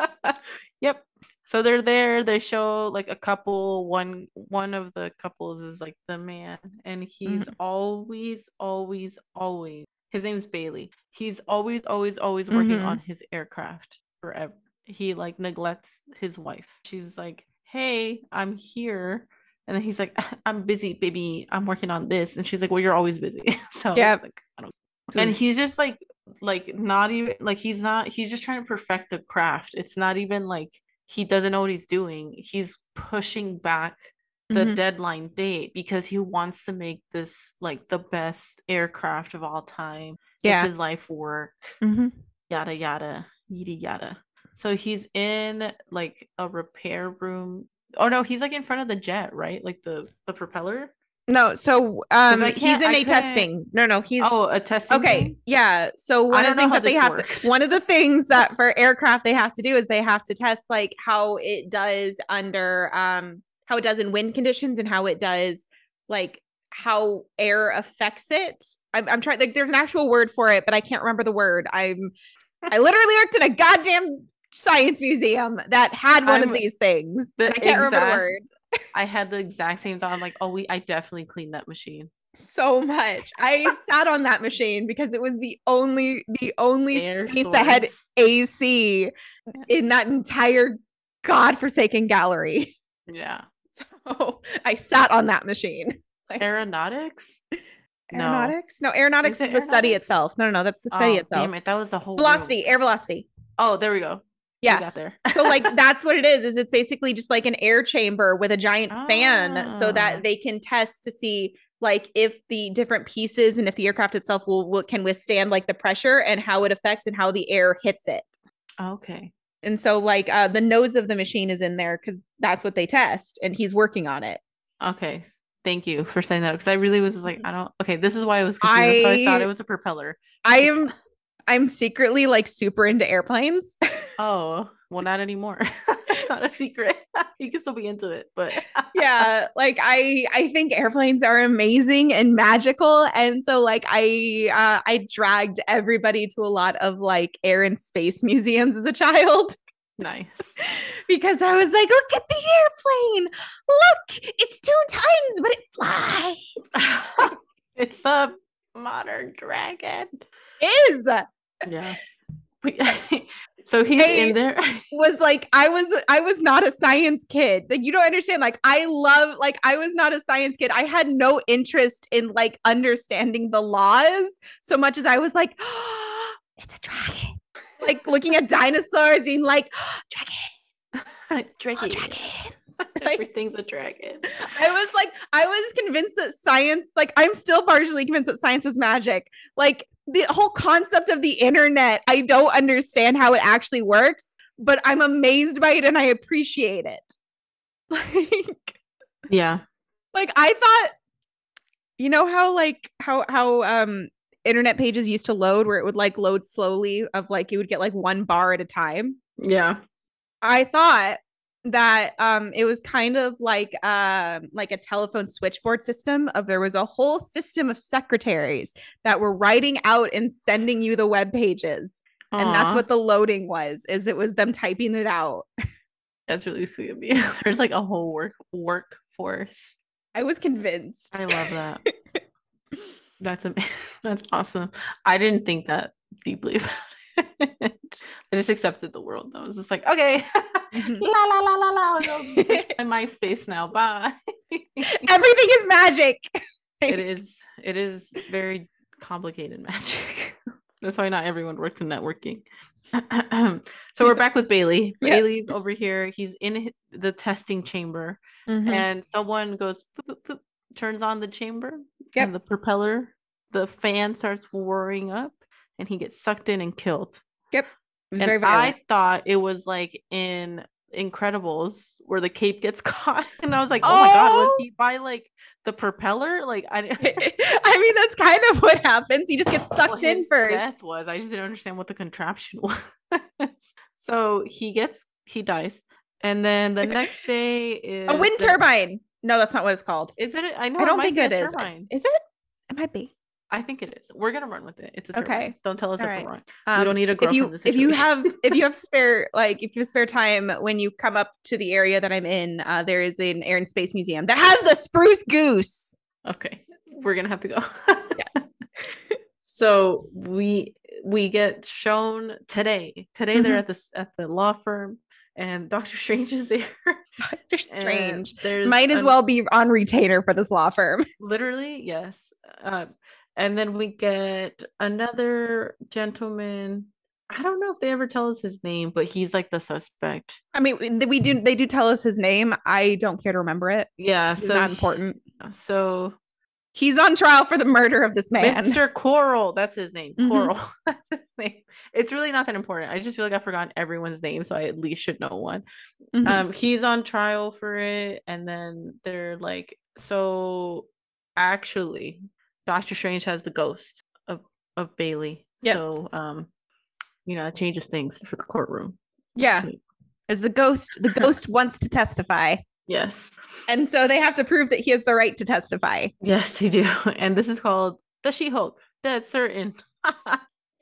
yep. So they're there. They show like a couple. One one of the couples is like the man, and he's
Mhm.
always, always, always. his name's Bailey. He's always, always, always working
Mhm.
on his aircraft forever. He like neglects his wife. She's like, "Hey, I'm here," and then he's like, "I'm busy, baby. I'm working on this," and she's like, "Well, you're always busy." so
yeah,
like, I don't. And he's just like, like not even like he's not. He's just trying to perfect the craft. It's not even like he doesn't know what he's doing. He's pushing back the
Mhm.
deadline date because he wants to make this like the best aircraft of all time.
Yeah.
It's his life work,
Mhm.
yada yada, yada yada. So he's in like a repair room. Oh no, he's like in front of the jet, right? Like the the propeller.
No, so um he's in
I
a
couldn't-
testing. No, no, he's
Oh, a testing.
okay.
thing?
Yeah. So one of the things that they have
works.
to one of the things that for aircraft they have to do is they have to test like how it does under um how it does in wind conditions and how it does like how air affects it. I'm, I'm trying like there's an actual word for it, but I can't remember the word. I'm I literally worked in a goddamn science museum that had one
I'm
of these things.
the
I can't remember the
exact-
word.
I had the exact same thought. I'm like, oh, we I definitely cleaned that machine.
so much. I sat on that machine because it was the only the only
Air
space that had. AC in that entire godforsaken gallery.
Yeah.
So I sat on that machine.
Aeronautics? No.
Aeronautics? No, aeronautics
Is
is,
it
the study itself. No, no, no, that's the study
Oh,
itself.
Damn it, that was the whole room.
Velocity, air velocity.
Oh, there we go.
Yeah.
got there.
So like that's what it is. Is it's basically just like an air chamber with a giant fan, so
Ah.
that they can test to see like if the different pieces and if the aircraft itself will, will can withstand like the pressure and how it affects and how the air hits it.
okay.
And so like uh the nose of the machine is in there because that's what they test, and he's working on it.
Okay. Thank you for saying that because I really was like, I don't. Okay, this is why I was confused. So I thought it was a propeller.
I am I'm secretly like super into airplanes.
Oh, well, not anymore. it's not a secret. you can still be into it, but
yeah, like I I think airplanes are amazing and magical, and so like I uh, I dragged everybody to a lot of like air and space museums as a child
nice.
because I was like, look at the airplane, look, it's two times, but it flies.
it's a modern dragon.
Is
Yeah. We- so he's
Hey,
in there.
was like I was I was not a science kid. Like you don't understand. Like I love like I was not a science kid. I had no interest in like understanding the laws so much as I was like, it's a dragon. Like looking at dinosaurs, being like, dragon, oh,
dragon.
dragons. Like
Everything's a dragon.
I was like, I was convinced that science, like, I'm still partially convinced that science is magic. Like, the whole concept of the internet, I don't understand how it actually works, but I'm amazed by it and I appreciate it. Like,
Yeah.
like I thought, you know how like how how um internet pages used to load where it would like load slowly of like you would get like one bar at a time.
Yeah.
I thought that um it was kind of like um like a telephone switchboard system of there was a whole system of secretaries that were writing out and sending you the web pages and that's what the loading was is it was them typing it out
that's really sweet of me. There's like a whole work workforce.
i was convinced
I love that. That's amazing that's awesome. I didn't think that deeply about it. I just accepted the world. I was just like, okay,
Mhm.
la la la la la. I'll my MySpace now. Bye.
everything is magic
it is. It is very complicated magic. That's why not everyone works in networking. so we're back with Bailey.
Yeah.
Bailey's over here. He's in the testing chamber,
Mhm.
and someone goes poop, poop, poop, turns on the chamber
Yep.
and the propeller the fan starts roaring up and he gets sucked in and killed Yep. and
very violent.
i thought it was like in incredibles where the cape gets caught and i was like oh, my god was
Oh!
he by like the propeller like i
I mean, that's kind of what happens. He just gets sucked in first.
death was i just didn't understand what the contraption was so he gets he dies and then the next day is
A wind
the-
turbine. No, that's not what it's called.
is it I know
I don't think it is.
turbine.
Is it? It might be.
I think it is. We're gonna run with it. It's a.
Okay.
Don't tell us
All
if
right.
we're wrong.
Um,
we don't need a grow
if you
this
if you have if you have spare like if you have spare time when you come up to the area that I'm in, uh, there is an air and space museum that has the spruce goose.
okay, we're gonna have to go. so we we get shown today. Today they're
Mhm.
at the at the law firm, and Doctor Strange is there.
They're strange.
There's
Might as
an-
well be on retainer for this law firm.
literally yes. Uh, and then we get another gentleman. I don't know if they ever tell us his name, but he's like the suspect.
I mean, we- do. They do tell us his name. I don't care to remember it.
Yeah,
It's
so
not important.
So
He's on trial for the murder of this man.
Mr. Coral, that's his name.
Mhm.
Coral, that's his name. It's really not that important. I just feel like I've forgotten everyone's name, so I at least should know one.
Mhm.
Um, he's on trial for it, and then they're like, so actually, Doctor Strange has the ghost of of Bailey.
Yep.
So, um, you know, it changes things for the courtroom.
yeah,
So,
as the ghost, the ghost wants to testify,
yes,
and so they have to prove that he has the right to testify.
yes, they do. And this is called the She Hulk. Dead certain.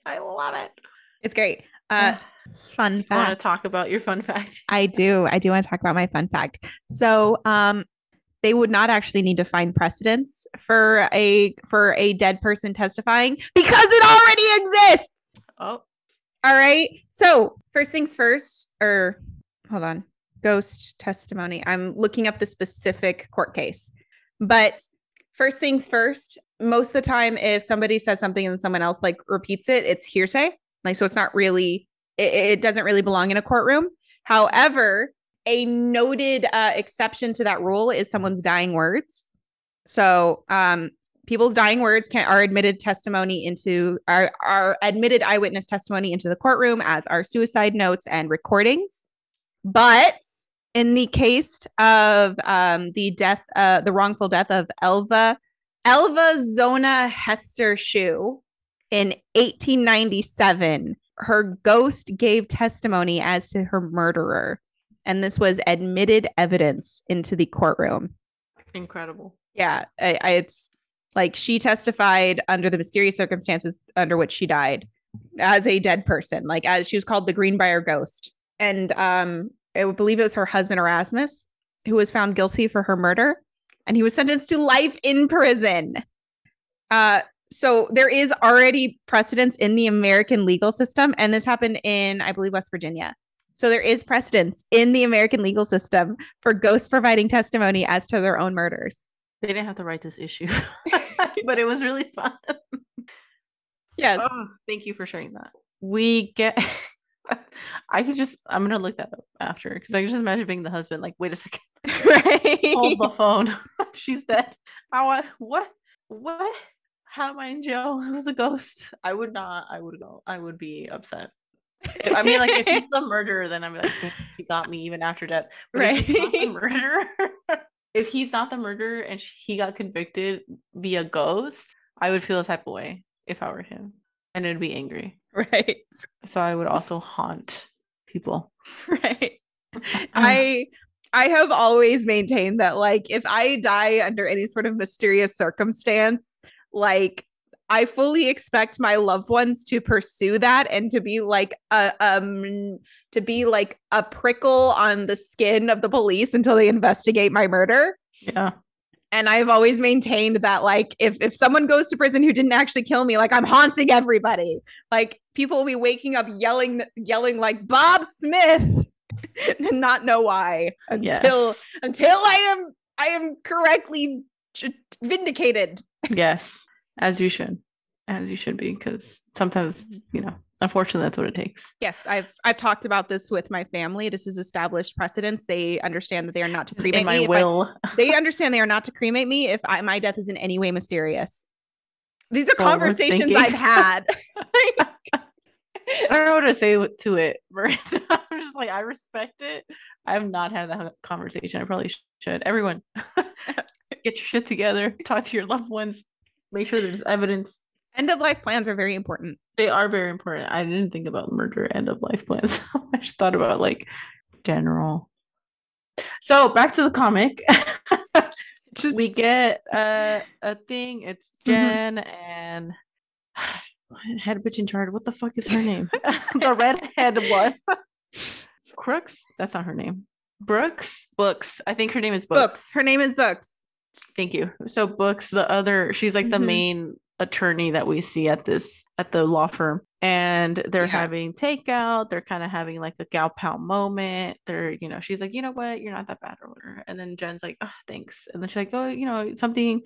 I love it.
It's great. Uh, fun fact.
I want to talk about your fun fact.
I do. I do want to talk about my fun fact. So, um, they would not actually need to find precedents for a for a dead person testifying because it already exists.
Oh,
All right. So first things first, or hold on, ghost testimony. I'm looking up the specific court case, but first things first. Most of the time, if somebody says something and someone else like repeats it, it's hearsay. Like so, it's not really. It, it doesn't really belong in a courtroom. However, a noted uh, exception to that rule is someone's dying words. So, um, people's dying words can are admitted testimony into are are admitted eyewitness testimony into the courtroom as are suicide notes and recordings. But in the case of um, the death, uh, the wrongful death of Elva Elva Zona Heaster Shue in 1897, her ghost gave testimony as to her murderer, and this was admitted evidence into the courtroom.
incredible.
Yeah, I, I, it's like she testified under the mysterious circumstances under which she died as a dead person, like as she was called the Greenbrier Ghost. And um, I believe it was her husband Erasmus who was found guilty for her murder, and he was sentenced to life in prison. Uh, so there is already precedence in the American legal system, and this happened in, I believe, West Virginia. So there is precedence in the American legal system for ghosts providing testimony as to their own murders.
They didn't have to write this issue, but it was really fun.
Yes.
Oh, thank you for sharing that. We get. I could just. I'm gonna look that up after because I can just imagine being the husband. Like, wait a second,
right.
hold the phone. She's dead. I want what? What? How am I in jail? It was a ghost. I would not. I would go. I would be upset. I mean, like if he's the murderer, then I'm like, "Damn, he got me even after death. But if he's not the
Right.
murderer, if he's not the murderer and he got convicted via ghost, I would feel a type of way if I were him, and it'd be angry.
right.
So I would also haunt people.
Right. I I have always maintained that like if I die under any sort of mysterious circumstance, like I fully expect my loved ones to pursue that and to be like a um to be like a prickle on the skin of the police until they investigate my murder.
Yeah.
And I've always maintained that like if if someone goes to prison who didn't actually kill me, like I'm haunting everybody. Like people will be waking up yelling yelling like Bob Smith and not know why until
Yes.
until I am I am correctly vindicated.
yes, as you should, as you should be, because sometimes you know, unfortunately, that's what it takes.
Yes, I've I've talked about this with my family. This is established precedence. They understand that they are not to cremate
in my
me. if I-
will.
they understand they are not to cremate me if I, my death is in any way mysterious. These are oh,
Forward
conversations. I've had.
I don't know what to say to it, Miranda. I'm just like, I respect it. I have not had that conversation. I probably should. Everyone, get your shit together. Talk to your loved ones. Make sure there's evidence.
End of life plans are very important.
They are very important. I didn't think about murder end of life plans. I just thought about like general. So back to the comic.
Just
we get uh, a thing. It's
Mhm.
Jen and head bitch in charge. What the fuck is her name? the redhead one. Crooks? That's not her name. Brooks? Books. I think her name is Books.
books. Her name is Books.
Thank you. So Books, the other, she's like the
Mhm.
main attorney that we see at this at the law firm and they're
Yeah.
having takeout they're kind of having like a gal pal moment they're you know she's like you know what you're not that bad or whatever and then jen's like oh thanks and then she's like oh you know something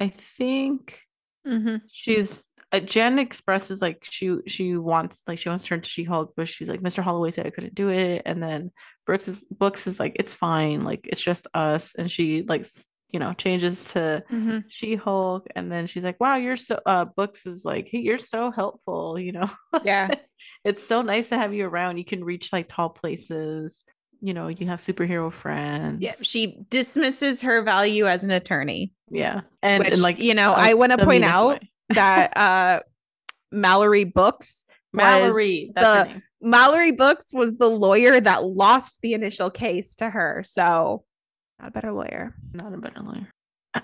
i think
Mhm.
she's uh, jen expresses like she she wants like she wants to turn to she-hulk but she's like mr holloway said i couldn't do it and then brooks is books is like it's fine like it's just us and she like you know changes to
Mhm.
she-hulk and then she's like wow you're so uh books is like hey you're so helpful you know
Yeah.
it's so nice to have you around you can reach like tall places you know you have superhero friends
Yeah. She dismisses her value as an attorney.
yeah and,
which,
and like
you know,
uh,
I want to point out that uh Mallory Books
mallory
the- Mallory Books was the lawyer that lost the initial case to her. So not a better lawyer.
not a better lawyer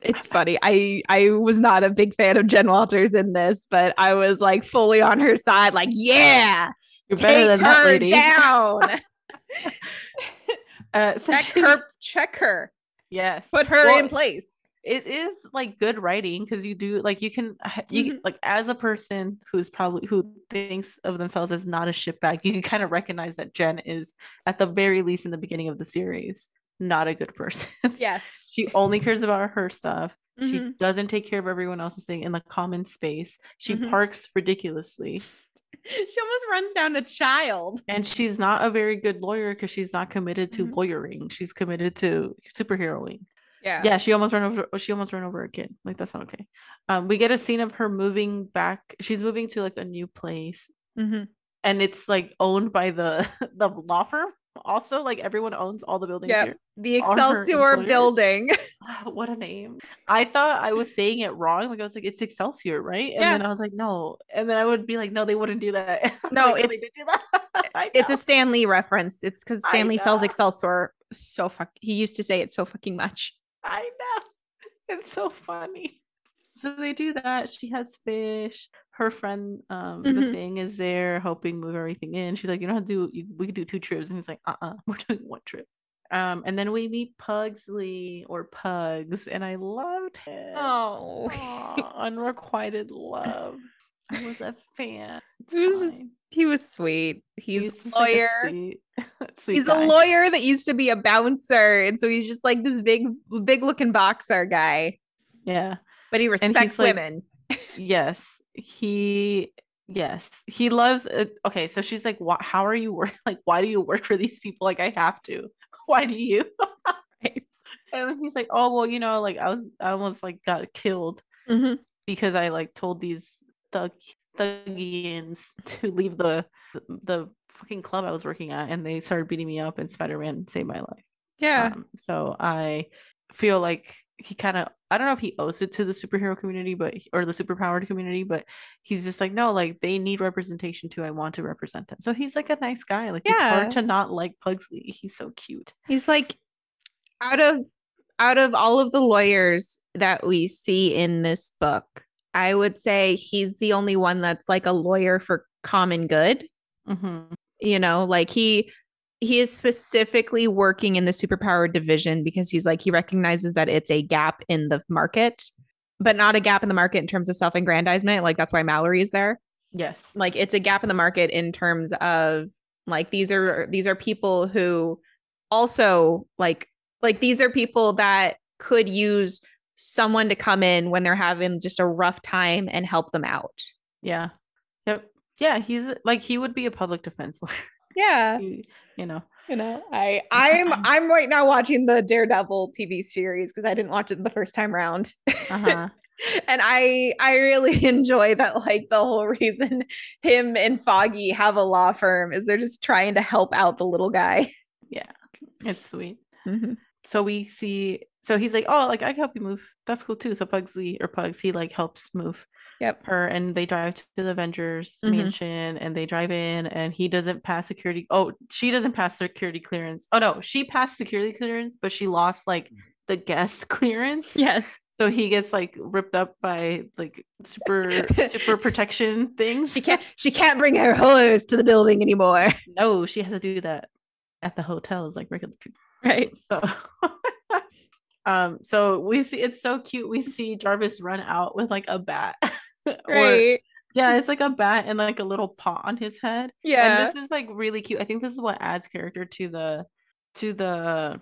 It's funny. I I was not a big fan of Jen Walters in this, but I was like fully on her side, like, yeah,
you're
take
better than that
her
lady
down.
uh, so
check her, check her,
yes
put her
Well,
in place.
It is like good writing because you do like you can you
Mhm.
like as a person who's probably who thinks of themselves as not a shitbag you can kind of recognize that jen is at the very least in the beginning of the series not a good person
Yes.
she only cares about her stuff she
Mhm.
doesn't take care of everyone else's thing in the common space she
Mhm.
parks ridiculously
She almost runs down a child.
and she's not a very good lawyer because she's not committed to
Mhm.
lawyering she's committed to superheroing
Yeah.
yeah she almost ran over she almost ran over a kid like that's not okay um we get a scene of her moving back she's moving to like a new place
Mhm.
and it's like owned by the the law firm also like everyone owns all the buildings here
The Excelsior building.
what a name i thought i was saying it wrong like i was like it's excelsior right and
Yeah.
then i was like no and then i would be like no they wouldn't do that
No,
like,
it's-
do that.
It's a Stan Lee reference. It's because
Stan
Lee sells. Excelsior so fuck. He used to say it so fucking much.
I know. It's so funny. So they do that. She has fish. Her friend, um, the
Mhm.
thing is there helping move everything in. She's like, you know how to do you, we could do two trips. And he's like, uh-uh, we're doing one trip. Um, and then we meet Pugsley or Pugs, and I loved him.
Oh.
Aw, unrequited love. I was a fan. It's
It was just- He was sweet. He's,
just
a
like
lawyer.
sweet, sweet
he's
guy.
a lawyer that used to be a bouncer, and so he's just like this big, big looking boxer guy.
Yeah.
But he respects
like-
women.
yes he yes he loves it okay so she's like why, how are you work like why do you work for these people like i have to why do you
Right.
and he's like oh well you know like i was i almost like got killed
Mhm.
because i like told these thug thuggians to leave the the fucking club i was working at and they started beating me up and spider-man saved my life
Yeah.
um, so I feel like he kind of I don't know if he owes it to the superhero community, but or the superpowered community, but he's just like, no, like they need representation too. I want to represent them. So he's like a nice guy. Like it's
Yeah.
hard to not like Pugsley. He's so cute.
He's like out of out of all of the lawyers that we see in this book, I would say he's the only one that's like a lawyer for common good.
Mm-hmm.
You know, like he he is specifically working in the superpower division because he's like he recognizes that it's a gap in the market, but not a gap in the market in terms of self-aggrandizement. Like that's why Mallory is there.
Yes.
like it's a gap in the market in terms of like these are these are people who also like like these are people that could use someone to come in when they're having just a rough time and help them out.
Yeah. Yep. Yeah. He's like he would be a public defense lawyer.
Yeah,
you, you know.
you know, I I'm I'm right now watching the Daredevil TV series because I didn't watch it the first time round.
Uh-huh.
and I I really enjoy that like the whole reason him and Foggy have a law firm is they're just trying to help out the little guy. Yeah.
It's sweet.
Mhm.
so we see so he's like oh like i can help you move that's cool too so pugsley or pugs he like helps move
Yep.
her and they drive to the avengers
Mhm.
mansion and they drive in and he doesn't pass security oh she doesn't pass security clearance oh no she passed security clearance but she lost like the guest clearance
Yes.
so he gets like ripped up by like super super protection things
She can't she can't bring her hose to the building anymore.
no she has to do that at the hotels like regular people
Right.
so Um, so we see it's so cute. We see Jarvis run out with like a bat. or,
Right.
yeah, it's like a bat and like a little pot on his head.
Yeah.
And this is like really cute. I think this is what adds character to the to the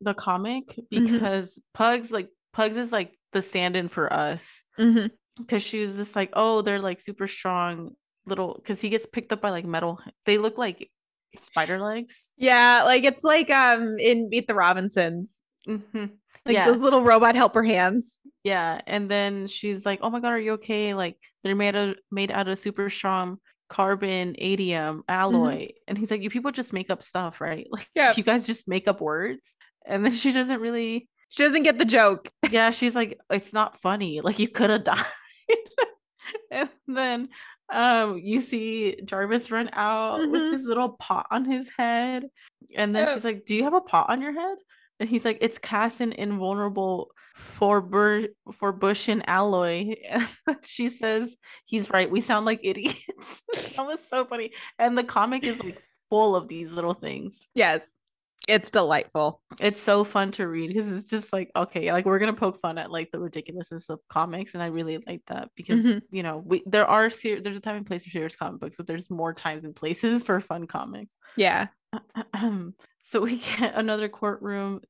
the comic
Mhm.
because Pugs like Pugs is like the stand-in for us
Mhm.
because she was just like, oh, they're like super strong little because he gets picked up by like metal. They look like spider legs.
Yeah, like it's like um in Meet the Robinsons.
hmm
Like
yeah,
those little robot helper hands.
yeah. And then she's like, oh my god, are you okay? Like they're made of made out of super strong carbonadium alloy. And he's like, you people just make up stuff, right? Like
Yeah.
you guys just make up words. And then she doesn't really
She doesn't get the joke.
yeah, she's like, it's not funny. Like you could have died. and then um you see Jarvis run out
Mhm.
with his little pot on his head. And then
Yeah.
she's like, Do you have a pot on your head? And he's like, It's cast in invulnerable for bur- for bush and alloy. She says, He's right, we sound like idiots. that was so funny. And the comic is like full of these little things
Yes. It's delightful.
it's so fun to read because it's just like okay like we're gonna poke fun at like the ridiculousness of comics and i really like that because
Mhm.
you know we there are ser- there's a time and place for serious comic books but there's more times and places for fun comics
Yeah.
so we get another courtroom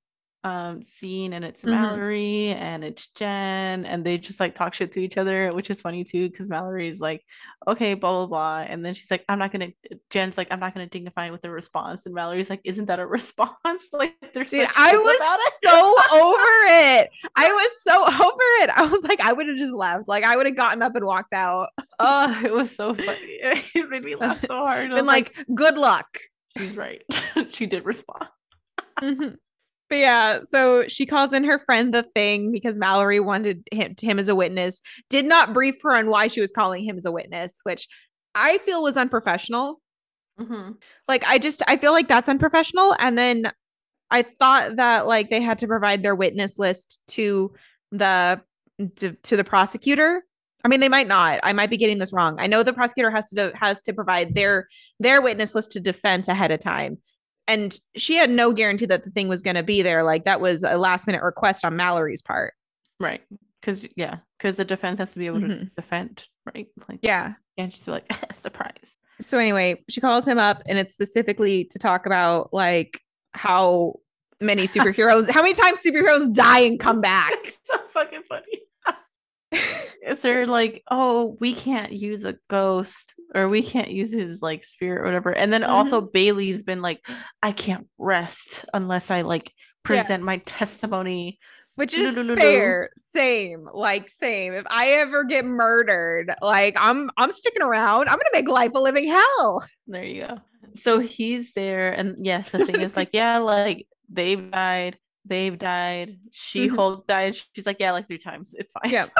um scene and it's
Mhm.
Mallory and it's Jen and they just like talk shit to each other which is funny too because Mallory's like okay blah blah blah and then she's like I'm not gonna Jen's like I'm not gonna dignify it with a response and Mallory's like isn't that a response like they're
Dude, I was so over it. I was so over it. I was like, I would have just left. Like, I would have gotten up and walked out.
oh it was so funny it made me laugh so hard
And
was
like, good luck.
She's right she did respond
Mhm. But yeah, so she calls in her friend the thing because Mallory wanted him, him as a witness, did not brief her on why she was calling him as a witness, which I feel was unprofessional.
Mhm.
Like, I just, I feel like that's unprofessional. And then I thought that like they had to provide their witness list to the to, to the prosecutor. I mean, they might not. I might be getting this wrong. I know the prosecutor has to has to provide their their witness list to defense ahead of time. And she had no guarantee that the thing was going to be there. Like that was a last minute request on Mallory's part.
right because yeah because the defense has to be able to
Mhm.
defend right like
Yeah.
can't just like surprise
So anyway, she calls him up and it's specifically to talk about like how many superheroes, how many times superheroes die and come back.
it's so fucking funny is there like oh we can't use a ghost or we can't use his like spirit or whatever and then also mm-hmm. bailey's been like i can't rest unless i like present my testimony
Which is fair. Same. Like same. If I ever get murdered, like I'm I'm sticking around. I'm gonna make life a living hell.
there you go so he's there and yes the thing is like yeah like they've died they've died she-hulk mm-hmm. died she's like yeah like three times it's fine
Yep.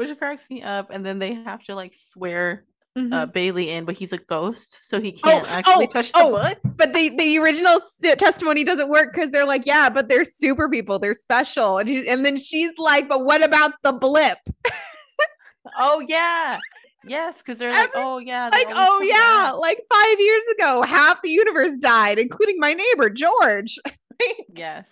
Which cracks me up and then they have to like swear
Mhm.
uh, Bailey in, but he's a ghost, so he can't
Oh,
actually
oh,
touch the
oh.
book.
but the the original testimony doesn't work because they're like, yeah, but they're super people, they're special, and he, and then she's like, but what about the blip?
Oh yeah, yes, because they're like,
Every-
oh yeah,
Like, oh yeah,
back."
like five years ago, half the universe died, including my neighbor George.
yes,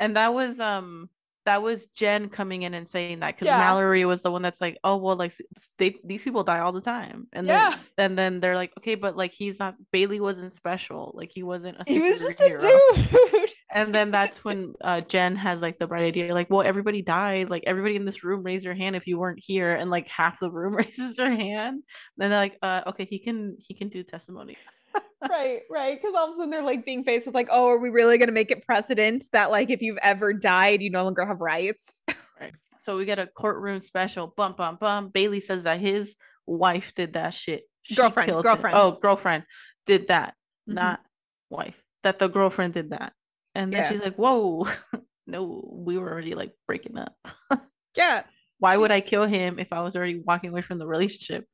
and that was um that was Jen coming in and saying that because
Yeah.
Mallory was the one that's like, oh well, like they these people die all the time, and
Yeah.
then and then they're like, okay, but like he's not Bailey wasn't special, like he wasn't a
he was just a dude.
And then that's when uh, Jen has like the bright idea, like, well, everybody died. Like everybody in this room raise your hand if you weren't here, and like half the room raises their hand. Then they're like, uh, okay, he can he can do testimony.
Right, right. Because all of a sudden they're like being faced with like, oh, are we really gonna make it precedent that like if you've ever died, you no longer have rights?
Right. So we get a courtroom special. Bum bum bum. Bailey says that his wife did that shit. She
Girlfriend,
killed him.
girlfriend.
Oh, girlfriend did that,
Mhm.
not wife. That the girlfriend did that. And then
Yeah.
she's like, whoa, no, we were already like breaking up.
Yeah,
Why would I kill him if I was already walking away from the relationship?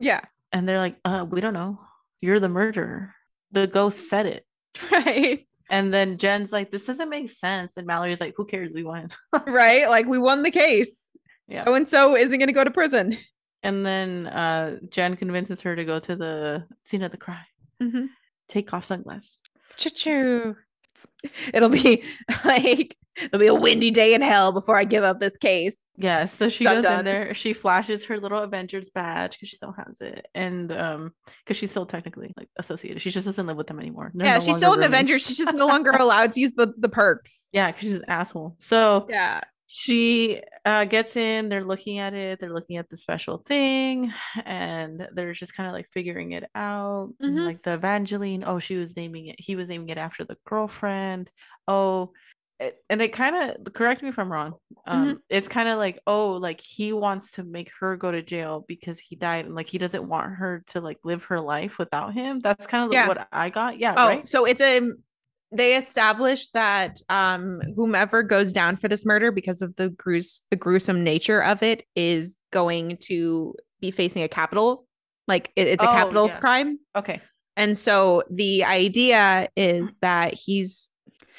yeah,
And they're like, uh, we don't know. You're the murderer. The ghost said it.
right,
And then Jen's like, this doesn't make sense. And Mallory's like, who cares? We won.
right. Like we won the case. So and so isn't gonna go to prison.
And then uh, Jen convinces her to go to the scene of the crime.
Mm-hmm.
Take off sunglasses.
Choo-choo. It'll be like it'll be a windy day in hell before I give up this case.
Yeah, so she
Dun,
goes
dun.
in there, she flashes her little Avengers badge because she still has it, and um, because she's still technically like associated, she just doesn't live with them anymore. They're
yeah,
no
she's still an. Avenger. She's just no longer allowed to use the the perks.
Yeah, because she's an asshole. So
Yeah.
She uh gets in, they're looking at it, they're looking at the special thing, and they're just kind of like figuring it out.
Mhm.
Like the Evangeline, oh, she was naming it, he was naming it after the girlfriend. Oh, it, and it kind of correct me if I'm wrong. Um, it's kind of like, oh, like he wants to make her go to jail because he died, and like he doesn't want her to like live her life without him. That's kind of
Yeah.
what I got. Yeah,
Oh,
right.
so it's a they established that um whomever goes down for this murder because of the grues the gruesome nature of it is going to be facing a capital like it- it's a
Oh,
capital
yeah.
crime
Okay.
and so the idea is that he's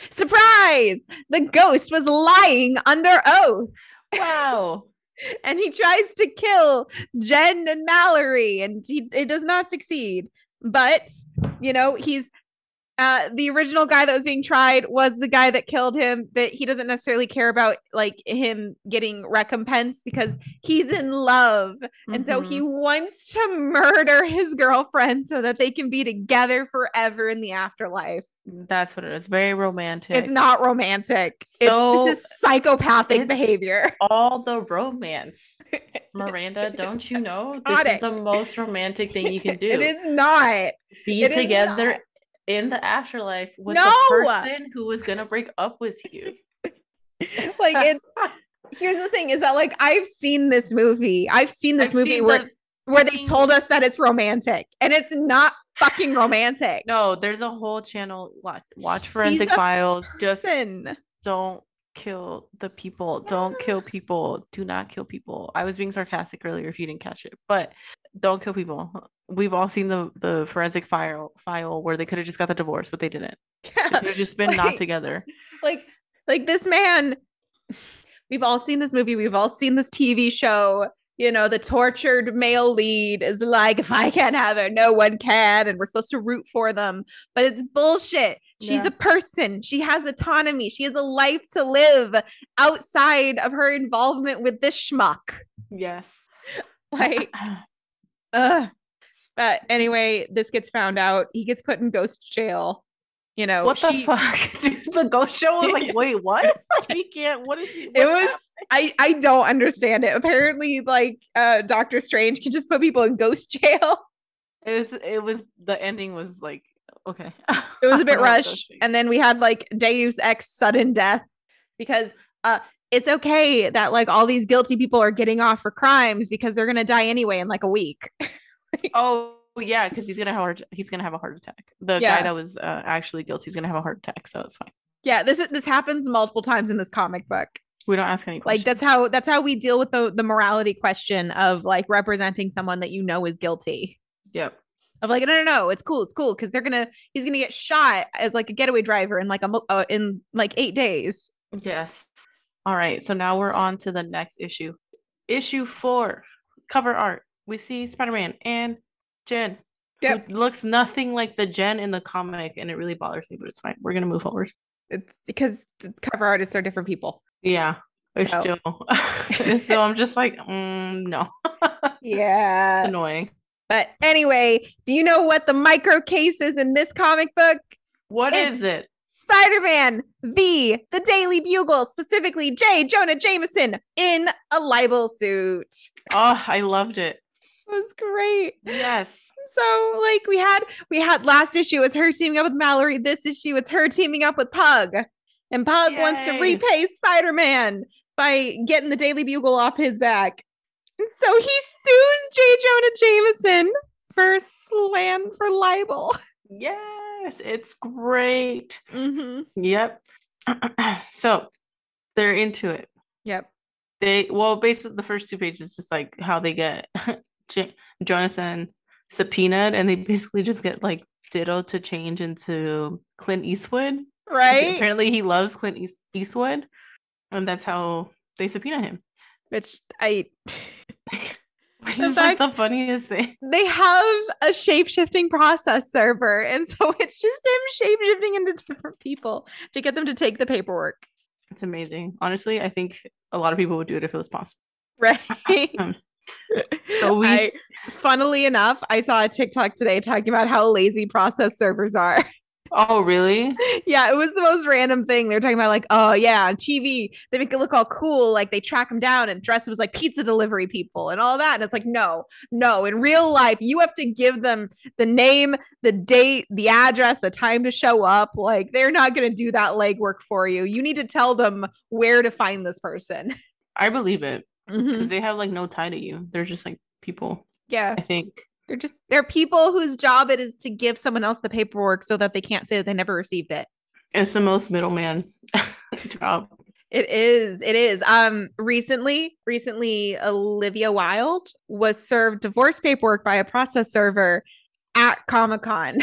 surprise the ghost was lying under oath
Wow.
and he tries to kill Jen and Mallory, and he it does not succeed. But you know, he's uh the original guy that was being tried was the guy that killed him, that he doesn't necessarily care about like him getting recompense because he's in love. And so he
Mhm.
wants to murder his girlfriend so that they can be together forever in the afterlife.
That's what it is. Very romantic.
It's not romantic.
So
this is psychopathic behavior.
all the romance. Miranda, don't you know? This is
it.
the most romantic thing you can do.
It is not.
be
it
together. In the afterlife with
No!
the person who was gonna break up with you.
Like it's here's the thing is that like I've seen this movie. I've seen this
I've
movie
seen
where
the
where they told us that it's romantic and it's not fucking romantic.
No, there's a whole channel. Watch, watch Forensic Files. Just don't kill the people. Don't kill people. Do not kill people. I was being sarcastic earlier if you didn't catch it, but don't kill people. We've all seen the the forensic file file where they could have just got the divorce, but they didn't. They
Yeah.
could have just been not together.
like like this man we've all seen this movie we've all seen this tv show you know the tortured male lead is like if i can't have her no one can and we're supposed to root for them but it's bullshit she's
Yeah.
a person she has autonomy she has a life to live outside of her involvement with this schmuck
Yes.
like Ugh. But anyway, this gets found out. He gets put in ghost jail. You know,
what the fuck? Dude, the ghost show was like, wait, what? He can't. What is he?
It was
happened?
I I don't understand it. Apparently, like uh Doctor Strange can just put people in ghost jail.
It was. It was. The ending was like okay.
It was a bit rushed. And then we had like Deus Ex sudden death because uh it's okay that like all these guilty people are getting off for crimes because they're gonna die anyway in like a week.
Oh yeah, because he's gonna have a heart, he's gonna have a heart attack. The
Yeah.
guy that was uh, actually guilty is gonna have a heart attack, so it's fine.
yeah, this is this happens multiple times in this comic book.
We don't ask any
like that's how that's how we deal with the the morality question of like representing someone that you know is guilty
Yep.
of like no no no it's cool it's cool because they're gonna he's gonna get shot as like a getaway driver in like a mo- uh, in like eight days
Yes. All right. So now we're on to the next issue. Issue four, cover art. We see Spider-Man and Jen.
Yep.
Looks nothing like the Jen in the comic, and it really bothers me, but it's fine. We're gonna move forward.
it's because the cover artists are different people
Yeah.
So-
still. so I'm just like, mm, no.
yeah
Annoying.
but anyway do you know what the micro case is in this comic book
What
It's-
is it?
Spider-Man v. The Daily Bugle, specifically J. Jonah Jameson in a libel suit.
Oh, I loved it.
It was great.
Yes.
So like we had we had last issue was her teaming up with Mallory. This issue it's her teaming up with Pug. And Pug wants to repay Spider-Man by getting the Daily Bugle off his back. And so he sues J. Jonah Jameson for slam for libel.
Yes, it's great.
Mm-hmm.
Yep. so they're into it.
Yep.
They well, basically the first two pages just like how they get J- Jonathan subpoenaed, and they basically just get like Ditto to change into Clint Eastwood.
Right?
Apparently, he loves Clint East- Eastwood, and that's how they subpoena him.
Which I
Which
The
is like the funniest thing.
they have a shape shifting process server. And so it's just him shape shifting into different people to get them to take the paperwork.
It's amazing. Honestly, I think a lot of people would do it if it was possible.
Right.
Um, So we
I- funnily enough, I saw a TikTok today talking about how lazy process servers are.
Oh, really?
yeah, it was the most random thing. They're talking about like, oh yeah, on TV they make it look all cool, like they track them down and dress them as like pizza delivery people and all that. And it's like, no, no. In real life, you have to give them the name, the date, the address, the time to show up. Like they're not going to do that legwork for you. You need to tell them where to find this person.
I believe it
mm-hmm.
because they have like no tie to you. They're just like people.
Yeah,
I think.
They're just they're people whose job it is to give someone else the paperwork so that they can't say that they never received it.
It's the most middleman job.
It is. It is. Um recently, recently Olivia Wilde was served divorce paperwork by a process server at Comic-Con.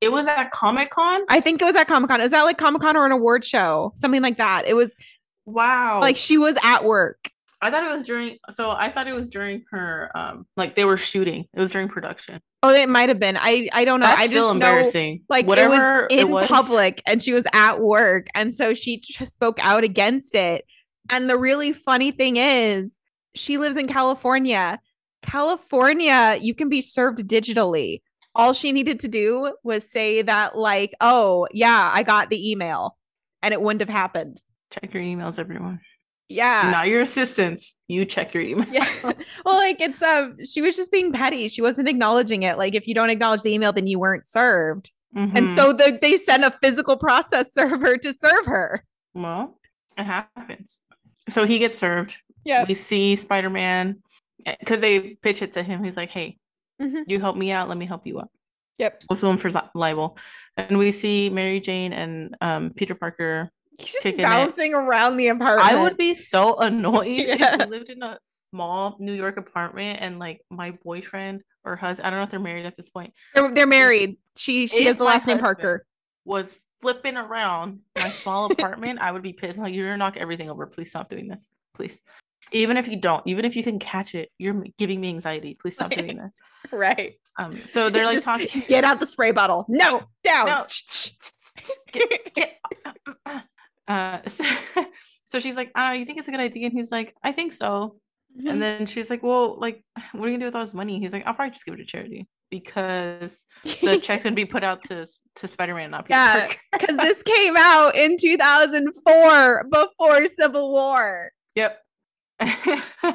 It was at Comic Con.
I think it was at Comic-Con. Is that like Comic-Con or an award show? Something like that. It was
Wow.
like she was at work.
I thought it was during. So I thought it was during her. Um, like they were shooting. It was during production.
Oh, it might have been. I I don't know.
That's
I just
still
know
embarrassing.
like
whatever
it was in public and she was at work and so she just spoke out against it and the really funny thing is she lives in california california you can be served digitally all she needed to do was say that like oh yeah i got the email and it wouldn't have happened
Check your emails, everyone.
Yeah
Not your assistants. You check your email.
yeah well like it's um she was just being petty she wasn't acknowledging it like if you don't acknowledge the email then you weren't served and
Mhm.
so the, they sent a physical process server to serve her
well, it happens. So he gets served.
yeah
We see Spider Man because they pitch it to him. He's like, "Hey,
Mhm.
you help me out. Let me help you out."
Yep.
We'll him for libel. And we see Mary Jane and um, Peter Parker.
He's just
kicking it.
bouncing around the apartment.
I would be so annoyed if
Yeah.
we lived in a small New York apartment and like my boyfriend or husband, I don't know if they're married at this point,
They're, they're married. She she
If
has the last name Parker.
was flipping around my small apartment, I would be pissed. Like, you're gonna knock everything over. Please stop doing this. Please. Even if you don't, even if you can catch it, you're giving me anxiety. Please stop doing this.
Right.
Um, so they're like
Just
talking.
Get out the spray bottle. No, down.
No. Get- get- uh, so, so she's like, "Ah, you think it's a good idea?" And he's like, "I think so."
Mm-hmm.
And then she's like, "Well, like, what are you gonna do with all this money?" He's like, "I'll probably just give it to charity because the check's gonna be put out to to Spider Man, not Peter
Yeah, because this came out in 2004 before Civil War.
Yep. so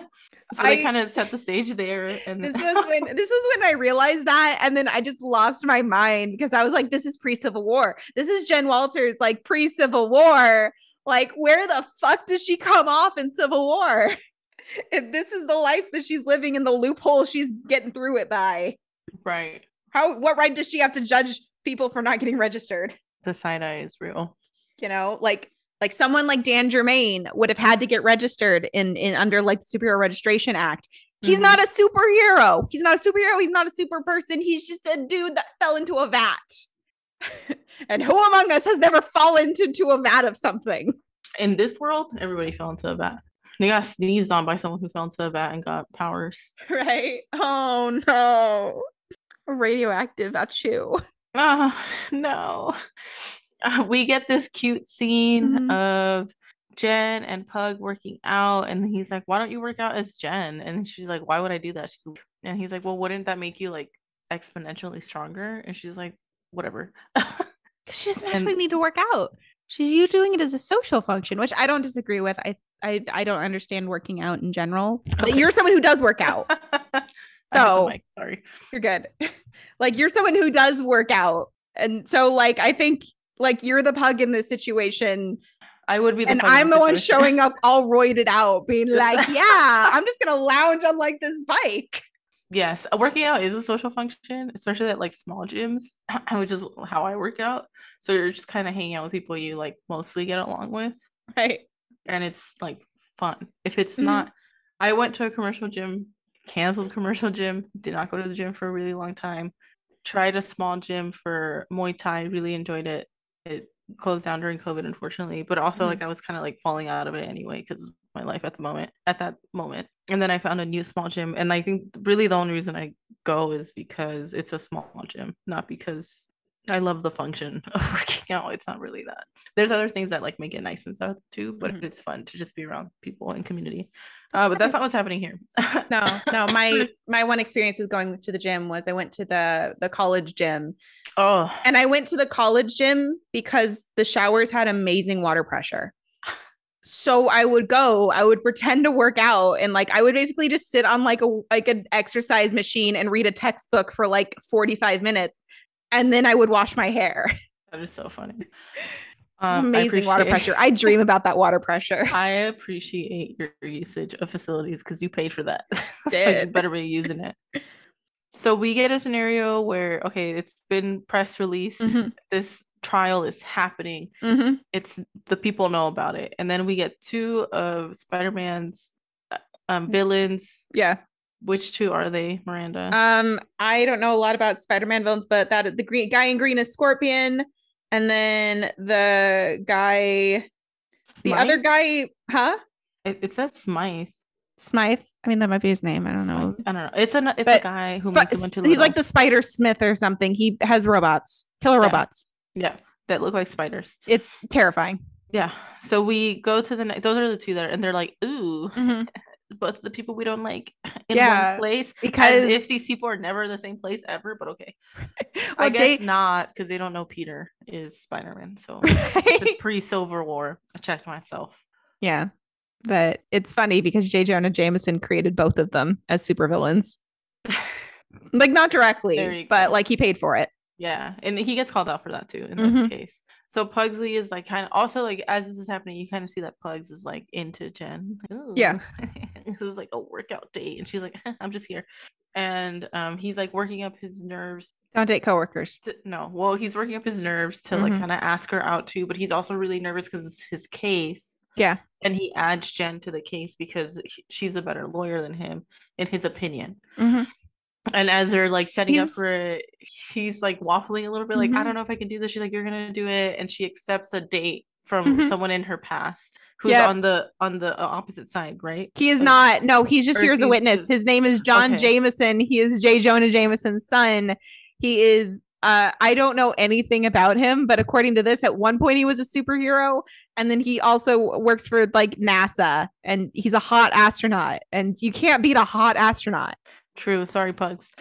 I-
they kind of set the stage there, and
This was when this was when I realized that, and then I just lost my mind because I was like, "This is pre-Civil War. This is Jen Walters, like pre-Civil War. Like, where the fuck does she come off in Civil War? if this is the life that she's living in, the loophole she's getting through it by,
right.
how what right does she have to judge people for not getting registered?
The side eye is real.
You know, like like someone like Dan Germain would have had to get registered in in under like the Superhero Registration Act. He's
Mhm.
not a superhero. He's not a superhero. He's not a super person. He's just a dude that fell into a vat. and who among us has never fallen into a vat of something?
In this world, everybody fell into a vat. They got sneezed on by someone who fell into a vat and got powers.
Right? Oh no. Radioactive at you.
Oh no. We get this cute scene
Mhm.
of Jen and Pug working out, and he's like, "Why don't you work out as Jen?" And she's like, "Why would I do that?" She's and he's like, "Well, wouldn't that make you like exponentially stronger?" And she's like, "Whatever."
She doesn't
And-
actually need to work out. She's you doing it as a social function, which I don't disagree with. I I, I don't understand working out in general. But
Okay.
you're someone who does work out.
I hit the
So-
mic, sorry.
You're good. like you're someone who does work out. And so like I think like you're the pug in this situation
I would be the
and I'm
the
the one showing up all roided out being like, "Yeah, I'm just going to lounge on like this bike."
Yes, working out is a social function, especially at like small gyms, which is how I work out. So you're just kind of hanging out with people you like mostly get along with,
Right.
and it's like fun. If it's
Mhm.
not, I went to a commercial gym, canceled commercial gym, did not go to the gym for a really long time. Tried a small gym for Muay Thai, really enjoyed it. It closed down during COVID, unfortunately, but also
Mhm.
like I was kind of like falling out of it anyway because my life at the moment, at that moment. and then I found a new small gym. And I think really the only reason I go is because it's a small gym, not because I love the function of working out. It's not really that. There's other things that like make it nice and stuff too, but
Mhm.
it's fun to just be around people and community. Uh, but that's not what's happening here.
No, no. My my one experience with going to the gym was I went to the the college gym,
oh,
and I went to the college gym because the showers had amazing water pressure. So I would go, I would pretend to work out, and like I would basically just sit on like a like an exercise machine and read a textbook for like forty five minutes, and then I would wash my hair.
that is so funny. Um,
amazing water pressure. I dream about that water pressure.
I appreciate your usage of facilities because you paid for that. so you
Did.
better be using it. So we get a scenario where okay, it's been press released.
Mhm.
This trial is happening.
Mhm.
It's the people know about it, and then we get two of Spider-Man's uh, um, villains.
Yeah.
Which two are they, Miranda?
Um, I don't know a lot about Spider-Man villains, but that the green guy in green is Scorpion, and then the guy, the other guy, huh?
It, it says Smythe.
Smythe. I mean, that might be his name. I don't know.
Smythe? I don't know. It's a it's a guy who
But
makes him into
he's like the Spider Smith or something. He has robots, killer
Yeah.
robots.
yeah that look like spiders.
It's terrifying.
Yeah. So we go to the ne- those are the two that are, and they're like, ooh,
Mhm.
both the people we don't like in
Yeah,
one place.
because-
as if these people are never in the same place ever, but okay. I guess
Jay,
not because they don't know Peter is Spider-Man. So it's pre-Civil War. I checked myself.
yeah, but it's funny because J. Jonah Jameson created both of them as supervillains. Like not directly, but like he paid for it.
Yeah, and he gets called out for that too in this
Mhm.
case. So Pugsley is like kind of also like as this is happening, you kind of see that Pugs is like into Jen.
Yeah.
this is like a workout date, and she's like, "I'm just here," and um, he's like working up his nerves.
Don't date coworkers.
To, no, well, he's working up his nerves to like
Mhm.
kind of ask her out too, but he's also really nervous because it's his case,
Yeah.
and he adds Jen to the case because she's a better lawyer than him, in his opinion.
Mhm.
And as they're like setting up for it, she's like waffling a little bit, like, I
Mhm.
don't know if I can do this. She's like, You're gonna do it. And she accepts a date from
Mhm.
someone in her past who's
Yep.
on the on the uh, opposite side, right?
He is
Like-
not. No, he's just here as a witness. His name is John
Okay.
Jameson. He is J. Jonah Jameson's son. He is. Uh, I don't know anything about him, but according to this, at one point he was a superhero, and then he also works for like NASA, and he's a hot astronaut. And you can't beat a hot astronaut.
True. Sorry, Pugs.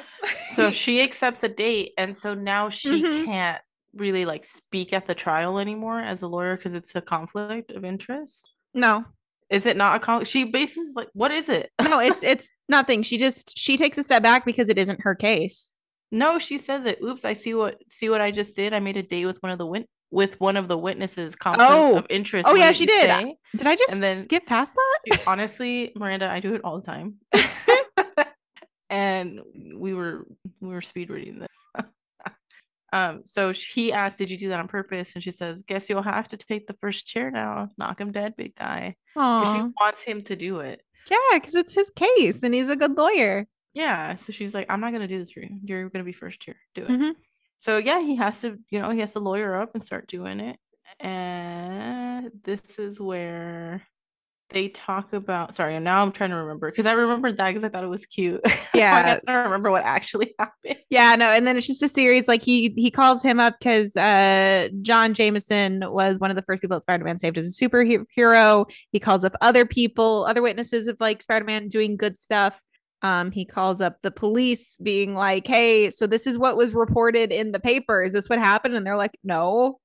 So she accepts a date, and so now she
Mhm.
can't really like speak at the trial anymore as a lawyer because it's a conflict of interest.
no,
Is it not a conflict? She bases like what is it?
no, it's it's nothing. She just she takes a step back because it isn't her case.
No, she says it. Oops, I see what see what I just did. I made a date with one of the wit- with one of the witnesses. Conflict
Oh.
of interest.
Oh, yeah, she did.
say?
Did I just
And then-
skip past that?
Honestly, Miranda, I do it all the time. and we were we were speed reading this. um, so he asked, "Did you do that on purpose?" And she says, "Guess you'll have to take the first chair now. Knock him dead, big guy." Because she wants him to do it.
Yeah, because it's his case and he's a good lawyer.
Yeah. So she's like, "I'm not gonna do this for you. You're gonna be first chair. Do it."
Mhm.
So yeah, he has to, you know, he has to lawyer up and start doing it. And this is where they talk about. Sorry, now I'm trying to remember because I remembered that because I thought it was cute.
Yeah.
I gotta remember what actually happened.
Yeah, no, and then it's just a series like he he calls him up because uh John Jameson was one of the first people that Spider-Man saved as a superhero. He calls up other people, other witnesses of like Spider-Man doing good stuff. Um, he calls up the police being like, Hey, so this is what was reported in the paper. Is this what happened? And they're like, No,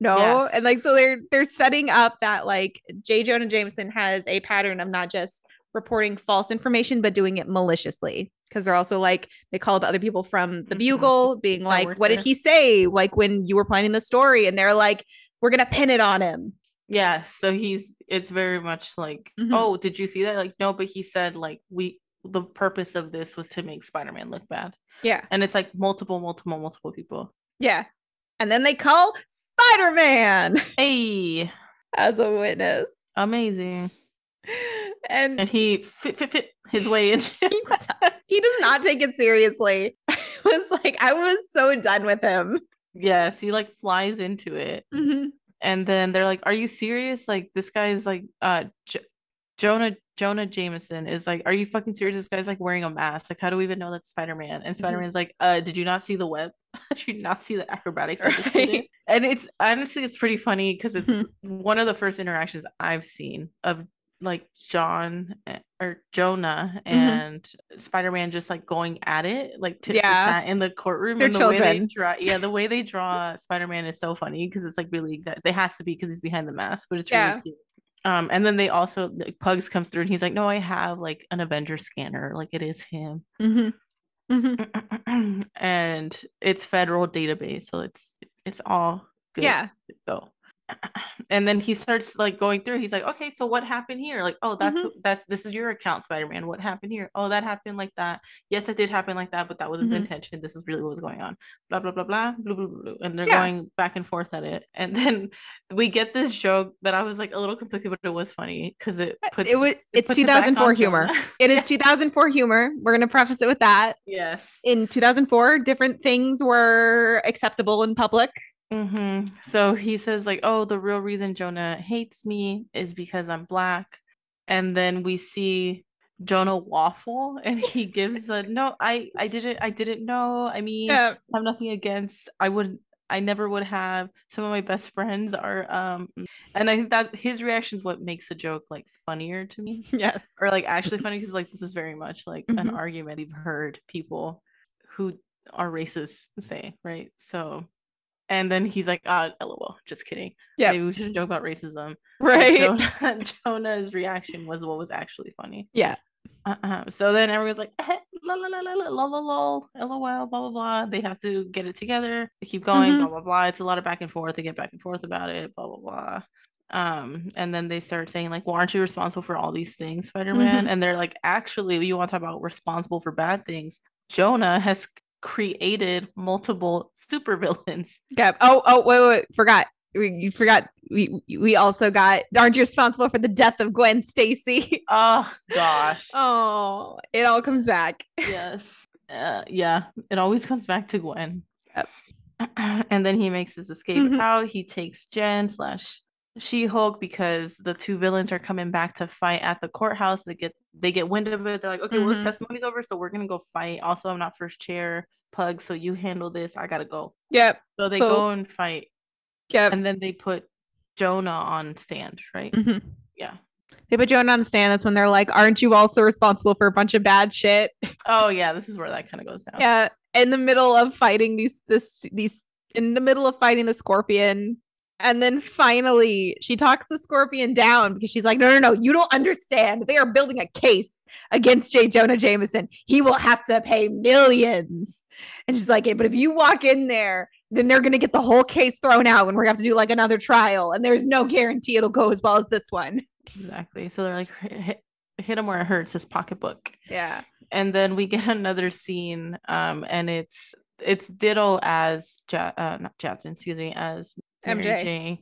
no.
Yes.
And like so they're they're setting up that like J. Jonah Jameson has a pattern of not just reporting false information, but doing it maliciously. Because they're also like, they call up other people from the
Mhm.
Bugle, being like, what did he say? Like when you were planning the story, and they're like, we're gonna pin it on him.
Yeah. So he's it's very much like,
Mhm.
oh, did you see that? Like, no, but he said like we the purpose of this was to make Spider-Man look bad.
Yeah.
And it's like multiple, multiple, multiple people.
Yeah. And then they call Spider-Man
Hey,
as a witness.
amazing.
And,
And he fit fit fit his way into
he does not take it seriously. I was like, I was so done with him.
Yes, he like flies into it.
Mhm.
And then they're like, "Are you serious? Like this guy is like uh J- Jonah Jonah Jameson is like, "Are you fucking serious? This guy's like wearing a mask. Like, how do we even know that's Spider Man?" And Spider Man's like, "Uh, did you not see the web? did you not see the acrobatics?" Right. And it's honestly, it's pretty funny because it's mm-hmm. one of the first interactions I've seen of like John eh, or Jonah mm-hmm. and mm-hmm. Spider Man just like going at it, like tit yeah. in the courtroom.
They're
and the
children.
way they draw, yeah, the way they draw Spider Man is so funny because it's like really exact. They has to be because he's behind the mask, but it's really cute. Um, and then they also like, Pugs comes through and he's like, "No, I have like an Avenger scanner. Like it is him." Mm-hmm. Mm-hmm. and it's federal database, so it's it's all good.
Yeah.
Go and then he starts like going through he's like okay so what happened here? Like oh that's mm-hmm. that's this is your account spider-man. What happened here? Oh that happened like that. Yes it did happen like that but that wasn't mm-hmm. the intention. This is really what was going on. Blah blah blah blah blah blah, blah. and they're yeah. going back and forth at it. And then we get this joke that i was like a little conflicted but it was funny because it uh, puts
it was it's 2004 it humor. It is 2004 humor. We're gonna preface it with that.
Yes.
In 2004 different things were acceptable in public
Mm-hmm. So he says, like, oh, the real reason Jonah hates me is because I'm black. And then we see Jonah waffle and he gives a no, I I didn't I didn't know. I mean, yeah. I have nothing against I would I never would have. Some of my best friends are um and I think that his reaction is what makes the joke like funnier to me.
Yes.
Or like actually funny because like this is very much like mm-hmm. an argument you've heard people who are racist say, right? So and then he's like, ah, lol, just kidding. Yeah. Maybe we should joke about racism.
Right.
Jonah, Jonah's reaction was what was actually funny.
Yeah.
Uh-huh. So then everyone's like, eh, la la la la la la lol, lol, blah blah blah. They have to get it together. They keep going, mm-hmm. blah blah blah. It's a lot of back and forth. They get back and forth about it, blah blah blah. Um, and then they start saying like, "Well, aren't you responsible for all these things, Spider-Man?" Mm-hmm. And they're like, "Actually, you want to talk about responsible for bad things? Jonah has created multiple supervillains.
Okay. Oh, oh, wait, wait, wait. forgot. We, you forgot. We we also got. Aren't you responsible for the death of Gwen Stacy?
Oh gosh.
oh, it all comes back.
Yes. Uh, yeah. It always comes back to Gwen.
Yep.
And then he makes his escape mm-hmm. out. He takes Jen slash She Hulk because the two villains are coming back to fight at the courthouse. They get they get wind of it. They're like, okay, mm-hmm. well, this testimony's over, so we're gonna go fight. Also, I'm not first chair pug, so you handle this. I gotta go.
Yep.
So they so, go and fight.
Yep.
And then they put Jonah on stand, right?
Mm-hmm.
Yeah.
They put Jonah on stand. That's when they're like, "Aren't you also responsible for a bunch of bad shit?"
Oh yeah, this is where that kind of goes down.
Yeah, in the middle of fighting these this these in the middle of fighting the scorpion and then finally, she talks the scorpion down because she's like, no, no, no, you don't understand. They are building a case against J. Jonah Jameson. He will have to pay millions. And she's like, hey, but if you walk in there, then they're going to get the whole case thrown out and we're going to have to do like another trial. And there's no guarantee it'll go as well as this one.
Exactly. So they're like, hit, hit him where it hurts, his pocketbook.
Yeah.
And then we get another scene, um, and it's it's ditto as ja- uh, not Jasmine, excuse me, as
MJ.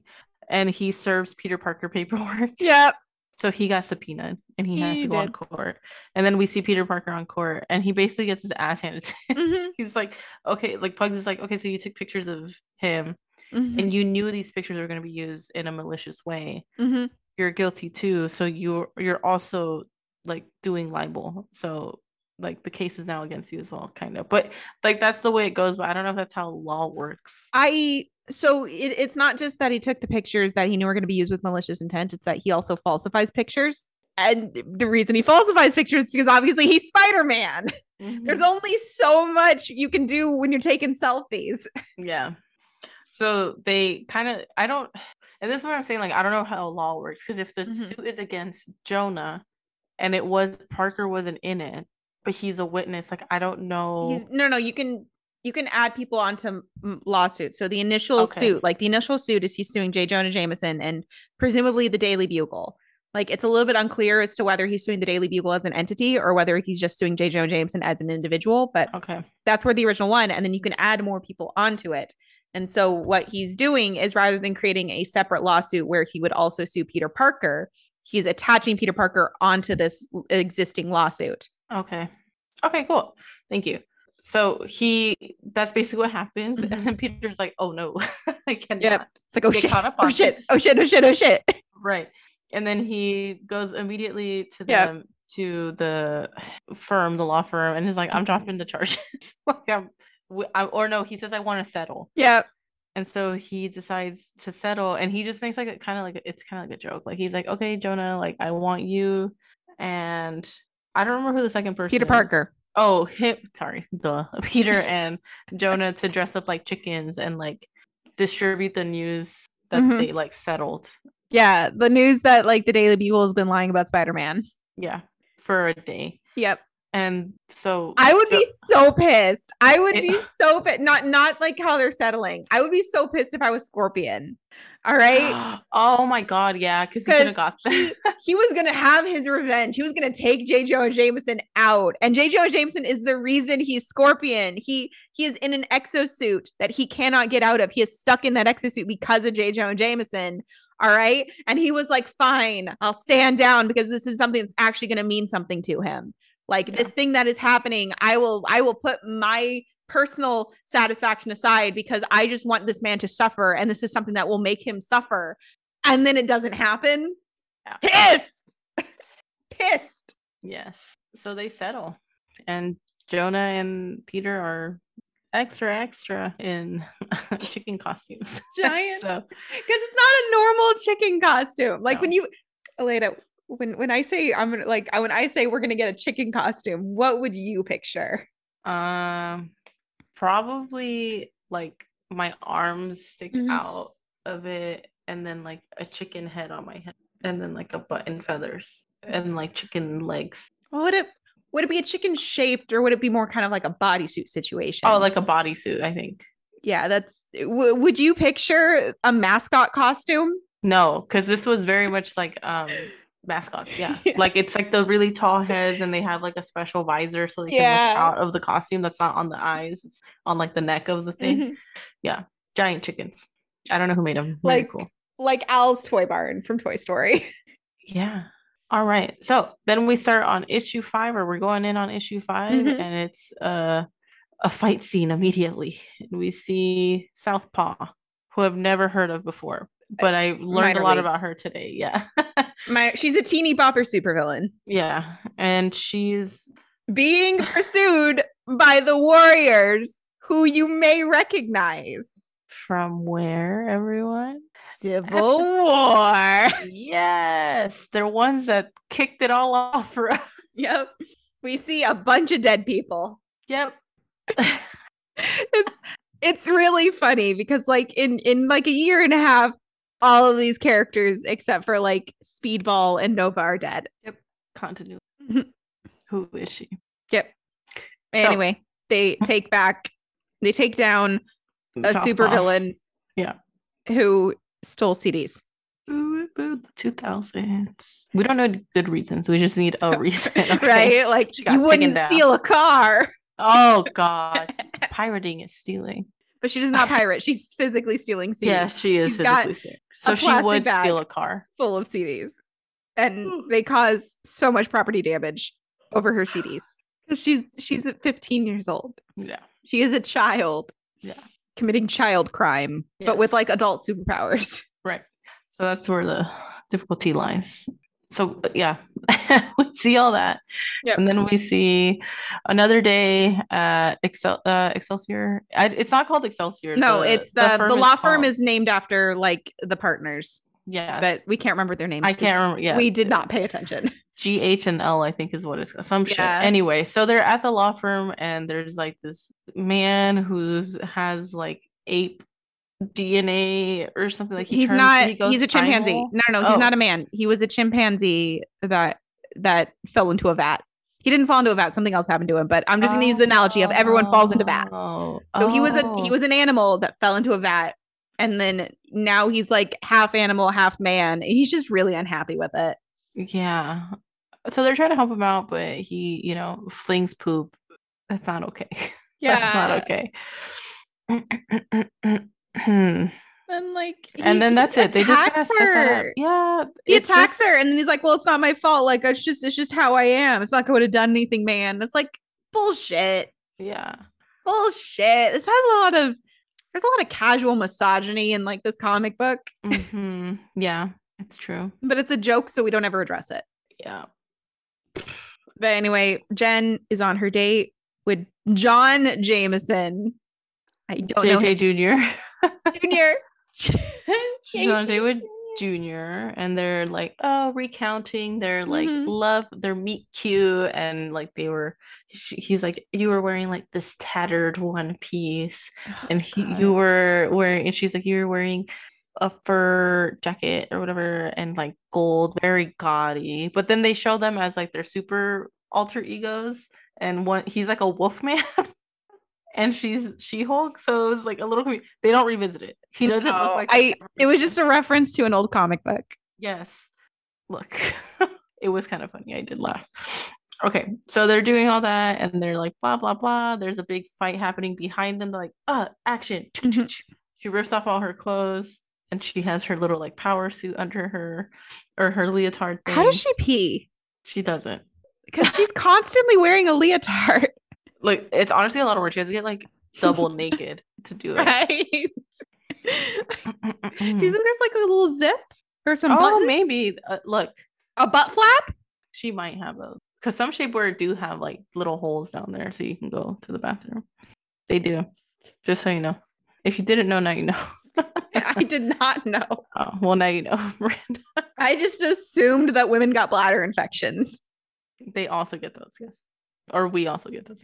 and he serves Peter Parker paperwork.
Yep.
So he got subpoenaed and he, he has to go did. on court. And then we see Peter Parker on court and he basically gets his ass handed to him. Mm-hmm. He's like, okay, like Pugs is like, okay, so you took pictures of him mm-hmm. and you knew these pictures were going to be used in a malicious way.
Mm-hmm.
You're guilty too. So you're you're also like doing libel. So like the case is now against you as well, kind of. But like that's the way it goes. But I don't know if that's how law works.
I so it, it's not just that he took the pictures that he knew were going to be used with malicious intent. It's that he also falsifies pictures. And the reason he falsifies pictures is because obviously he's Spider Man. Mm-hmm. There's only so much you can do when you're taking selfies.
Yeah. So they kind of, I don't, and this is what I'm saying. Like, I don't know how law works because if the mm-hmm. suit is against Jonah and it was Parker wasn't in it, but he's a witness. Like I don't know.
He's no, no. You can you can add people onto lawsuits. So the initial okay. suit, like the initial suit, is he's suing J. Jonah Jameson and presumably the Daily Bugle. Like it's a little bit unclear as to whether he's suing the Daily Bugle as an entity or whether he's just suing J. Jonah Jameson as an individual. But
okay,
that's where the original one, and then you can add more people onto it. And so what he's doing is rather than creating a separate lawsuit where he would also sue Peter Parker, he's attaching Peter Parker onto this existing lawsuit.
Okay. Okay, cool. Thank you. So he that's basically what happens. Mm-hmm. And then Peter's like, oh no, I cannot.
Yeah. It's like, oh shit. oh shit. Oh shit. Oh shit. Oh shit.
Right. and then he goes immediately to
Yep.
them to the firm, the law firm, and he's like, "I'm dropping the charges." like I'm, w- I, or no, he says, "I want to settle,"
Yep.
and so he decides to settle, and he just makes like a kind of like it's kind of like a joke. Like he's like, "Okay, Jonah, like I want you," and I don't remember who the second person.
Peter
is.
Parker.
Oh, hip. Sorry, the Peter and Jonah to dress up like chickens and like distribute the news that
Mhm.
they like settled.
Yeah, the news that like the Daily Bugle has been lying about Spider-Man.
Yeah, for a day.
Yep.
And so
I would be so pissed. I would
It-
be so pissed. Not not like how they're settling. I would be so pissed if I was Scorpion. All right.
oh my god, yeah, because he
'Cause
got that.
he was gonna have his revenge. He was gonna take J. Jonah Jameson out, and J. Jonah Jameson is the reason he's Scorpion. He he is in an exosuit that he cannot get out of. He is stuck in that exosuit because of J. Jonah Jameson. All right, and he was like, "Fine, I'll stand down because this is something that's actually gonna mean something to him. Like
Yeah.
this thing that is happening, I will I will put my." personal satisfaction aside because I just want this man to suffer and this is something that will make him suffer and then it doesn't happen
Yeah.
pissed pissed
yes. So they settle. And Jonah and Peter are extra extra in chicken costumes.
Giant.
so
because it's not a normal chicken costume like when you Elena when when I say I'm gonna like when I say we're gonna get a chicken costume what would you picture
Um, probably like my arms stick
Mhm.
out of it, and then like a chicken head on my head, and then like a button feathers, and like chicken legs.
would it would it be a chicken shaped or would it be more kind of like a bodysuit situation
Oh, like a bodysuit, I think.
yeah that's w- would you picture a mascot costume
No, because this was very much like um mascots. Yeah.
Yeah.
like it's like the really tall heads, and they have like a special visor so they can look out of the costume. That's not on the eyes; it's on like the neck of the thing.
Mhm.
Giant chickens. I don't know who made them. Very
Like-
cool.
like Al's toy barn from Toy Story
Yeah. All right. So then we start on issue five, or we're going in on issue 5
Mhm.
and it's uh, a fight scene immediately. And we see Southpaw, who I've never heard of before, but I learned a lot about her today. Yeah.
my she's a teeny bopper supervillain
yeah. And she's
being pursued by the warriors who you may recognize.
from where, everyone?
Civil War.
yes. They're ones that kicked it all off for us.
yep. We see a bunch of dead people.
Yep.
It's it's really funny because like in in like a year and a half all of these characters except for like Speedball and Nova are dead. Yep.
Continuity.
Mhm.
Who is she?
Yep. Anyway, they take back they take down a
Southpaw.
supervillain
Yeah.
who stole CDs.
Boo, boo, the 2000s. We don't know good reasons. We just need a reason. okay?
Right? Like you wouldn't steal a car.
Oh, God. Pirating is stealing.
But she does not pirate. She's physically stealing CDs
Yeah, she is
She's
physically sick. So she would steal a car.
full of CDs. And
Ooh.
they cause so much property damage over her CDs. 'Cause She's she's at 15 years old.
Yeah.
She is a child.
Yeah.
Committing child crime, but with like adult superpowers.
Right. So that's where the difficulty lies. So uh, yeah, we see all that,
Yep.
and then we see another day at Excel uh, Excelsior. I, it's not called Excelsior.
No, it's the the,
firm
law firm
called-
is named after like the partners,
yeah
but we can't remember their names.
I can't remember. Yeah,
We did not pay attention.
G H and L, I think is what it's some shit.
Yeah.
Anyway, so they're at the law firm and there's like this man who's has like ape DNA or something like he
he's
turns-
not
he
he's a chimpanzee. No, no, no, he's
Oh.
not a man. He was a chimpanzee that that fell into a vat. He didn't fall into a vat, something else happened to him, but I'm just gonna use the analogy of everyone falls into vats.
Oh,
So he was a he
oh.
was an animal that fell into a vat, and then now he's like half animal, half man. He's just really unhappy with it.
yeah. So they're trying to help him out, but he, you know, flings poop. That's not okay. Yeah, That's not okay. And
And like,
then that's it. They just kind of
attacks
set that up. Yeah.
He attacks
just-
her, and then he's like, "Well, it's not my fault. Like, it's just it's just how I am. It's not going to have done anything, man." It's like bullshit.
Yeah.
bullshit. This has a lot of there's a lot of casual misogyny in like this comic book.
hmm Yeah. It's true.
but it's a joke, so we don't ever address it.
Yeah.
But anyway, Jen is on her date with John Jameson. I don't know
JJ
his
Jr.
Junior.
She's on a date with Junior, and they're like, oh, recounting their like
Mhm.
love, their meet cute, and like they were. She, he's like, you were wearing like this tattered one piece,
Oh,
and he, you were wearing, and she's like, you were wearing a fur jacket or whatever, and like gold, very gaudy. But then they show them as like their super alter egos, and one he's like a wolf man. And she's She Hulk, so it was like a little. They don't revisit it. He doesn't look like
I. It was just a reference to an old comic book.
Yes. Look, it was kind of funny. I did laugh. Okay, so they're doing all that and they're like, blah, blah, blah. There's a big fight happening behind them. They're like, uh, action.
Mhm.
She rips off all her clothes and she has her little like power suit under her or her leotard thing.
How does she pee?
She doesn't.
Because she's constantly wearing a leotard,
Like, it's honestly a lot of work. She has to get like double naked to do it.
right? Do you think there's like a little zip or some?
oh,
buttons?
maybe. Uh, look,
a butt flap.
she might have those because some shapewear do have like little holes down there so you can go to the bathroom they do just so you know if you didn't know now you know
I did not know.
oh, well now you know Miranda.
I just assumed that women got bladder infections.
they also get those yes or we also get those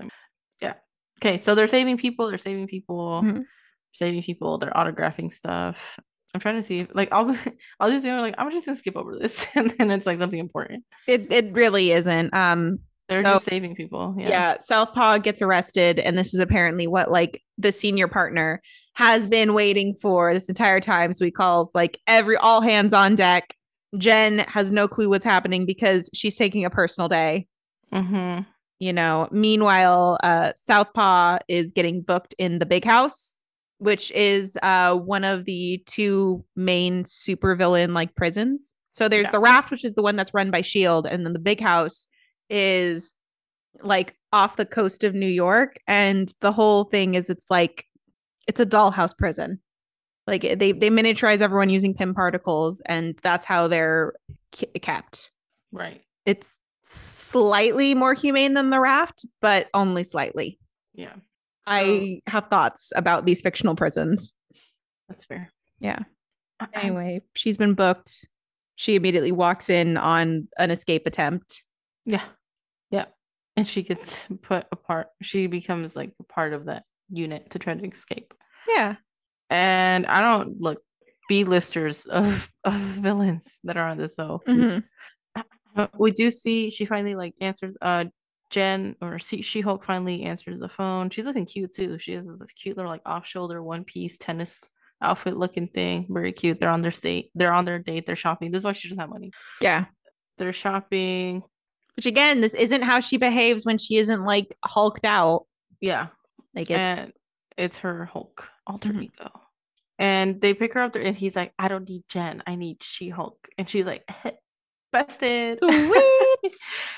yeah okay so they're saving people they're saving people
Mhm.
saving people they're autographing stuff i'm trying to see if, like i'll i'll just you know like i'm just gonna skip over this and then it's like something important
It it really isn't. Um,
they're
So-
just saving people yeah
yeah. Southpaw gets arrested, and this is apparently what like the senior partner has been waiting for this entire time. So he calls like every all hands on deck. Jen has no clue what's happening because she's taking a personal day.
mm-hmm.
You know, meanwhile, uh, Southpaw is getting booked in the big house, which is uh, one of the two main supervillain like prisons. So there's
Yeah.
the raft, which is the one that's run by Shield, and then the big house is like off the coast of New York. And the whole thing is it's like it's a dollhouse prison. Like they they miniaturize everyone using Pym particles, and that's how they're ki- kept
right
it's slightly more humane than the raft, but only slightly.
yeah So,
I have thoughts about these fictional prisons.
that's fair
Yeah. Anyway, she's been booked. She immediately walks in on an escape attempt.
Yeah. Yeah. And she gets put apart. She becomes like a part of that unit to try to escape.
Yeah.
And I don't look B-listers of, of villains that are on this show.
Mhm.
Uh, we do see she finally like answers uh Jen or She Hulk finally answers the phone. She's looking cute too. She has this cute little like off shoulder one piece tennis outfit looking thing. Very cute. They're on their date. They're on their date. They're shopping. This is why she doesn't have money.
Yeah.
They're shopping.
Which again, this isn't how she behaves when she isn't like hulked out.
Yeah.
Like it's
and it's her Hulk alter
Mhm.
ego. And they pick her up there, and he's like, "I don't need Jen. I need She Hulk." And she's like, "Busted."
Sweet.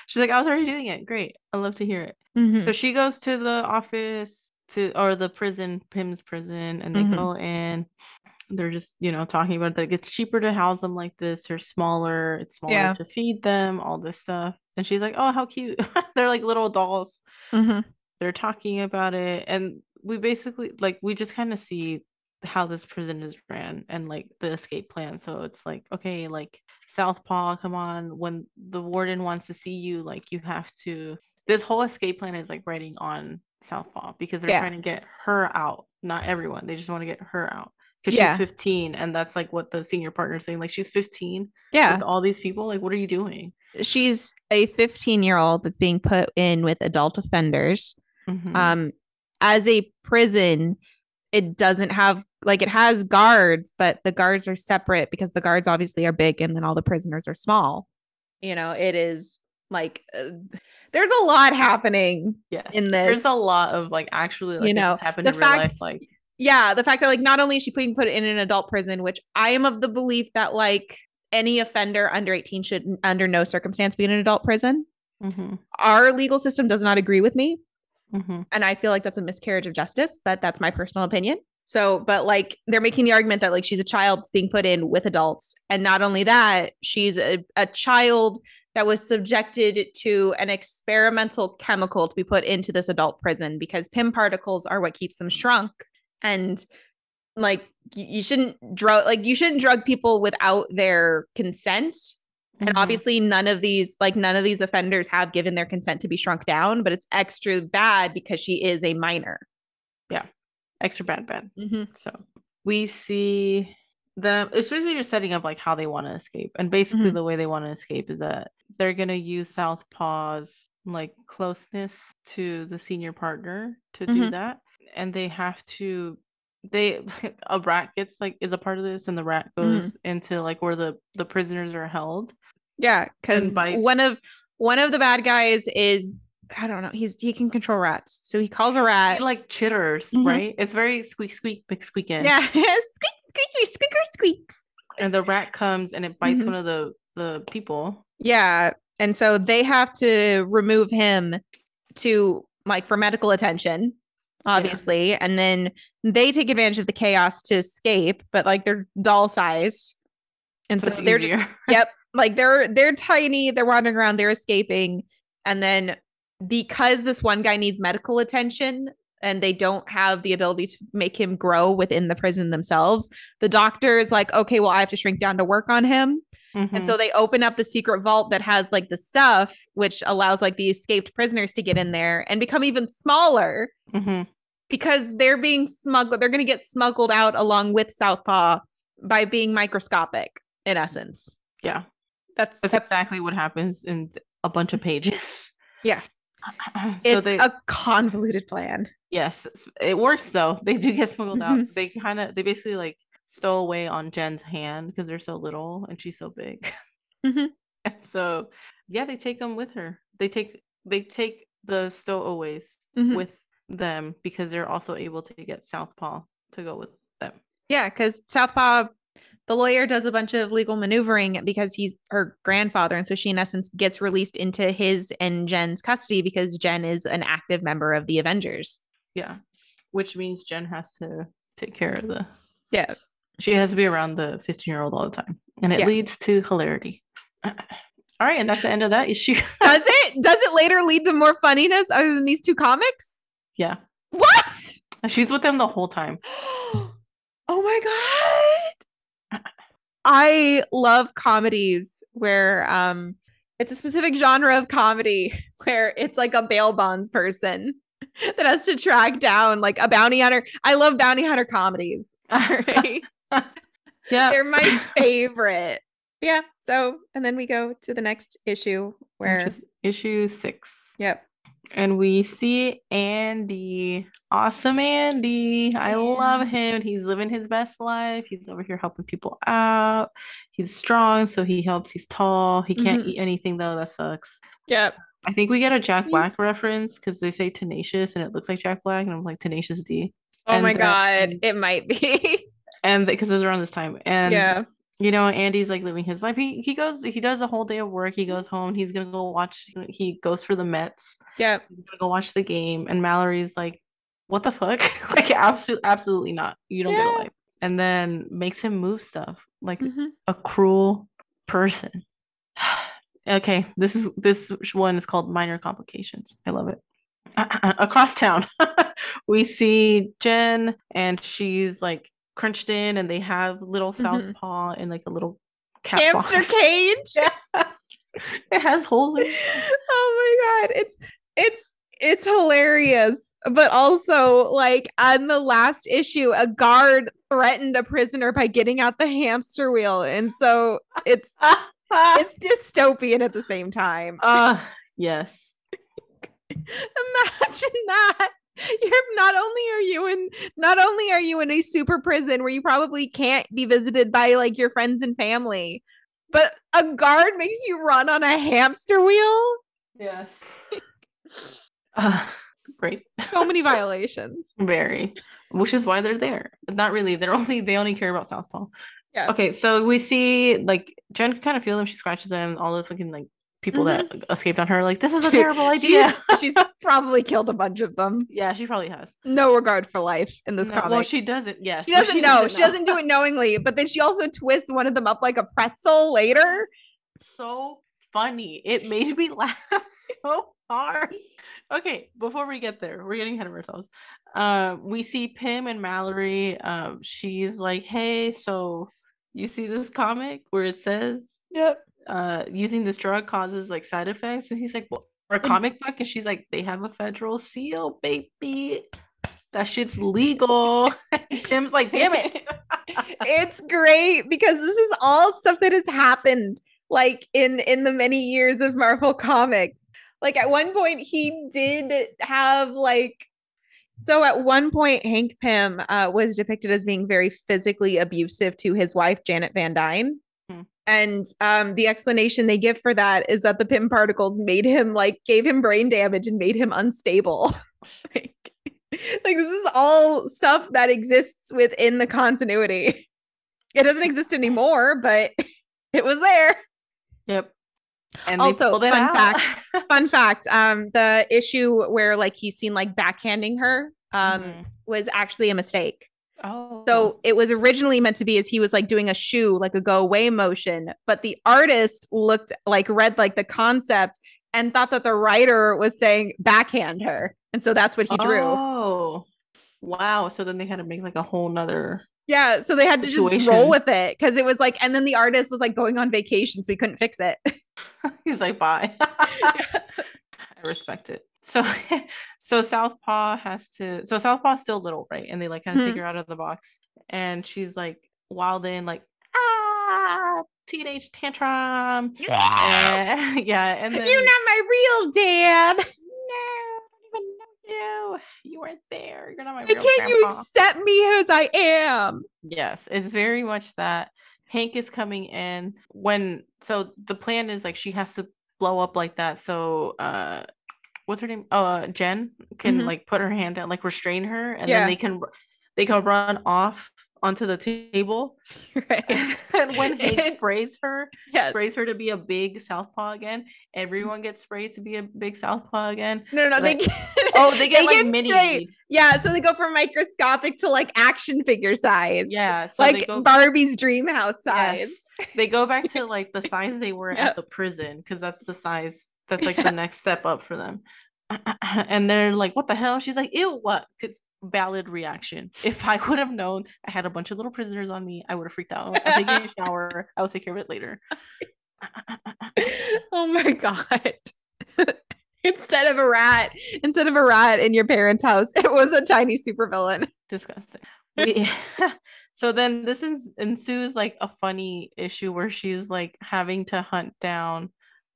she's like, "I was already doing it. Great. I love to hear it."
Mhm.
So she goes to the office to or the prison, Pym's prison, and they
Mhm.
go in. They're just, you know, talking about that it gets cheaper to house them like this. They're smaller. It's smaller
Yeah.
to feed them. All this stuff. And she's like, "Oh, how cute! They're like little dolls."
Mhm.
they're talking about it and we basically like we just kind of see how this prison is ran and like the escape plan so it's like okay like southpaw come on when the warden wants to see you like you have to this whole escape plan is like writing on southpaw because they're
Yeah.
trying to get her out not everyone they just want to get her out because
Yeah.
she's 15 and that's like what the senior partner is saying like she's 15
Yeah.
with all these people like what are you doing
She's a 15 year old that's being put in with adult offenders.
Mhm.
um as a prison it doesn't have like it has guards but the guards are separate because the guards obviously are big and then all the prisoners are small. You know it is like uh, there's a lot happening
yes
in this.
there's a lot of like actually like
You know,
happened
the
in real
fact-
life like
yeah the fact that like not only is she being put in an adult prison which i am of the belief that like any offender under 18 should under no circumstance be in an adult prison.
Mhm,
our legal system does not agree with me
mhm.
and I feel like that's a miscarriage of justice, but that's my personal opinion. So, but like they're making the argument that like she's a child that's being put in with adults. And not only that, she's a, a child that was subjected to an experimental chemical to be put into this adult prison because Pym particles are what keeps them shrunk. And like you shouldn't drug like you shouldn't drug people without their consent. Mm-hmm. And obviously none of these like none of these offenders have given their consent to be shrunk down, but it's extra bad because she is a minor.
Yeah. Extra bad bad.
Mm-hmm.
So we see them it's really just setting up like how they want to escape. And basically mm-hmm. the way they want to escape is that they're gonna use Southpaw's like closeness to the senior partner to do mm-hmm. that. And they have to they a rat gets like is a part of this and the rat mm-hmm. goes mm-hmm. into like where the the prisoners are held
yeah because one of one of the bad guys is i don't know he's he can control rats so he calls a rat
he like chitters mm-hmm. right it's very squeak squeak big squeak in
yeah squeak squeaky squeaker squeaks
and the rat comes and it bites mm-hmm. one of the the people
yeah and so they have to remove him to like for medical attention obviously. Yeah. And then they take advantage of the chaos to escape, but like they're doll sized. And so, so they're easier. just yep, like they're they're tiny, they're wandering around, they're escaping. And then because this one guy needs medical attention and they don't have the ability to make him grow within the prison themselves, the doctor is like, okay, well, I have to shrink down to work on him. Mm-hmm. And so they open up the secret vault that has like the stuff, which allows like the escaped prisoners to get in there and become even smaller
mm-hmm.
because they're being smuggled. They're going to get smuggled out along with Southpaw by being microscopic, in essence.
Yeah.
That's,
that's, that's exactly what happens in a bunch of pages.
Yeah. so it's they, a convoluted plan.
Yes, it works though. They do get smuggled out. They kind of, they basically like stow away on Jen's hand because they're so little and she's so big.
Mm-hmm.
and so, yeah, they take them with her. They take they take the stowaways mm-hmm. with them because they're also able to get Southpaw to go with them.
Yeah, because Southpaw, the lawyer does a bunch of legal maneuvering because he's her grandfather. And so she, in essence, gets released into his and Jen's custody because Jen is an active member of the Avengers.
Yeah. Which means Jen has to take care of the
yeah
she has to be around the 15 year old all the time. And it yeah. leads to hilarity. All right, and that's the end of that issue.
Does it? Does it later lead to more funniness other than these two comics?
Yeah.
What?
She's with them the whole time.
oh my god. I love comedies where um it's a specific genre of comedy where it's like a bail bonds person that has to track down like a bounty hunter. I love bounty hunter comedies. All right yeah. They're my favorite. Yeah. So, and then we go to the next issue where
issue six.
Yep.
And we see Andy. Awesome Andy. I love him. He's living his best life. He's over here helping people out. He's strong, so he helps. He's tall. He can't mm-hmm. eat anything though. That sucks.
Yep.
I think we get a Jack Black reference because they say tenacious and it looks like Jack Black, and I'm like tenacious
D. Oh and my god, it might be.
and because it was around this time and yeah you know andy's like living his life. He, he goes he does a whole day of work. He goes home. He's gonna go watch he goes for the mets.
Yeah
he's gonna go watch the game and mallory's like what the fuck? Like absolutely absolutely not. You don't yeah. get a life. And then makes him move stuff like mm-hmm. a cruel person. Okay this is this one is called minor complications. I love it. Across town we see jen and she's like crunched in and they have little mm-hmm. southpaw in like a little
cat hamster box. cage.
it has holes in
it. Oh my god. It's it's it's hilarious. But also, like on the last issue, a guard threatened a prisoner by getting out the hamster wheel. And so it's it's dystopian at the same time.
Uh yes.
Imagine that. you're not only are you in not only are you in a super prison where you probably can't be visited by like your friends and family, but a guard makes you run on a hamster wheel.
Yes. uh, great.
So many violations.
Very. Which is why they're there. Not really. They're only they only care about Southpaw. Yeah. Okay, so we see like Jen can kind of feel them. She scratches them. All the fucking like people
Mhm.
that escaped on her. Like, this is a terrible idea.
She's probably killed a bunch of them.
yeah, she probably has.
No regard for life in this
No,
comic.
well, she doesn't. Yes,
she doesn't know. She doesn't do it knowingly, but then she also twists one of them up like a pretzel later.
so funny. It made me laugh so hard. Okay, before we get there, we're getting ahead of ourselves. Um, we see Pym and Mallory. Um, she's like, "Hey, so you see this comic where it says
Yep.
Uh using this drug causes like side effects?" And he's like, "Well, or a comic book," and she's like, "They have a federal seal, baby. That shit's legal." Pym's like, "Damn it."
it's great because this is all stuff that has happened like in in the many years of Marvel comics. Like at one point he did have like so at one point Hank Pym uh, was depicted as being very physically abusive to his wife Janet Van Dyne. And um, the explanation they give for that is that the Pym particles made him like gave him brain damage and made him unstable. like, like this is all stuff that exists within the continuity. It doesn't exist anymore, but it was there.
Yep. And
Also,
they pulled it
fun
out.
Fun fact: um, the issue where like he's seen like backhanding her um
Mhm.
was actually a mistake.
Oh,
So it was originally meant to be as he was like doing a shoe, like a go away motion, but the artist looked like read like the concept and thought that the writer was saying backhand her. And so that's what he drew.
Oh, wow. So then they had to make like a whole nother.
Yeah. So they had to just roll with it because it was like, and then the artist was like going on vacation, so we couldn't fix it.
He's like, bye. I respect it. So, so Southpaw has to. So Southpaw's still little, right? And they like kind of
Mhm.
take her out of the box, and she's like wild in like ah teenage tantrum. And- yeah, and then
You're not my real dad.
no, I don't even know you. You weren't there. You're not my
Why
real
can't you accept me as I am?
Yes, it's very much that. Hank is coming in when so the plan is like she has to blow up like that so uh what's her name? Uh, Jen can
Mhm.
like put her hand down like restrain her and
Yeah.
then they can they can run off onto the table
Right.
and when Hank sprays her
yes.
sprays her to be a big southpaw again everyone gets sprayed to be a big southpaw again
No, no, no. They get,
oh they get like
get
mini
straight. Yeah, so they go from microscopic to like action figure size.
yeah so
like
go
Barbie's dream house size.
Yes. they go back to like the size they were
Yep.
at the prison because that's the size that's like
Yeah.
the next step up for them. And they're like what the hell? She's like ew what? Because valid reaction. If i would have known i had a bunch of little prisoners on me i would have freaked out. I'm taking a shower. I will take care of it later.
Oh my god. instead of a rat, instead of a rat in your parents' house, it was a tiny supervillain.
disgusting. We- so then this is ensues like a funny issue where she's like having to hunt down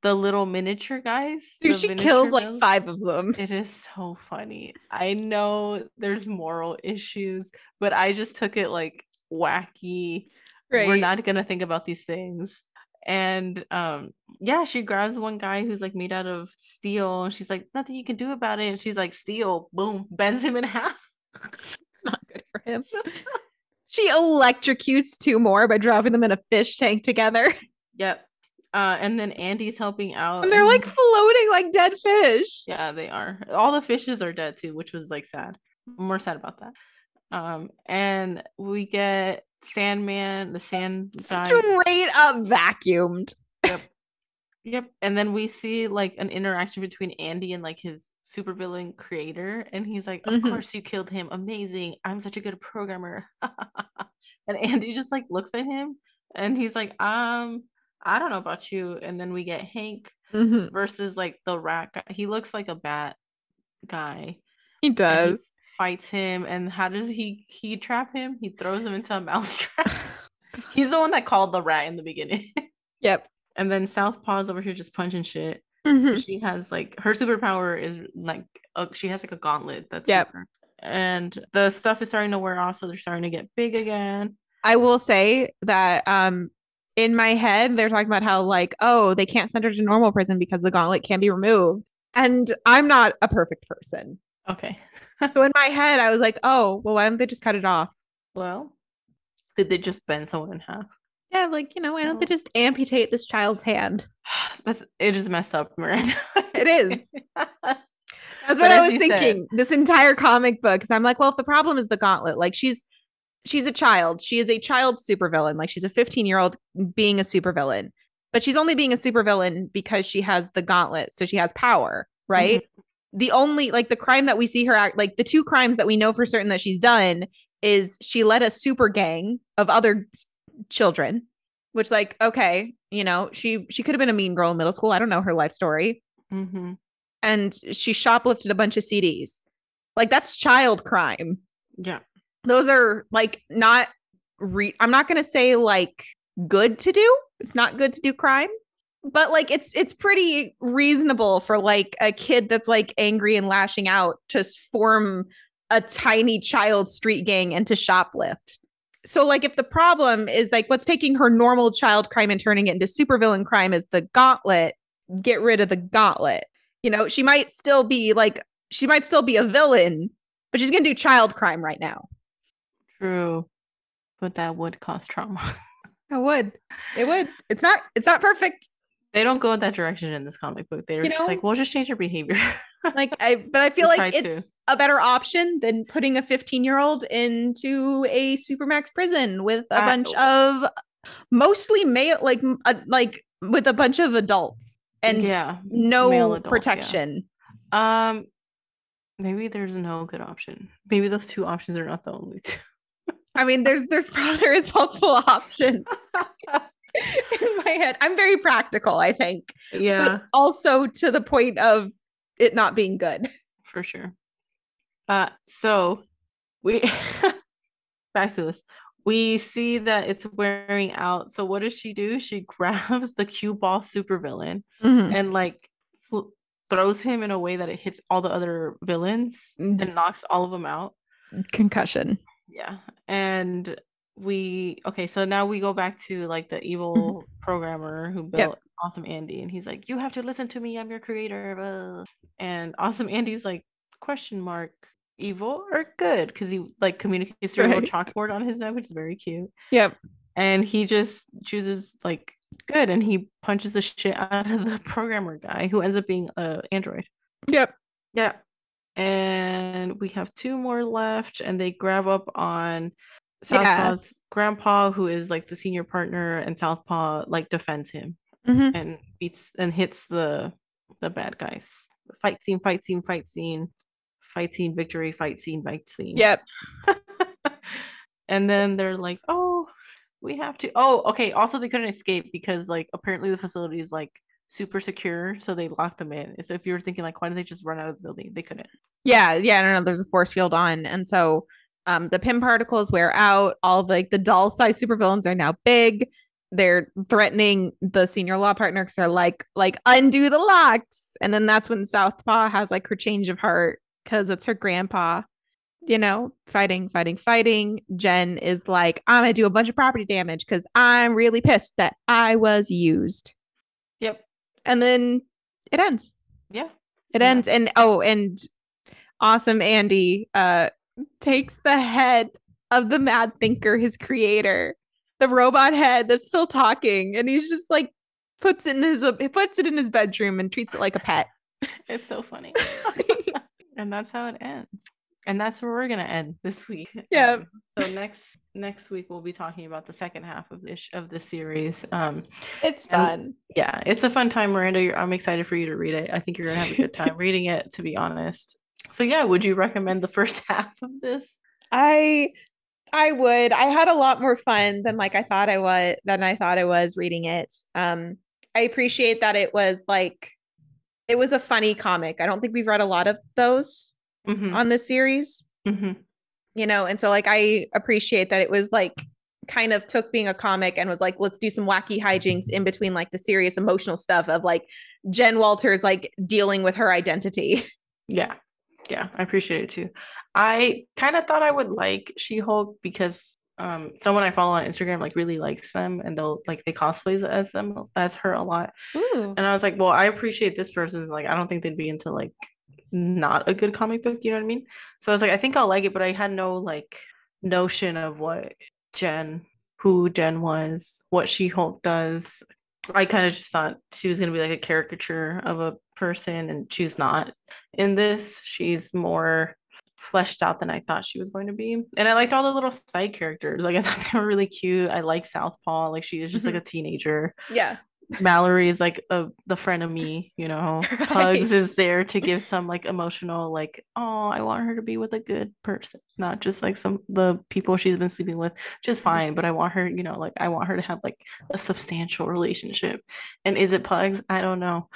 the little miniature guys
Dude, she kills like five of them.
It is so funny. I know there's moral issues, but I just took it like wacky.
Right.
We're not gonna think about these things. And um, yeah, she grabs one guy who's like made out of steel, and she's like, "Nothing you can do about it." And she's like, "Steel, boom, bends him in half."
not good for him. she electrocutes two more by dropping them in a fish tank together.
Yep. Uh, and then Andy's helping out,
And they're like floating like dead fish.
Yeah, they are. All the fishes are dead too, which was like sad. I'm more sad about that. Um, and we get Sandman, the sand guy.
Straight up vacuumed.
Yep. Yep. And then we see like an interaction between Andy and like his supervillain creator. And he's like, Of
Mhm.
course you killed him. Amazing. I'm such a good programmer. and Andy just like looks at him and he's like, um, I don't know about you. And then we get Hank
Mhm.
versus like the rat guy. He looks like a bat guy.
He does.
Fights him, and how does he he trap him? He throws him into a mouse trap. He's the one that called the rat in the beginning.
Yep.
and then Southpaw's over here just punching shit.
Mhm.
She has like her superpower is like uh, she has like a gauntlet that's
Yep.
super. And the stuff is starting to wear off, so they're starting to get big again.
I will say that um in my head they're talking about how like oh they can't send her to normal prison because the gauntlet can be removed and I'm not a perfect person.
Okay.
So in my head I was like oh well why don't they just cut it off?
Well, did they just bend someone in half?
Yeah, like, you know, why don't they just amputate this child's hand?
That's it is messed up, Miranda.
It is. That's
But
what I was
you said-
thinking. This entire comic book. Cause I'm like, well, if the problem is the gauntlet, like she's she's a child. She is a child supervillain. Like she's a 15 year old being a supervillain. But she's only being a supervillain because she has the gauntlet. So she has power, right? The only like the crime that we see her act like the two crimes that we know for certain that she's done is she led a super gang of other children, which like, okay, you know, she she could have been a mean girl in middle school. I don't know her life story
Mhm.
and she shoplifted a bunch of CDs. Like that's child crime.
Yeah.
Those are like not re- I'm not going to say like good to do. It's not good to do crime, but like it's it's pretty reasonable for like a kid that's like angry and lashing out to form a tiny child street gang and to shoplift. So like if the problem is like what's taking her normal child crime and turning it into supervillain crime is the gauntlet, get rid of the gauntlet. You know, she might still be like she might still be a villain, but she's going to do child crime right now.
True. But that would cause trauma.
It would. It would. It's not it's not perfect.
they don't go in that direction in this comic book. They're
You
just
know-
like, we'll just change your behavior.
Like I but I feel like
try to.
it's a better option than putting a 15-year-old into a supermax prison with a
I-
bunch of mostly male like uh, like with a bunch of adults and
yeah.
no
adults, yeah.
protection.
Um maybe there's no good option. Maybe those two options are not the only two.
I mean, there's there's there is multiple options in my head. I'm very practical, I think,
yeah,
but also to the point of it not being good.
for sure. Uh so we back to this. We see that it's wearing out. So what does she do? She grabs the cue ball supervillain and like fl- throws him in a way that it hits all the other villains
Mm.
and knocks all of them out.
Concussion.
Yeah. And we okay, so now we go back to like the mm-hmm. evil programmer who built Awesome Andy and he's like, You have to listen to me, I'm your creator. blah." And Awesome Andy's like, question mark, evil or good? Because he like communicates through a
Right.
little chalkboard on his neck, which is very cute.
Yep.
And he just chooses like good and he punches the shit out of the programmer guy who ends up being a android.
Yep.
Yeah. And we have two more left, and they grab up on
Yeah.
Southpaw's grandpa, who is like the senior partner, and Southpaw like defends him
Mhm.
and beats and hits the the bad guys. Fight scene, fight scene, fight scene, fight scene, victory, fight scene, fight scene.
Yep.
and then they're like, oh, we have to. Oh, okay. Also, they couldn't escape because like apparently the facility is like super secure, so they locked them in. So if you were thinking like, why did they just run out of the building? They couldn't.
Yeah. Yeah. No, no. There's a force field on, and so um, the Pym particles wear out. All the, like the doll size supervillains are now big. They're threatening the senior law partner because they're like, like undo the locks, and then that's when Southpaw has like her change of heart because it's her grandpa. You know, fighting, fighting, fighting. Jen is like, I'm gonna do a bunch of property damage because I'm really pissed that I was used. And then it ends.
Yeah.
It
Yeah.
ends and oh, and awesome Andy uh takes the head of the mad thinker, his creator, the robot head that's still talking, and he's just like puts it in his he puts it in his bedroom and treats it like a pet.
It's so funny. and that's how it ends. And that's where we're gonna end this week.
Yeah.
Um, so next next week we'll be talking about the second half of this of the series. Um
It's
And-
fun.
yeah, it's a fun time, Miranda. You're, I'm excited for you to read it. I think you're gonna have a good time reading it, to be honest. So yeah, would you recommend the first half of this?
I I would. I had a lot more fun than like I thought I was than I thought I was reading it. Um I appreciate that it was like it was a funny comic. I don't think we've read a lot of those
Mhm,
on this series.
mhm.
you know and so like i appreciate that it was like kind of took being a comic and was like let's do some wacky hijinks in between like the serious emotional stuff of like jen walters like dealing with her identity
Yeah, yeah, I appreciate it too. I kind of thought I would like She-Hulk because um someone I follow on Instagram like really likes them and they'll like they cosplays as them as her a lot.
Ooh.
And I was like, well, I appreciate this person's like, I don't think they'd be into like not a good comic book, you know what I mean? So I was like, I think I'll like it, but I had no like notion of what Jen, who Jen was, what She Hulk does. I kind of just thought she was going to be like a caricature of a person, and she's not in this. She's more fleshed out than I thought she was going to be. And I liked all the little side characters. Like I thought they were really cute. I like Southpaw. Like she is just like mm-hmm. a teenager.
Yeah.
Mallory is like a the friend of me, you know.
Right.
Hugs is there to give some like emotional, like, oh, I want her to be with a good person, not just like some the people she's been sleeping with, which is fine. But I want her, you know, like I want her to have like a substantial relationship. And is it Pugs? I don't know.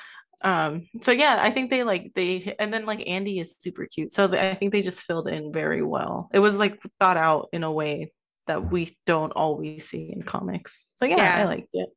Um, so yeah, I think they like they and then like Andy is super cute. So I think they just filled in very well. It was like thought out in a way that we don't always see in comics. So yeah,
Yeah.
I liked it.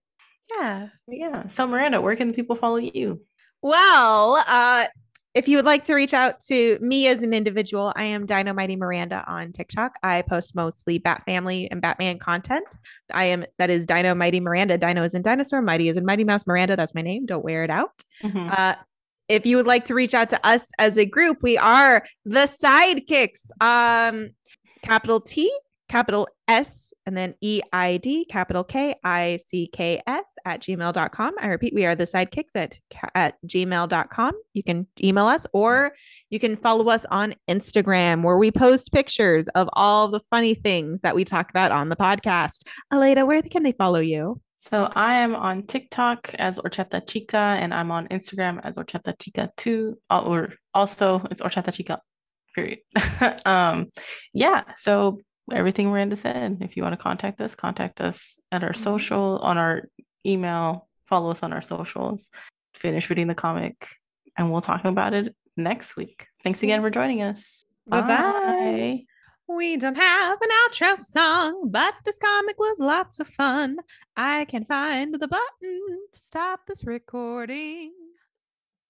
Yeah, yeah. So Miranda, where can people follow you?
Well, uh, if you would like to reach out to me as an individual, I am Dino Mighty Miranda on TikTok. I post mostly Bat Family and Batman content. I am that is Dino Mighty Miranda. Dino is in dinosaur, Mighty is in Mighty Mouse. Miranda, that's my name. Don't wear it out.
Mhm.
Uh, if you would like to reach out to us as a group, we are the Seid-Kicks. Um, capital T, capital S, and then E I D, capital K I C K S at gmail.com. I repeat, we are the Seid-Kicks at, at gmail.com. You can email us or you can follow us on Instagram where we post pictures of all the funny things that we talk about on the podcast. Aleda, where can they follow you?
So I am on TikTok as Orchata Chica, and I'm on Instagram as Orchata Chica too. uh, Or also it's Orchata Chica, period. um, yeah. So everything Miranda said. If you want to contact us, contact us at our
Mhm.
social, on our email, follow us on our socials. Finish reading the comic, and we'll talk about it next week. Thanks again for joining us.
Bye-bye.
Bye.
We don't have an outro song, but this comic was lots of fun. I can find the button to stop this recording.